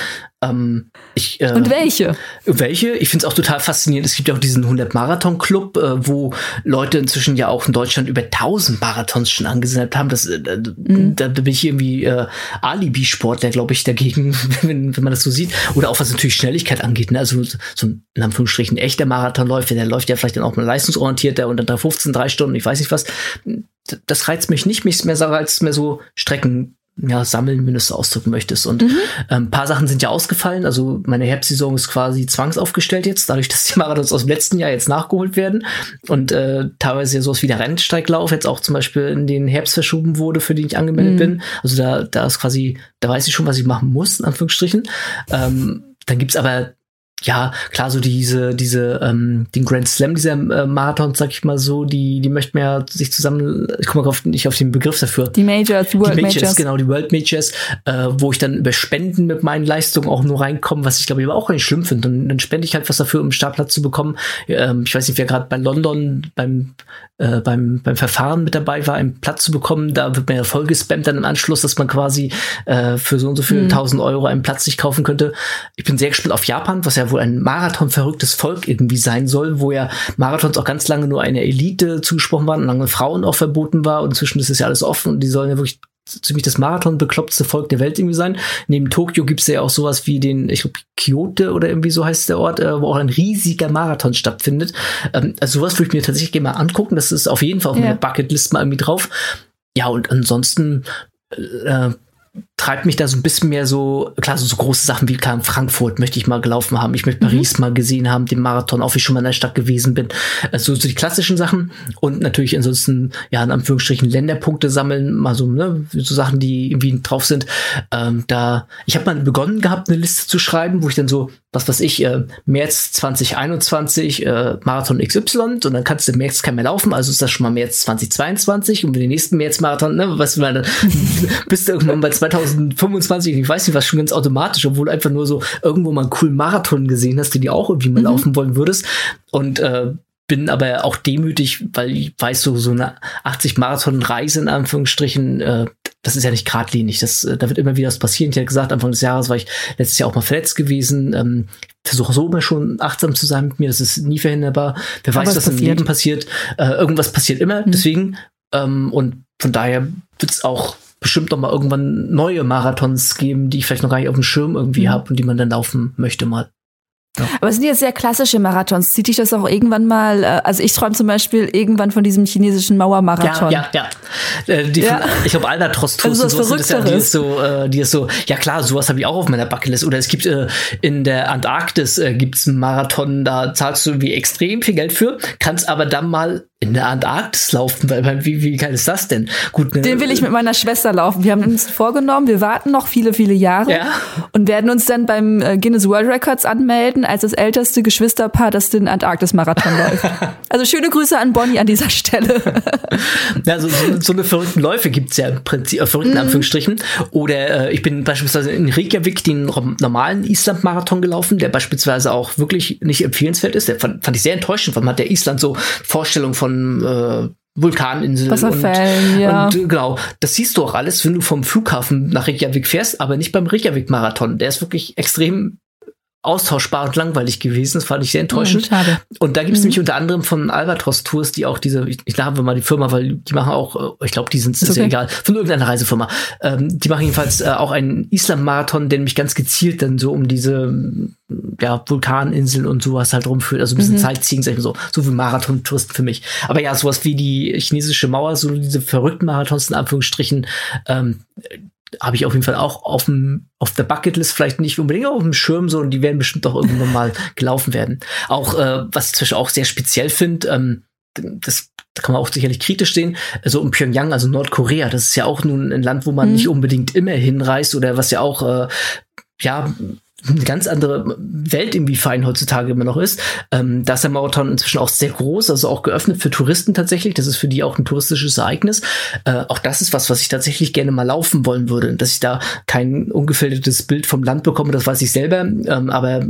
Ähm, ich,
äh, und welche?
Welche? Ich finde es auch total faszinierend. Es gibt ja auch diesen 100-Marathon-Club, äh, wo Leute inzwischen ja auch in Deutschland über 1000 Marathons schon angesendet haben. Das, äh, mhm. da, da, bin ich irgendwie äh, Alibi-Sportler, glaube ich, dagegen, wenn, wenn man das so sieht. Oder auch was natürlich Schnelligkeit angeht. Ne? Also so ein, in Anführungsstrichen, echter Marathonläufer, der läuft ja vielleicht dann auch mal leistungsorientierter und dann da 15, drei Stunden, ich weiß nicht was. Das reizt mich nicht, mich mehr reizt mehr so Strecken ja, sammeln, wenn du es ausdrücken möchtest. Und mhm. ähm, paar Sachen sind ja ausgefallen. Also meine Herbstsaison ist quasi zwangsaufgestellt jetzt, dadurch, dass die Marathons aus dem letzten Jahr jetzt nachgeholt werden und äh, teilweise ja sowas wie der Rennsteiglauf jetzt auch zum Beispiel in den Herbst verschoben wurde, für den ich angemeldet mhm. bin. Also da, da ist quasi, da weiß ich schon, was ich machen muss, in Anführungsstrichen. Ähm, dann gibt's aber ja, klar, so diese, diese, ähm, den Grand Slam dieser äh, Marathon, sag ich mal so, die, die möchten ja sich zusammen, ich komme auf, nicht auf den Begriff dafür.
Die Majors, die World die Majors, Majors.
Genau, die World Majors, äh, wo ich dann über Spenden mit meinen Leistungen auch nur reinkomme, was ich glaube ich aber auch nicht schlimm finde. Und dann spende ich halt was dafür, um einen Startplatz zu bekommen. Ähm, ich weiß nicht, wer gerade bei London beim, äh, beim, beim Verfahren mit dabei war, einen Platz zu bekommen. Da wird mir ja voll gespammt dann im Anschluss, dass man quasi äh, für so und so viele mhm. tausend Euro einen Platz sich kaufen könnte. Ich bin sehr gespannt auf Japan, was ja wohl ein Marathon-verrücktes Volk irgendwie sein soll, wo ja Marathons auch ganz lange nur eine Elite zugesprochen waren und lange Frauen auch verboten war und inzwischen ist es ja alles offen und die sollen ja wirklich ziemlich das Marathon beklopptste Volk der Welt irgendwie sein. Neben Tokio gibt's ja auch sowas wie den, ich glaube, Kyoto oder irgendwie so heißt der Ort, äh, wo auch ein riesiger Marathon stattfindet. Ähm, also sowas würde ich mir tatsächlich gerne mal angucken. Das ist auf jeden Fall auf ja. meiner Bucketlist mal irgendwie drauf. Ja, und ansonsten äh, treibt mich da so ein bisschen mehr so, klar, so, so große Sachen wie klar, Frankfurt möchte ich mal gelaufen haben, ich möchte mhm. Paris mal gesehen haben, den Marathon, auch wie ich schon mal in der Stadt gewesen bin. Also so die klassischen Sachen und natürlich ansonsten, ja, in Anführungsstrichen Länderpunkte sammeln, mal so, ne, so Sachen, die irgendwie drauf sind. Ähm, da, ich habe mal begonnen gehabt, eine Liste zu schreiben, wo ich dann so, was weiß ich, äh, März 2021, äh, Marathon XY und dann kannst du im März kein mehr laufen, also ist das schon mal März 2022 und für den nächsten März-Marathon, ne, was du meine, bist du irgendwann bei 2025, ich weiß nicht was, schon ganz automatisch, obwohl einfach nur so irgendwo mal einen coolen Marathon gesehen hast, den du auch irgendwie mal mhm. laufen wollen würdest. Und äh, bin aber auch demütig, weil ich weiß, so, so eine 80 Marathon-Reise in Anführungsstrichen, äh, das ist ja nicht geradlinig. Das, äh, da wird immer wieder was passieren. Ich hatte gesagt, Anfang des Jahres war ich letztes Jahr auch mal verletzt gewesen. Ähm, versuche so immer schon achtsam zu sein mit mir. Das ist nie verhinderbar. Wer weiß, was, was im Leben passiert. Äh, irgendwas passiert immer. Mhm. Deswegen, ähm, und von daher wird es auch bestimmt noch mal irgendwann neue Marathons geben, die ich vielleicht noch gar nicht auf dem Schirm irgendwie mhm. habe und die man dann laufen möchte mal.
Ja. Aber es sind jetzt sehr klassische Marathons. Zieht dich das auch irgendwann mal, äh, also ich träume zum Beispiel irgendwann von diesem chinesischen Mauermarathon.
Ja, ja, ja. Äh, die ja. Von, ich glaube, Albatros
also und so
ist ja, die ist so, äh, die ist so, ja klar, sowas habe ich auch auf meiner Bucketlist. Oder es gibt äh, in der Antarktis äh, gibt's einen Marathon, da zahlst du wie extrem viel Geld für, kannst aber dann mal in der Antarktis laufen, weil wie, wie geil ist das denn?
Gut, ne, Den will ich mit meiner Schwester laufen. Wir haben uns vorgenommen, wir warten noch viele, viele Jahre ja. und werden uns dann beim äh, Guinness World Records anmelden als das älteste Geschwisterpaar, das den Antarktis-Marathon läuft. Also schöne Grüße an Bonnie an dieser Stelle.
Ja, so, so, so eine verrückten Läufe gibt's ja im Prinzip, äh, verrückten mm. Anführungsstrichen. Oder äh, ich bin beispielsweise in Reykjavik den normalen Island-Marathon gelaufen, der beispielsweise auch wirklich nicht empfehlenswert ist. Der fand, fand ich sehr enttäuschend, weil man hat der Island so Vorstellung von von äh, Vulkaninseln
Wasserfällen, und, ja.
und genau, das siehst du auch alles, wenn du vom Flughafen nach Reykjavik fährst, aber nicht beim Reykjavik-Marathon. Der ist wirklich extrem austauschbar und langweilig gewesen. Das fand ich sehr enttäuschend.
Mhm, schade.
Und da gibt es mhm. nämlich unter anderem von Albatros Tours, die auch diese, ich, ich wir mal die Firma, weil die machen auch, äh, ich glaube, die sind, ist okay. ja egal, von irgendeiner Reisefirma. Ähm, die machen jedenfalls äh, auch einen Islam-Marathon, der mich ganz gezielt dann so um diese ja, Vulkaninseln und sowas halt rumführt. Also ein bisschen mhm. Sightseeing, sag ich mal so. So wie Marathon-Touristen für mich. Aber ja, sowas wie die chinesische Mauer, so diese verrückten Marathons in Anführungsstrichen, ähm, habe ich auf jeden Fall auch auf, dem, auf der Bucketlist, vielleicht nicht unbedingt auf dem Schirm, sondern die werden bestimmt auch irgendwann mal gelaufen werden. Auch, äh, was ich zwischen auch sehr speziell finde, ähm, das da kann man auch sicherlich kritisch sehen, also um Pyongyang, also Nordkorea, das ist ja auch nun ein Land, wo man mhm. nicht unbedingt immer hinreist oder was ja auch, äh, ja, eine ganz andere Welt irgendwie fein heutzutage immer noch ist. Ähm, da ist der Marathon inzwischen auch sehr groß, also auch geöffnet für Touristen tatsächlich. Das ist für die auch ein touristisches Ereignis. Äh, auch das ist was, was ich tatsächlich gerne mal laufen wollen würde. Dass ich da kein ungefiltertes Bild vom Land bekomme, das weiß ich selber. Ähm, aber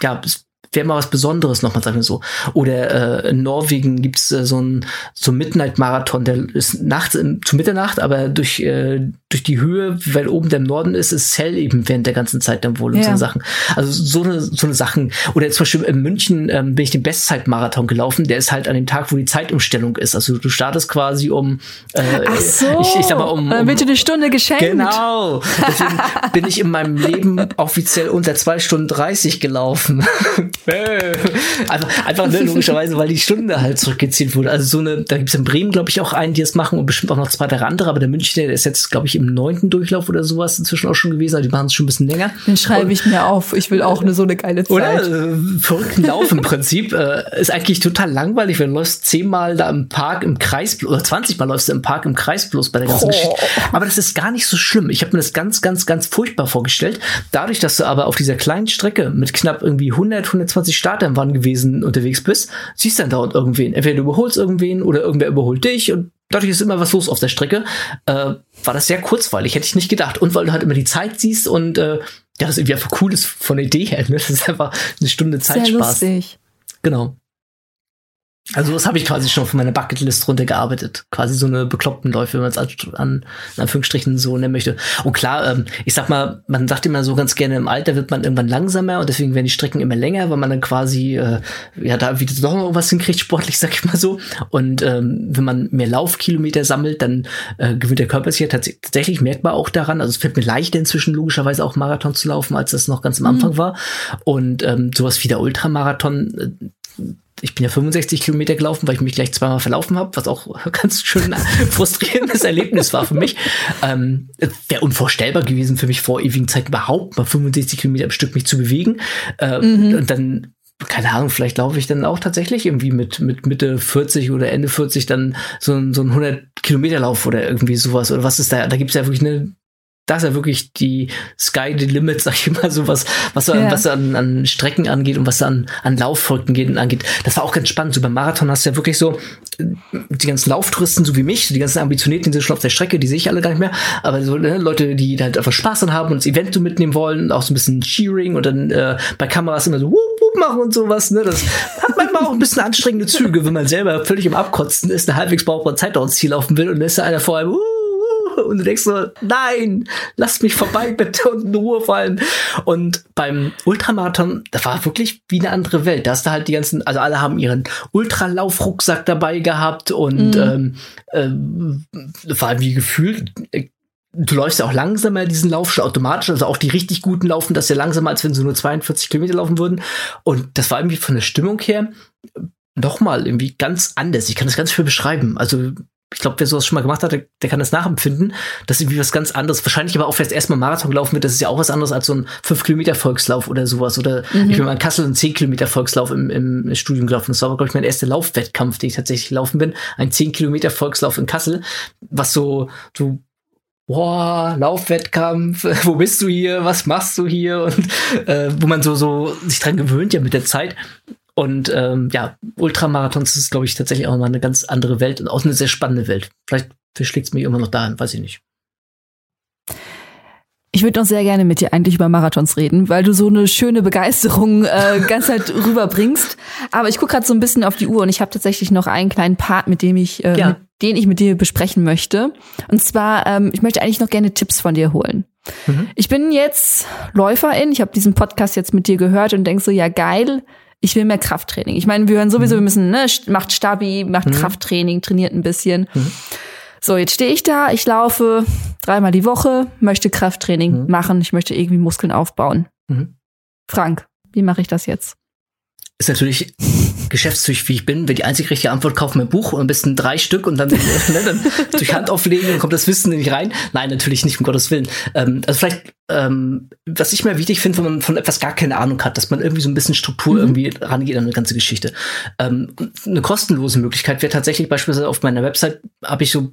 ja, es wäre mal was Besonderes nochmal, sagen wir so. Oder äh, in Norwegen gibt's äh, so ein so Midnight-Marathon, der ist nachts zu Mitternacht, aber durch, äh, durch die Höhe, weil oben der Norden ist, ist hell eben während der ganzen Zeit dann wohl und ja. so Sachen. Also so eine, so eine Sachen. Oder zum Beispiel in München ähm, bin ich den Bestzeit-Marathon gelaufen, der ist halt an dem Tag, wo die Zeitumstellung ist. Also du startest quasi um
äh, Ach so, ich, ich sag mal um, um wird dir eine Stunde geschenkt.
Genau. Deswegen bin ich in meinem Leben offiziell unter zwei Stunden 30 gelaufen. einfach, einfach ne, logischerweise, weil die Stunde halt zurückgezählt wurde. Also so eine, da gibt es in Bremen, glaube ich, auch einen, die das machen und bestimmt auch noch zwei, drei andere, aber der Münchner, der ist jetzt, glaube ich, im neunten Durchlauf oder sowas inzwischen auch schon gewesen. Also die machen es schon ein bisschen länger.
Den schreibe ich mir auf. Ich will auch eine so eine geile Zeit.
Oder? Äh, verrückten Lauf im Prinzip. Äh, ist eigentlich total langweilig, wenn du läufst zehnmal da im Park im Kreis, oder 20 Mal läufst du im Park im Kreis bloß bei der ganzen oh. Geschichte. Aber das ist gar nicht so schlimm. Ich habe mir das ganz, ganz, ganz furchtbar vorgestellt. Dadurch, dass du aber auf dieser kleinen Strecke mit knapp irgendwie 100, 120 Startern waren gewesen unterwegs bist, siehst dann dauernd irgendwen. Entweder du überholst irgendwen oder irgendwer überholt dich und dadurch ist immer was los auf der Strecke. Äh, war das sehr kurzweilig, hätte ich nicht gedacht. Und weil du halt immer die Zeit siehst und äh, ja, das irgendwie einfach cool ist von der Idee her. Ne? Das ist einfach eine Stunde Zeitspaß. Sehr lustig. Genau. Also das habe ich quasi schon von meiner Bucketlist runtergearbeitet. Quasi so eine bekloppten Läufe, wenn man es an, an in Anführungsstrichen so nennen möchte. Und klar, ähm, ich sag mal, man sagt immer so ganz gerne, im Alter wird man irgendwann langsamer und deswegen werden die Strecken immer länger, weil man dann quasi äh, ja da wieder doch noch was hinkriegt, sportlich, sag ich mal so. Und ähm, wenn man mehr Laufkilometer sammelt, dann äh, gewinnt der Körper sich ja tats tatsächlich merkbar auch daran. Also es fällt mir leichter inzwischen logischerweise auch Marathon zu laufen, als das noch ganz am Anfang mhm. war. Und ähm, sowas wie der Ultramarathon, äh, ich bin ja 65 Kilometer gelaufen, weil ich mich gleich zweimal verlaufen habe, was auch ganz schön frustrierendes Erlebnis war für mich. Ähm, Wäre unvorstellbar gewesen für mich vor ewigen Zeiten überhaupt mal 65 Kilometer am Stück mich zu bewegen. Äh, mhm. Und dann keine Ahnung, vielleicht laufe ich dann auch tatsächlich irgendwie mit, mit Mitte 40 oder Ende 40 dann so, so ein 100 Kilometer Lauf oder irgendwie sowas. Oder was ist da? Da gibt es ja wirklich eine das ist ja wirklich die Sky the Limit, sag ich mal so, was, was, ja. was an, an Strecken angeht und was an, an Lauffolgen angeht. Das war auch ganz spannend. So beim Marathon hast du ja wirklich so die ganzen Lauftouristen, so wie mich, die ganzen Ambitionierten, die sind schon auf der Strecke, die sehe ich alle gar nicht mehr. Aber so ne, Leute, die halt einfach Spaß dran haben und das Event so mitnehmen wollen, auch so ein bisschen Cheering und dann äh, bei Kameras immer so wup, wup machen und sowas. Ne? Das hat manchmal auch ein bisschen anstrengende Züge, wenn man selber völlig im Abkotzen ist, eine halbwegs brauchbare Zeit ins Ziel laufen will und dann ist da einer vor einem, uh, und du denkst so, nein, lass mich vorbei bitte und in Ruhe fallen. Und beim Ultramarathon, da war wirklich wie eine andere Welt. Da hast du halt die ganzen, also alle haben ihren Ultralaufrucksack dabei gehabt und mhm. ähm, äh, war wie gefühlt, du läufst ja auch langsamer diesen Lauf schon automatisch, also auch die richtig guten laufen das ja langsamer, als wenn sie nur 42 Kilometer laufen würden. Und das war irgendwie von der Stimmung her noch mal irgendwie ganz anders. Ich kann das ganz schwer beschreiben. Also ich glaube, wer sowas schon mal gemacht hat, der, der, kann das nachempfinden. Das ist irgendwie was ganz anderes. Wahrscheinlich aber auch, es erstmal Marathon gelaufen wird, das ist ja auch was anderes als so ein 5-Kilometer-Volkslauf oder sowas. Oder mhm. ich bin mal in Kassel einen 10-Kilometer-Volkslauf im, im Studium gelaufen. Das war, glaube ich, mein erster Laufwettkampf, den ich tatsächlich gelaufen bin. Ein 10-Kilometer-Volkslauf in Kassel, was so, so boah, Laufwettkampf, wo bist du hier, was machst du hier und äh, wo man so so sich dran gewöhnt ja mit der Zeit und ähm, ja, Ultramarathons ist, glaube ich, tatsächlich auch mal eine ganz andere Welt und auch eine sehr spannende Welt. Vielleicht verschlägt es mich immer noch dahin, weiß ich nicht.
Ich würde noch sehr gerne mit dir eigentlich über Marathons reden, weil du so eine schöne Begeisterung äh, ganz halt rüberbringst. Aber ich gucke gerade so ein bisschen auf die Uhr und ich habe tatsächlich noch einen kleinen Part, mit dem ich, äh, ja. mit, den ich mit dir besprechen möchte. Und zwar, ähm, ich möchte eigentlich noch gerne Tipps von dir holen. Mhm. Ich bin jetzt Läuferin. Ich habe diesen Podcast jetzt mit dir gehört und denk so, ja geil ich will mehr Krafttraining. Ich meine, wir hören sowieso, mhm. wir müssen, ne, macht Stabi, macht mhm. Krafttraining, trainiert ein bisschen. Mhm. So, jetzt stehe ich da, ich laufe dreimal die Woche, möchte Krafttraining mhm. machen, ich möchte irgendwie Muskeln aufbauen. Mhm. Frank, wie mache ich das jetzt?
Ist natürlich geschäftstüchtig, wie ich bin, wäre die einzig richtige Antwort, kauf mir ein Buch und ein bisschen drei Stück und dann, ne, dann durch Hand auflegen, dann kommt das Wissen nicht rein. Nein, natürlich nicht, um Gottes Willen. Ähm, also vielleicht, ähm, was ich mir wichtig finde, wenn man von etwas gar keine Ahnung hat, dass man irgendwie so ein bisschen Struktur mhm. irgendwie rangeht an eine ganze Geschichte. Ähm, eine kostenlose Möglichkeit wäre tatsächlich beispielsweise auf meiner Website, habe ich so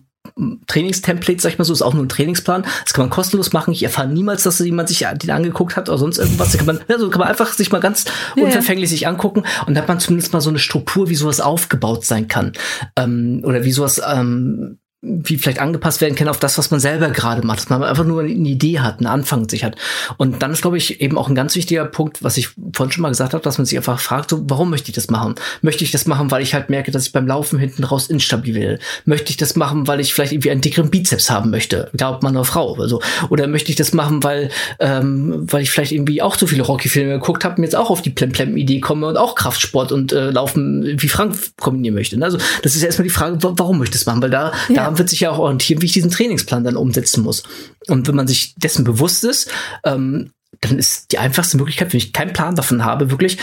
Trainingstemplate, sag ich mal so, ist auch nur ein Trainingsplan. Das kann man kostenlos machen. Ich erfahre niemals, dass jemand sich den angeguckt hat oder sonst irgendwas. Da kann man, also kann man einfach sich mal ganz yeah. unverfänglich sich angucken und dann hat man zumindest mal so eine Struktur, wie sowas aufgebaut sein kann. Ähm, oder wie sowas ähm, wie vielleicht angepasst werden kann auf das, was man selber gerade macht, dass man einfach nur eine Idee hat, einen Anfang sich hat. Und dann ist, glaube ich, eben auch ein ganz wichtiger Punkt, was ich vorhin schon mal gesagt habe, dass man sich einfach fragt, so, warum möchte ich das machen? Möchte ich das machen, weil ich halt merke, dass ich beim Laufen hinten raus instabil werde? Möchte ich das machen, weil ich vielleicht irgendwie einen dickeren Bizeps haben möchte? Ob Mann oder Frau oder so. Oder möchte ich das machen, weil, ähm, weil ich vielleicht irgendwie auch zu viele Rocky-Filme geguckt habe und jetzt auch auf die Plem-Plem-Idee komme und auch Kraftsport und äh, Laufen wie Frank kombinieren möchte. Also das ist ja erstmal die Frage, warum möchte ich das machen? Weil da, ja. da daran wird sich ja auch orientieren, wie ich diesen Trainingsplan dann umsetzen muss. Und wenn man sich dessen bewusst ist, ähm, dann ist die einfachste Möglichkeit, wenn ich keinen Plan davon habe, wirklich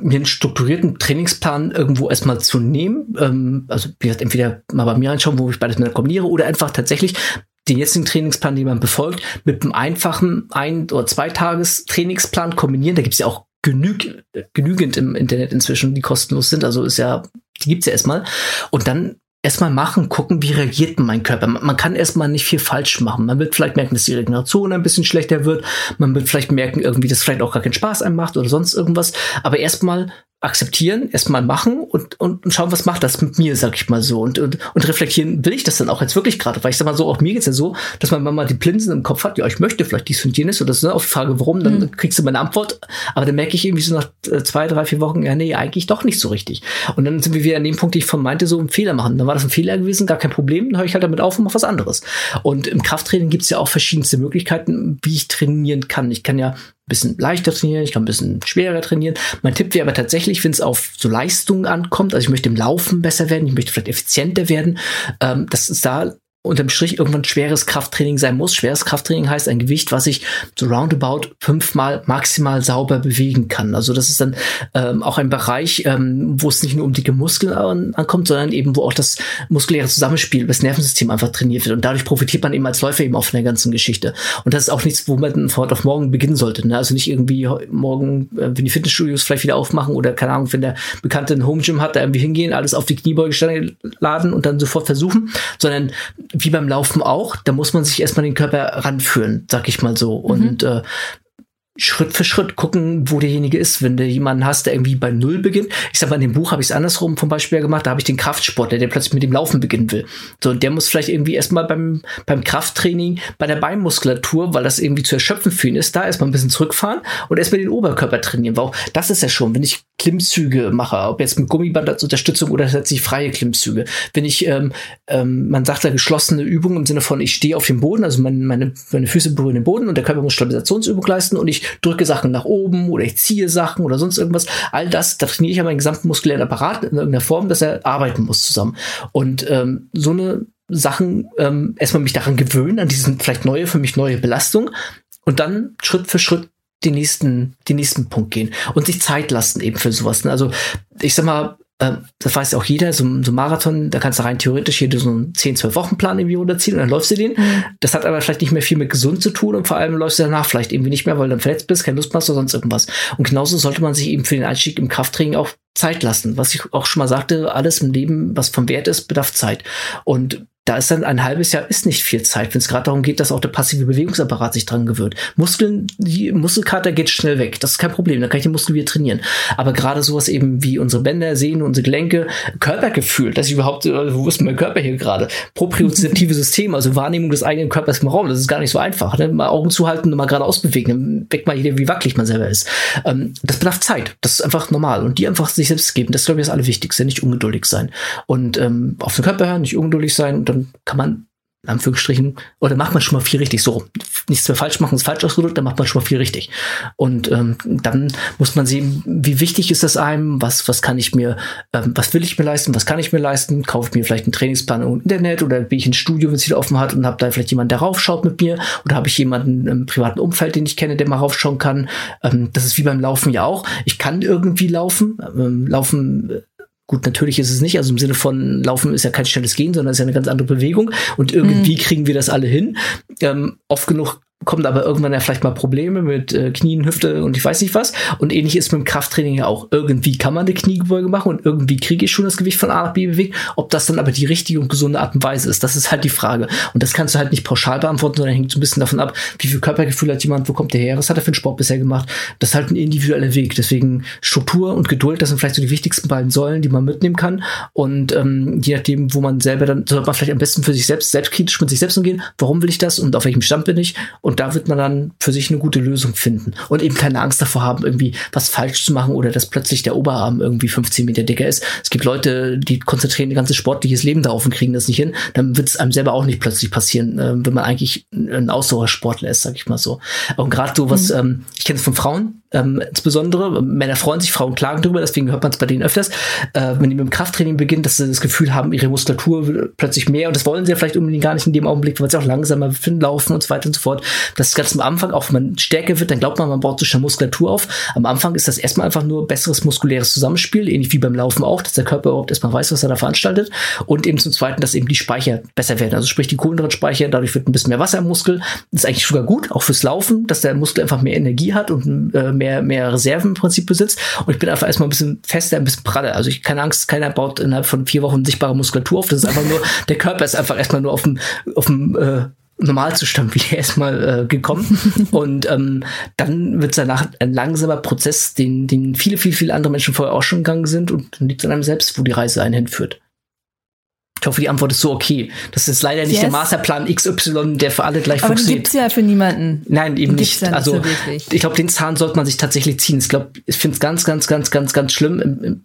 mir einen strukturierten Trainingsplan irgendwo erstmal zu nehmen. Ähm, also wie gesagt, entweder mal bei mir anschauen, wo ich beides miteinander kombiniere, oder einfach tatsächlich den jetzigen Trainingsplan, den man befolgt, mit einem einfachen ein- oder zwei Tages Trainingsplan kombinieren. Da gibt es ja auch genüg genügend im Internet inzwischen, die kostenlos sind. Also ist ja, die gibt's ja erstmal. Und dann erstmal machen, gucken, wie reagiert mein Körper. Man kann erstmal nicht viel falsch machen. Man wird vielleicht merken, dass die Regeneration ein bisschen schlechter wird. Man wird vielleicht merken, irgendwie, dass vielleicht auch gar keinen Spaß einem macht oder sonst irgendwas. Aber erstmal akzeptieren, erstmal machen und, und, und schauen, was macht das mit mir, sag ich mal so. Und, und, und reflektieren, will ich das dann auch jetzt wirklich gerade? Weil ich sag mal so, auch mir geht's ja so, dass man mal die Plinsen im Kopf hat, ja, ich möchte vielleicht dies und jenes oder so, ne, auf die Frage, warum, dann mhm. kriegst du meine Antwort. Aber dann merke ich irgendwie so nach äh, zwei, drei, vier Wochen, ja, nee, eigentlich doch nicht so richtig. Und dann sind wir wieder an dem Punkt, den ich von meinte, so einen Fehler machen. Dann war das ein Fehler gewesen, gar kein Problem, dann höre ich halt damit auf und mache was anderes. Und im Krafttraining gibt's ja auch verschiedenste Möglichkeiten, wie ich trainieren kann. Ich kann ja bisschen leichter trainieren, ich kann ein bisschen schwerer trainieren. Mein Tipp wäre aber tatsächlich, wenn es auf so Leistungen ankommt, also ich möchte im Laufen besser werden, ich möchte vielleicht effizienter werden, ähm, dass es da unterm Strich irgendwann schweres Krafttraining sein muss. Schweres Krafttraining heißt ein Gewicht, was ich so roundabout fünfmal maximal sauber bewegen kann. Also das ist dann ähm, auch ein Bereich, ähm, wo es nicht nur um dicke Muskeln an, ankommt, sondern eben wo auch das muskuläre Zusammenspiel, das Nervensystem einfach trainiert wird. Und dadurch profitiert man eben als Läufer eben auch von der ganzen Geschichte. Und das ist auch nichts, wo man von heute auf morgen beginnen sollte. Ne? Also nicht irgendwie morgen, äh, wenn die Fitnessstudios vielleicht wieder aufmachen oder keine Ahnung, wenn der Bekannte ein Home Gym hat, da irgendwie hingehen, alles auf die Kniebeugestange laden und dann sofort versuchen, sondern wie beim Laufen auch, da muss man sich erstmal den Körper ranführen, sag ich mal so. Mhm. Und äh, Schritt für Schritt gucken, wo derjenige ist. Wenn du jemanden hast, der irgendwie bei Null beginnt. Ich sag mal, in dem Buch habe ich es andersrum vom Beispiel gemacht. Da habe ich den Kraftsportler, der plötzlich mit dem Laufen beginnen will. So, und der muss vielleicht irgendwie erstmal beim, beim Krafttraining, bei der Beinmuskulatur, weil das irgendwie zu erschöpfen für ihn ist, da erstmal ein bisschen zurückfahren und erstmal den Oberkörper trainieren. Weil auch das ist ja schon, wenn ich Klimmzüge mache, ob jetzt mit Gummiband als Unterstützung oder tatsächlich freie Klimmzüge. Wenn ich, ähm, ähm, man sagt da geschlossene Übung im Sinne von, ich stehe auf dem Boden, also meine, meine, meine Füße berühren den Boden und der Körper muss Stabilisationsübung leisten und ich drücke Sachen nach oben oder ich ziehe Sachen oder sonst irgendwas. All das, da trainiere ich ja meinen gesamten muskulären Apparat in irgendeiner Form, dass er arbeiten muss zusammen. Und ähm, so eine Sachen ähm, erstmal mich daran gewöhnen, an diesen vielleicht neue, für mich neue Belastung und dann Schritt für Schritt den nächsten, den nächsten Punkt gehen und sich Zeit lassen eben für sowas. Ne? Also ich sag mal, äh, das weiß ja auch jeder, so, so ein Marathon, da kannst du rein theoretisch hier so einen 10, 12 Wochen Plan irgendwie runterziehen und dann läufst du den. Mhm. Das hat aber vielleicht nicht mehr viel mit gesund zu tun und vor allem läufst du danach vielleicht irgendwie nicht mehr, weil du dann verletzt bist, keine Lust hast oder sonst irgendwas. Und genauso sollte man sich eben für den Einstieg im Krafttraining auch Zeit lassen. Was ich auch schon mal sagte, alles im Leben, was vom Wert ist, bedarf Zeit. Und da ist dann ein halbes Jahr ist nicht viel Zeit, wenn es gerade darum geht, dass auch der passive Bewegungsapparat sich dran gewöhnt. Muskeln, die Muskelkater geht schnell weg. Das ist kein Problem. Da kann ich den Muskel wieder trainieren. Aber gerade sowas eben wie unsere Bänder, Sehnen, unsere Gelenke, Körpergefühl, dass ich überhaupt, äh, wo ist mein Körper hier gerade? Propriozeptive System, also Wahrnehmung des eigenen Körpers im Raum. Das ist gar nicht so einfach. Ne? Mal Augen zuhalten und mal geradeaus bewegen. Dann weckt mal jeder, wie wackelig man selber ist. Ähm, das bedarf Zeit. Das ist einfach normal. Und die einfach sich selbst geben. Das glaube ich das Allerwichtigste. Nicht ungeduldig sein. Und ähm, auf den Körper hören, nicht ungeduldig sein dann kann man in Anführungsstrichen, oder macht man schon mal viel richtig. So, nichts mehr falsch machen, ist falsch ausgedrückt, dann macht man schon mal viel richtig. Und ähm, dann muss man sehen, wie wichtig ist das einem, was, was kann ich mir, ähm, was will ich mir leisten, was kann ich mir leisten, kaufe ich mir vielleicht einen Trainingsplan im Internet oder bin ich ins Studio, wenn es wieder offen hat und habe da vielleicht jemanden, der raufschaut mit mir oder habe ich jemanden im privaten Umfeld, den ich kenne, der mal raufschauen kann. Ähm, das ist wie beim Laufen ja auch. Ich kann irgendwie laufen. Ähm, laufen Gut, natürlich ist es nicht, also im Sinne von Laufen ist ja kein schnelles Gehen, sondern ist ja eine ganz andere Bewegung und irgendwie mhm. kriegen wir das alle hin. Ähm, oft genug kommen aber irgendwann ja vielleicht mal Probleme mit äh, Knien, Hüfte und ich weiß nicht was. Und ähnlich ist mit dem Krafttraining ja auch. Irgendwie kann man eine Kniegebeuge machen und irgendwie kriege ich schon das Gewicht von A nach B bewegt. Ob das dann aber die richtige und gesunde Art und Weise ist, das ist halt die Frage. Und das kannst du halt nicht pauschal beantworten, sondern hängt so ein bisschen davon ab, wie viel Körpergefühl hat jemand, wo kommt der her, was hat er für einen Sport bisher gemacht. Das ist halt ein individueller Weg. Deswegen Struktur und Geduld, das sind vielleicht so die wichtigsten beiden Säulen, die man mitnehmen kann. Und ähm, je nachdem, wo man selber dann, sollte man vielleicht am besten für sich selbst, selbstkritisch mit sich selbst umgehen. Warum will ich das und auf welchem Stand bin ich? Und da wird man dann für sich eine gute Lösung finden und eben keine Angst davor haben, irgendwie was falsch zu machen oder dass plötzlich der Oberarm irgendwie 15 Meter dicker ist. Es gibt Leute, die konzentrieren ihr ganzes sportliches Leben darauf und kriegen das nicht hin. Dann wird es einem selber auch nicht plötzlich passieren, äh, wenn man eigentlich ein Ausdauersportler ist, sag ich mal so. Und gerade so was, mhm. ähm, ich kenne es von Frauen, ähm, insbesondere, Männer freuen sich, Frauen klagen darüber, deswegen hört man es bei denen öfters, äh, wenn die mit dem Krafttraining beginnen, dass sie das Gefühl haben, ihre Muskulatur plötzlich mehr und das wollen sie ja vielleicht unbedingt gar nicht in dem Augenblick, weil sie auch langsamer finden, laufen und so weiter und so fort. Das ist ganz am Anfang, auch wenn man stärker wird, dann glaubt man, man baut so schnell Muskulatur auf. Am Anfang ist das erstmal einfach nur besseres muskuläres Zusammenspiel, ähnlich wie beim Laufen auch, dass der Körper überhaupt erstmal weiß, was er da veranstaltet und eben zum Zweiten, dass eben die Speicher besser werden, also sprich die Kohlenhydratspeicher, dadurch wird ein bisschen mehr Wasser im Muskel. Das ist eigentlich sogar gut, auch fürs Laufen, dass der Muskel einfach mehr Energie hat und äh, mehr, mehr Reserve Reserven im Prinzip besitzt. Und ich bin einfach erstmal ein bisschen fester, ein bisschen praller. Also ich keine Angst, keiner baut innerhalb von vier Wochen sichtbare Muskulatur auf. Das ist einfach nur, der Körper ist einfach erstmal nur auf dem, auf dem äh, Normalzustand wieder erstmal äh, gekommen. und ähm, dann wird es danach ein langsamer Prozess, den, den viele, viele, viele andere Menschen vorher auch schon gegangen sind und dann liegt es an einem selbst, wo die Reise einen hinführt. Ich hoffe, die Antwort ist so okay. Das ist leider nicht yes. der Masterplan XY, der für alle gleich
Aber
funktioniert.
Aber gibt's ja für niemanden.
Nein, eben nicht. Ja nicht. Also, so ich glaube, den Zahn sollte man sich tatsächlich ziehen. Ich glaube, ich finde es ganz, ganz, ganz, ganz, ganz schlimm.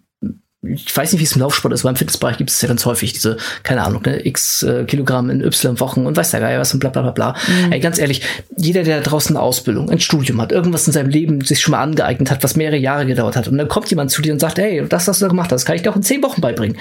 Ich weiß nicht, wie es im Laufsport ist, aber im Fitnessbereich gibt es ja ganz häufig diese, keine Ahnung, ne, x äh, Kilogramm in y Wochen und weiß der Geier was und bla bla bla bla. Mhm. Ey, ganz ehrlich, jeder, der da draußen eine Ausbildung, ein Studium hat, irgendwas in seinem Leben sich schon mal angeeignet hat, was mehrere Jahre gedauert hat, und dann kommt jemand zu dir und sagt, hey, das, was du da gemacht hast, kann ich dir auch in zehn Wochen beibringen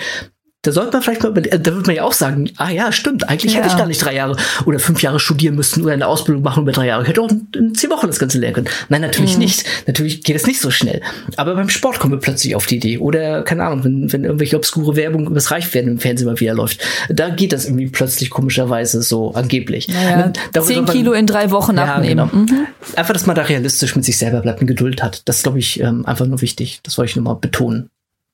da sollte man vielleicht mal, da wird man ja auch sagen, ah ja, stimmt, eigentlich ja. hätte ich gar nicht drei Jahre oder fünf Jahre studieren müssen oder eine Ausbildung machen über drei Jahre. Ich hätte auch in zehn Wochen das Ganze lernen können. Nein, natürlich mhm. nicht. Natürlich geht es nicht so schnell. Aber beim Sport kommen wir plötzlich auf die Idee. Oder, keine Ahnung, wenn, wenn irgendwelche obskure Werbung übers Reichwerden im Fernsehen mal wieder läuft. Da geht das irgendwie plötzlich komischerweise so angeblich.
Naja, zehn Kilo in drei Wochen ja, abnehmen. Genau. Mhm.
Einfach, dass man da realistisch mit sich selber bleibt und Geduld hat. Das ist, glaube ich, ähm, einfach nur wichtig. Das wollte ich nur mal betonen.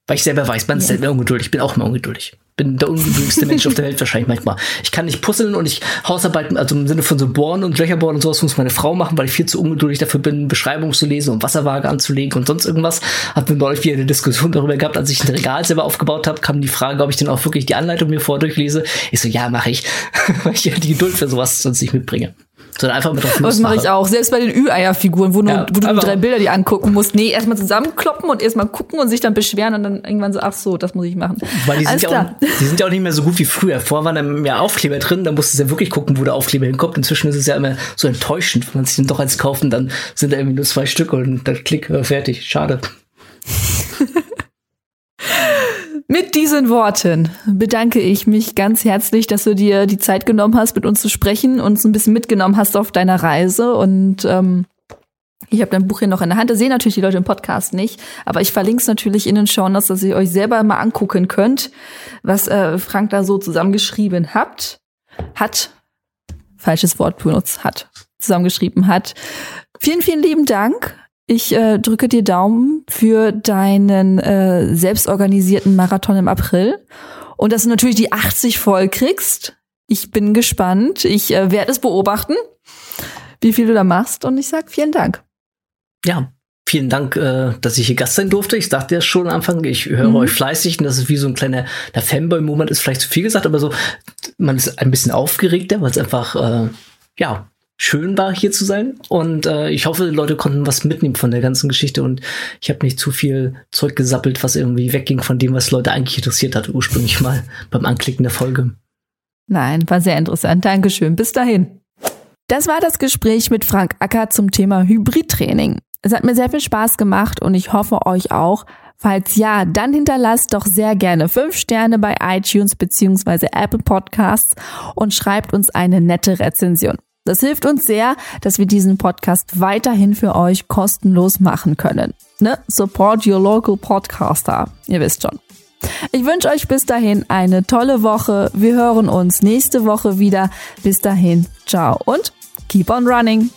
Weil ich selber weiß, man ist ja. selber ungeduldig. Ich bin auch immer ungeduldig. Bin der ungeduldigste Mensch auf der Welt wahrscheinlich manchmal. Ich kann nicht puzzeln und ich Hausarbeiten, also im Sinne von so Bohren und Löcherbohren und sowas muss meine Frau machen, weil ich viel zu ungeduldig dafür bin, Beschreibungen zu lesen und Wasserwaage anzulegen und sonst irgendwas. Hatten wir neulich wieder eine Diskussion darüber gehabt, als ich ein Regal selber aufgebaut habe, kam die Frage, ob ich denn auch wirklich die Anleitung mir vordurchlese. Ich so, ja, mache ich. weil ich ja die Geduld für sowas sonst nicht mitbringe sondern einfach mit drauf
Das mache ich auch. Selbst bei den Ü-Eier-Figuren, wo, ja, wo du die drei Bilder die angucken musst. Nee, erstmal zusammenkloppen und erstmal gucken und sich dann beschweren und dann irgendwann so, ach so, das muss ich machen.
Weil die sind, ja auch, die sind ja auch nicht mehr so gut wie früher. Vorher waren dann mehr Aufkleber drin, da musstest du ja wirklich gucken, wo der Aufkleber hinkommt. Inzwischen ist es ja immer so enttäuschend, wenn man sich den doch eins kauft und dann sind da irgendwie nur zwei Stück und dann klick, fertig. Schade.
Mit diesen Worten bedanke ich mich ganz herzlich, dass du dir die Zeit genommen hast, mit uns zu sprechen, uns ein bisschen mitgenommen hast auf deiner Reise und ähm, Ich habe dein Buch hier noch in der Hand. Das sehen natürlich die Leute im Podcast nicht, aber ich verlinke es natürlich in den Show Notes, dass ihr euch selber mal angucken könnt, was äh, Frank da so zusammengeschrieben habt. Hat, falsches Wort benutzt, hat, zusammengeschrieben hat. Vielen, vielen lieben Dank. Ich äh, drücke dir Daumen für deinen äh, selbstorganisierten Marathon im April und dass du natürlich die 80 voll kriegst. Ich bin gespannt. Ich äh, werde es beobachten, wie viel du da machst und ich sag vielen Dank
ja, vielen Dank, äh, dass ich hier Gast sein durfte. Ich sagte ja schon am Anfang, ich höre mhm. euch fleißig und das ist wie so ein kleiner Fanboy-Moment, ist vielleicht zu viel gesagt, aber so, man ist ein bisschen aufgeregter, weil es einfach, äh, ja, schön war, hier zu sein. Und äh, ich hoffe, die Leute konnten was mitnehmen von der ganzen Geschichte und ich habe nicht zu viel Zeug gesappelt, was irgendwie wegging von dem, was Leute eigentlich interessiert hat, ursprünglich mal beim Anklicken der Folge.
Nein, war sehr interessant. Dankeschön. Bis dahin. Das war das Gespräch mit Frank Acker zum Thema Hybridtraining. Es hat mir sehr viel Spaß gemacht und ich hoffe euch auch. Falls ja, dann hinterlasst doch sehr gerne fünf Sterne bei iTunes beziehungsweise Apple Podcasts und schreibt uns eine nette Rezension. Das hilft uns sehr, dass wir diesen Podcast weiterhin für euch kostenlos machen können. Ne? Support your local podcaster. Ihr wisst schon. Ich wünsche euch bis dahin eine tolle Woche. Wir hören uns nächste Woche wieder. Bis dahin, ciao und keep on running.